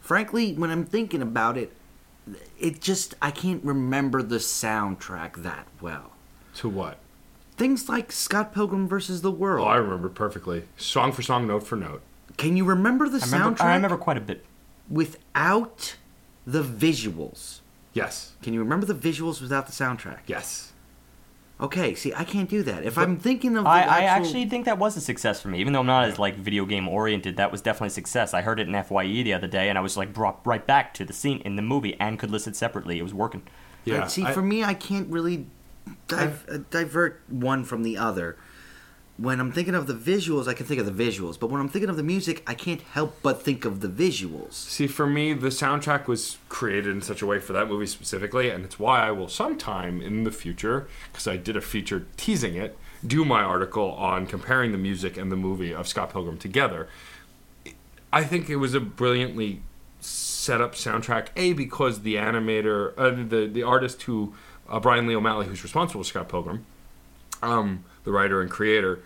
Frankly, when I'm thinking about it, it just I can't remember the soundtrack that well. To what? Things like Scott Pilgrim versus the World. Oh, I remember perfectly. Song for song, note for note. Can you remember the I remember, soundtrack I remember quite a bit without the visuals? Yes. Can you remember the visuals without the soundtrack? Yes. Okay, see, I can't do that. If I'm thinking of the I, I actual- actually think that was a success for me, even though I'm not as like video game oriented. That was definitely a success. I heard it in Fye the other day, and I was like brought right back to the scene in the movie and could listen separately. It was working. Yeah. But see, I- for me, I can't really div- uh, divert one from the other. When I'm thinking of the visuals, I can think of the visuals. But when I'm thinking of the music, I can't help but think of the visuals. See, for me, the soundtrack was created in such a way for that movie specifically, and it's why I will sometime in the future, because I did a feature teasing it, do my article on comparing the music and the movie of Scott Pilgrim together. I think it was a brilliantly set up soundtrack. A because the animator, uh, the the artist who uh, Brian Lee O'Malley, who's responsible for Scott Pilgrim, um, the writer and creator,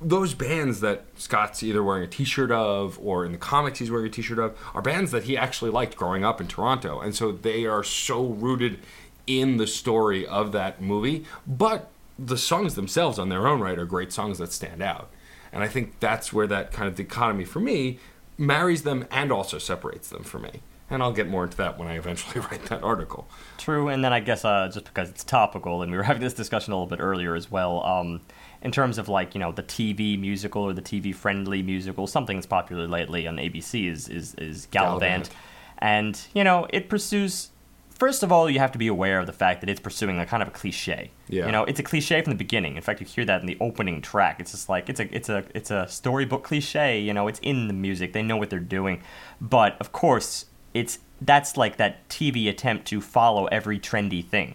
those bands that Scott's either wearing a T-shirt of or in the comics he's wearing a T-shirt of are bands that he actually liked growing up in Toronto, and so they are so rooted in the story of that movie. But the songs themselves, on their own right, are great songs that stand out, and I think that's where that kind of dichotomy for me marries them and also separates them for me. And I'll get more into that when I eventually write that article. True, and then I guess uh, just because it's topical, and we were having this discussion a little bit earlier as well. Um, in terms of like you know the TV musical or the TV friendly musical, something that's popular lately on ABC is is, is Galavant, Galavant. and you know it pursues. First of all, you have to be aware of the fact that it's pursuing a kind of a cliche. Yeah. You know, it's a cliche from the beginning. In fact, you hear that in the opening track. It's just like it's a it's a it's a storybook cliche. You know, it's in the music. They know what they're doing, but of course, it's that's like that TV attempt to follow every trendy thing.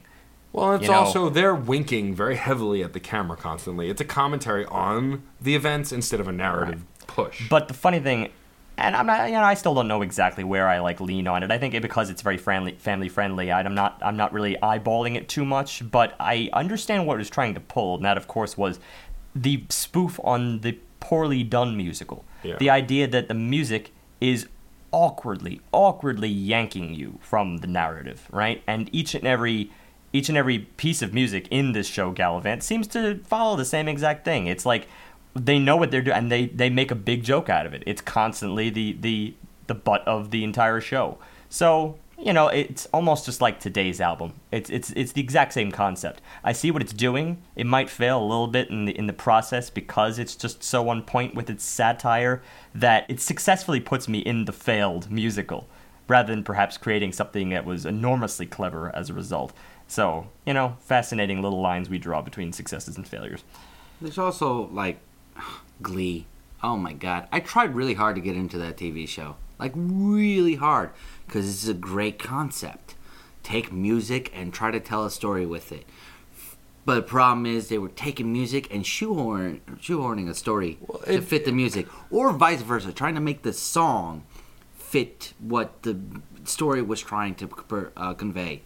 Well, it's You know- also they're winking very heavily at the camera constantly. It's a commentary on the events instead of a narrative push. But the funny thing, and I'm not, you know, I still don't know exactly where I like lean on it. I think it because it's very family family friendly. I'm not I'm not really eyeballing it too much, but I understand what it was trying to pull, and that of course was the spoof on the poorly done musical. Yeah. The idea that the music is awkwardly, awkwardly yanking you from the narrative, right? And each and every each and every piece of music in this show, Galavant, seems to follow the same exact thing. It's like they know what they're doing and they, they make a big joke out of it. It's constantly the the the butt of the entire show. So you know, it's almost just like today's album. It's it's it's the exact same concept. I see what it's doing. It might fail a little bit in the in the process because it's just so on point with its satire that it successfully puts me in the failed musical, rather than perhaps creating something that was enormously clever as a result. So you know, fascinating little lines we draw between successes and failures. There's also like Glee. Oh my god. I tried really hard to get into that TV show. Like really hard because it's a great concept. Take music and try to tell a story with it. But the problem is they were taking music and shoehorn, shoehorning a story to it- fit the music, or vice versa, trying to make the song fit what the story was trying to uh, convey.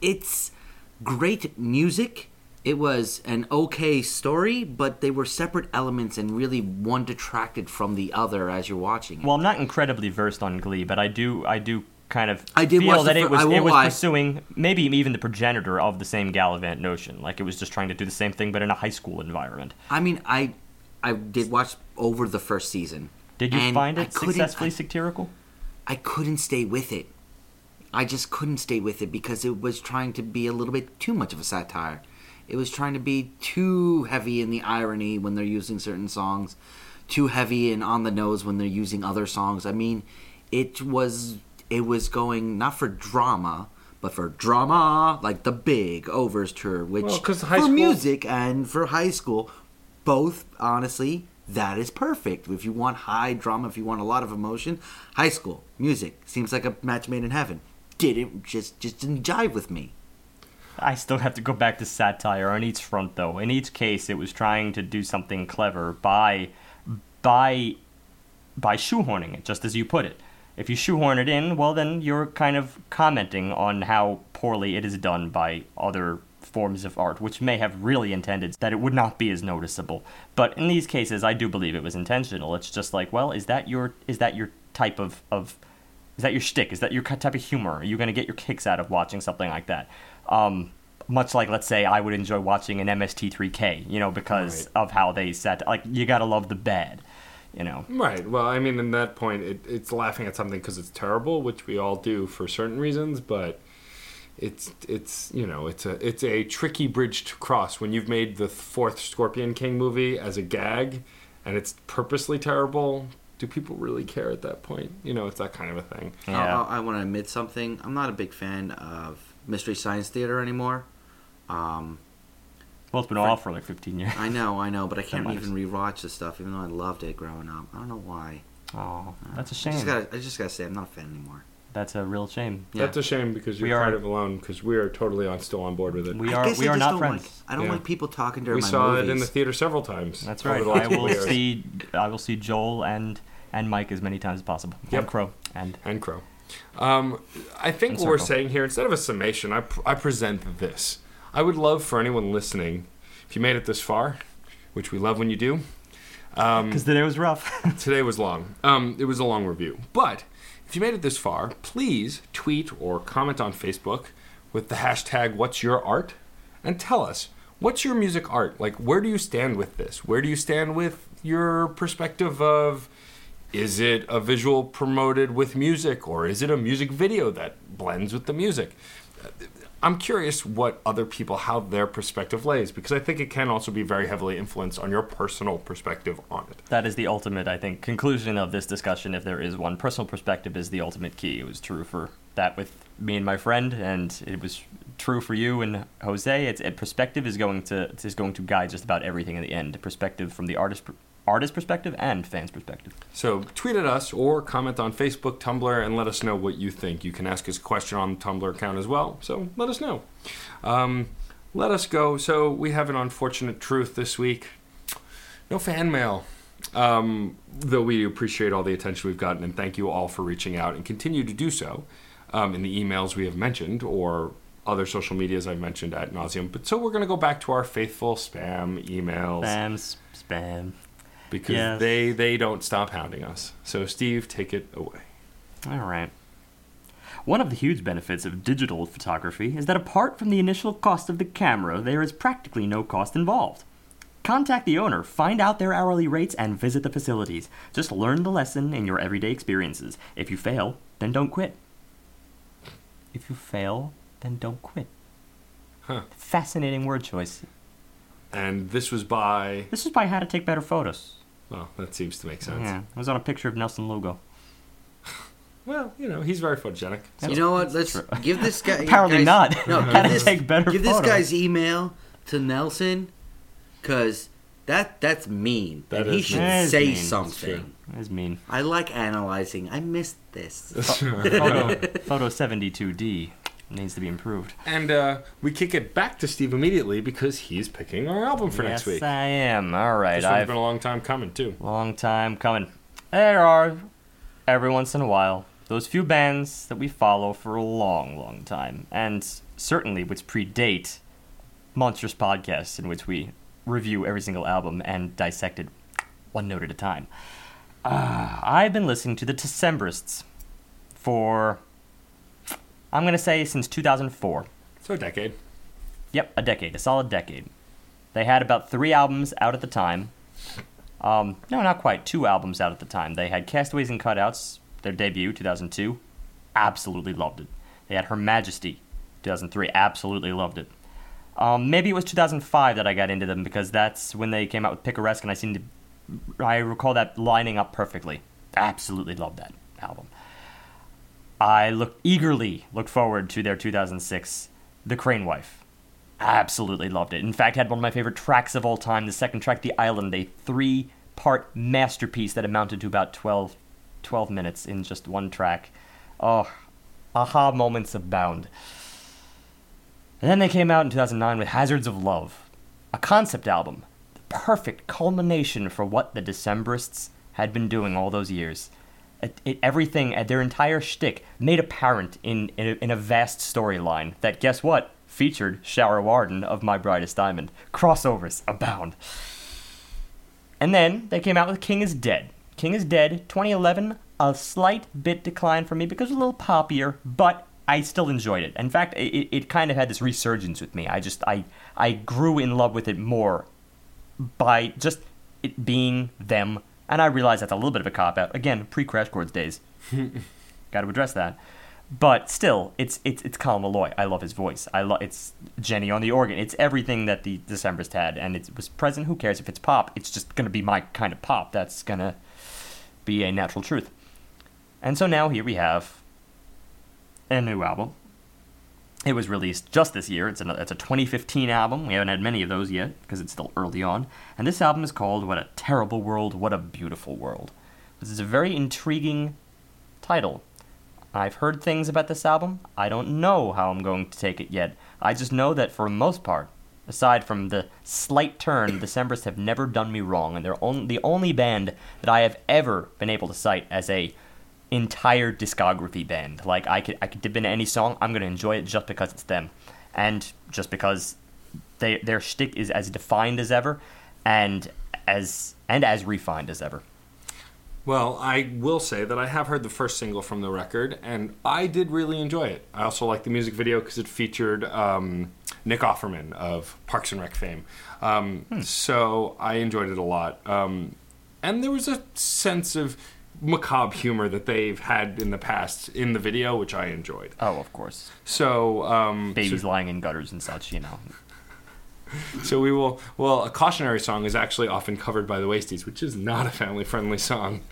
It's great music. It was an okay story, but they were separate elements, and really one detracted from the other as you're watching it. Well, I'm not incredibly versed on Glee, but I do I do kind of I did feel that fir- it was it was lie. pursuing maybe even the progenitor of the same Galavant notion. Like it was just trying to do the same thing, but in a high school environment. I mean, I I did watch over the first season. Did you find it successfully I- satirical? I couldn't stay with it. I just couldn't stay with it because it was trying to be a little bit too much of a satire. It was trying to be too heavy in the irony when they're using certain songs, too heavy and on the nose when they're using other songs. I mean, it was it was going not for drama, but for drama, like the big overture, which Well, for school- music and for high school, both honestly, that is perfect. If you want high drama, if you want a lot of emotion, high school music seems like a match made in heaven. Didn't just just didn't jive with me. I still have to go back to satire on each front, though. In each case, it was trying to do something clever by by by shoehorning it, just as you put it. If you shoehorn it in, well, then you're kind of commenting on how poorly it is done by other forms of art, which may have really intended that it would not be as noticeable. But in these cases, I do believe it was intentional. It's just like, well, is that your is that your type of of is that your shtick? Is that your type of humor? Are you going to get your kicks out of watching something like that? Um, much like, let's say, I would enjoy watching an MST3K, you know, because Right. of how they set. Like, you got to love the bad, you know. Right. Well, I mean, in that point, it, it's laughing at something because it's terrible, which we all do for certain reasons. But it's it's you know it's a it's a tricky bridge to cross when you've made the fourth Scorpion King movie as a gag, and it's purposely terrible. Do people really care at that point? You know, it's that kind of a thing. Yeah. I, I, want to admit something. I'm not a big fan of Mystery Science Theater anymore. Um, Well, it's been off for like 15 years. I know, I know, but I can't matters. even rewatch the stuff, even though I loved it growing up. I don't know why. Oh, that's a I shame. just gotta, I just gotta say, I'm not a fan anymore. That's a real shame. Yeah. That's a shame because you're We are- kind of alone because we are totally on still on board with it. We I are guess we I are just not don't friends. Like, I don't Yeah. like people talking during we my saw movies. it in the theater several times. That's right. I will years. see I will see Joel and and Mike as many times as possible. Yep. And Crow and and Crow. Um, I think what we're saying here, instead of a summation, I, pr- I present this. I would love for anyone listening, if you made it this far, which we love when you do. Um, because today was rough. today was long. Um, it was a long review. But if you made it this far, please tweet or comment on Facebook with the hashtag What's Your Art and tell us what's your music art? Like, where do you stand with this? Where do you stand with your perspective of is it a visual promoted with music or is it a music video that blends with the music? I'm curious what other people, how their perspective lays, because I think it can also be very heavily influenced on your personal perspective on it. that is the ultimate, I think, conclusion of this discussion. If there is one, personal perspective is the ultimate key. It was true for that with me and my friend, and it was true for you and Jose. It's it, perspective is going to is going to guide just about everything in the end. Perspective from the artist artist perspective and fans perspective. So tweet at us or comment on Facebook, Tumblr, and let us know what you think. You can ask us a question on the Tumblr account as well. So let us know. Um, let us go. So we have an unfortunate truth this week. No fan mail. Um, though we appreciate all the attention we've gotten, and thank you all for reaching out and continue to do so um, in the emails we have mentioned or other social medias I've mentioned at nauseum. But so we're going to go back to our faithful spam emails Spam, spam. Because Yes. they they don't stop hounding us. So Steve, take it away. All right. One of the huge benefits of digital photography is that apart from the initial cost of the camera, there is practically no cost involved. Contact the owner, find out their hourly rates, and visit the facilities. Just learn the lesson in your everyday experiences. If you fail, then don't quit. If you fail, then don't quit. Huh. Fascinating word choice. And this was by. This is by How to Take Better Photos. Well, that seems to make sense. Yeah, it was on a picture of Nelson Lugo. Well, you know, he's very photogenic. so- You know what? Let's give this guy. Apparently guys- not. No, give this, take better give this guy's email to Nelson, cause that that's mean. That and he is should mean. Say mean. Something. That is mean. I like analyzing. I missed this. Photo, photo 72D needs to be improved. And uh, we kick it back to Steve immediately because he's picking our album for next week. yes. I am. All right. This one's I've been a long time coming, too. long time coming. There are every once in a while those few bands that we follow for a long, long time, and certainly which predate monstrous podcasts in which we review every single album and dissect it one note at a time. Uh, I've been listening to the Decemberists for I'm gonna say since 2004. So a decade. Yep, a decade, a solid decade. They had about three albums out at the time. Um, no, not quite. Two albums out at the time. They had Castaways and Cutouts, their debut, 2002. Absolutely loved it. They had Her Majesty, 2003. Absolutely loved it. Um, maybe it was 2005 that I got into them because that's when they came out with Picaresque, and I seem to, I recall that lining up perfectly. Absolutely loved that album. I look eagerly looked forward to their 2006 The Crane Wife. Absolutely loved it. In fact, had one of my favorite tracks of all time, the second track, The Island, a three-part masterpiece that amounted to about 12, 12 minutes in just one track. Oh, aha moments abound. And then they came out in 2009 with Hazards of Love, a concept album, the perfect culmination for what the Decemberists had been doing all those years. It, everything, their entire shtick, made apparent in, in, a, in a vast storyline that, guess what, featured Shara Worden of My Brightest Diamond. Crossovers abound. And then they came out with King is Dead. King is Dead, 2011, a slight bit decline for me because a little poppier, but I still enjoyed it. In fact, it, it kind of had this resurgence with me. I just, I, I grew in love with it more by just it being them. And I realize that's a little bit of a cop out. Again, pre Crash Chords days. Got to address that. But still, it's it's it's Colin Meloy. I love his voice. I love it's Jenny on the organ. It's everything that the Decemberists had, and it was present. Who cares if it's pop? It's just gonna be my kind of pop. That's gonna be a natural truth. And so now here we have a new album. It was released just this year. It's it's a 2015 album. We haven't had many of those yet because it's still early on. And this album is called What a Terrible World, What a Beautiful World. This is a very intriguing title. I've heard things about this album. I don't know how I'm going to take it yet. I just know that for the most part, aside from the slight turn, the Decemberists have never done me wrong, and they're on, the only band that I have ever been able to cite as a entire discography band. Like I could I could dip into any song, I'm gonna enjoy it just because it's them, and just because they their shtick is as defined as ever, and as and as refined as ever. Well, I will say that I have heard the first single from the record, and I did really enjoy it. I also like the music video because it featured um, Nick Offerman of Parks and Rec fame. Um, So I enjoyed it a lot. Um, and there was a sense of macabre humor that they've had in the past in the video, which I enjoyed. Oh, of course, So, um, babies so, lying in gutters and such. You know. so we will. Well, a cautionary song is actually often covered by the Wasties, which is not a family-friendly song,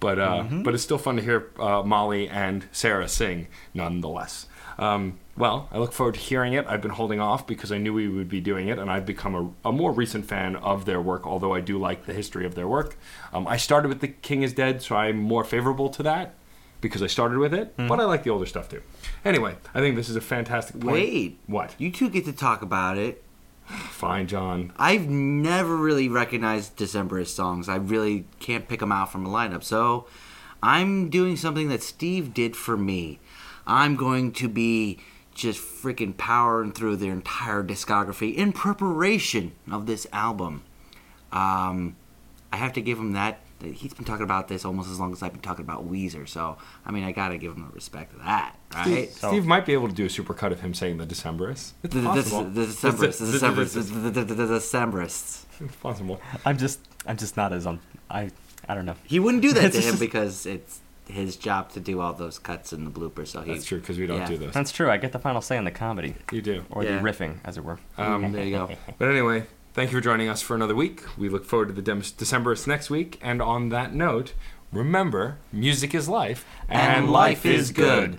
but uh, but it's still fun to hear uh, Molly and Sarah sing nonetheless. Um, well, I look forward to hearing it. I've been holding off because I knew we would be doing it, and I've become a, a more recent fan of their work. Although I do like the history of their work, um, I started with "The King Is Dead," so I'm more favorable to that because I started with it. But I like the older stuff too. Anyway, I think this is a fantastic. Point. Wait. what? You two get to talk about it. Fine, John. I've never really recognized Decemberist songs. I really can't pick them out from a lineup. So I'm doing something that Steve did for me. I'm going to be just freaking powering through their entire discography in preparation of this album. Um, I have to give him that he's been talking about this almost as long as I've been talking about Weezer. So I mean, I gotta give him the respect of that, right? Steve, Steve might be able to do a supercut of him saying the Decemberists. It's The, the, possible. the, the Decemberists, the The- the- Decemberists, the- the, the, the, the Decemberists. It's possible. I'm just I'm just not as on. I I don't know. He wouldn't do that to him because it's his job to do all those cuts and the bloopers. So he, That's true because we don't yeah. do those. That's true. I get the final say in the comedy You do. or Yeah. the riffing, as it were. Um, there you go. But anyway, thank you for joining us for another week. We look forward to the Dem- Decemberists next week. And on that note, remember, music is life, And life is good.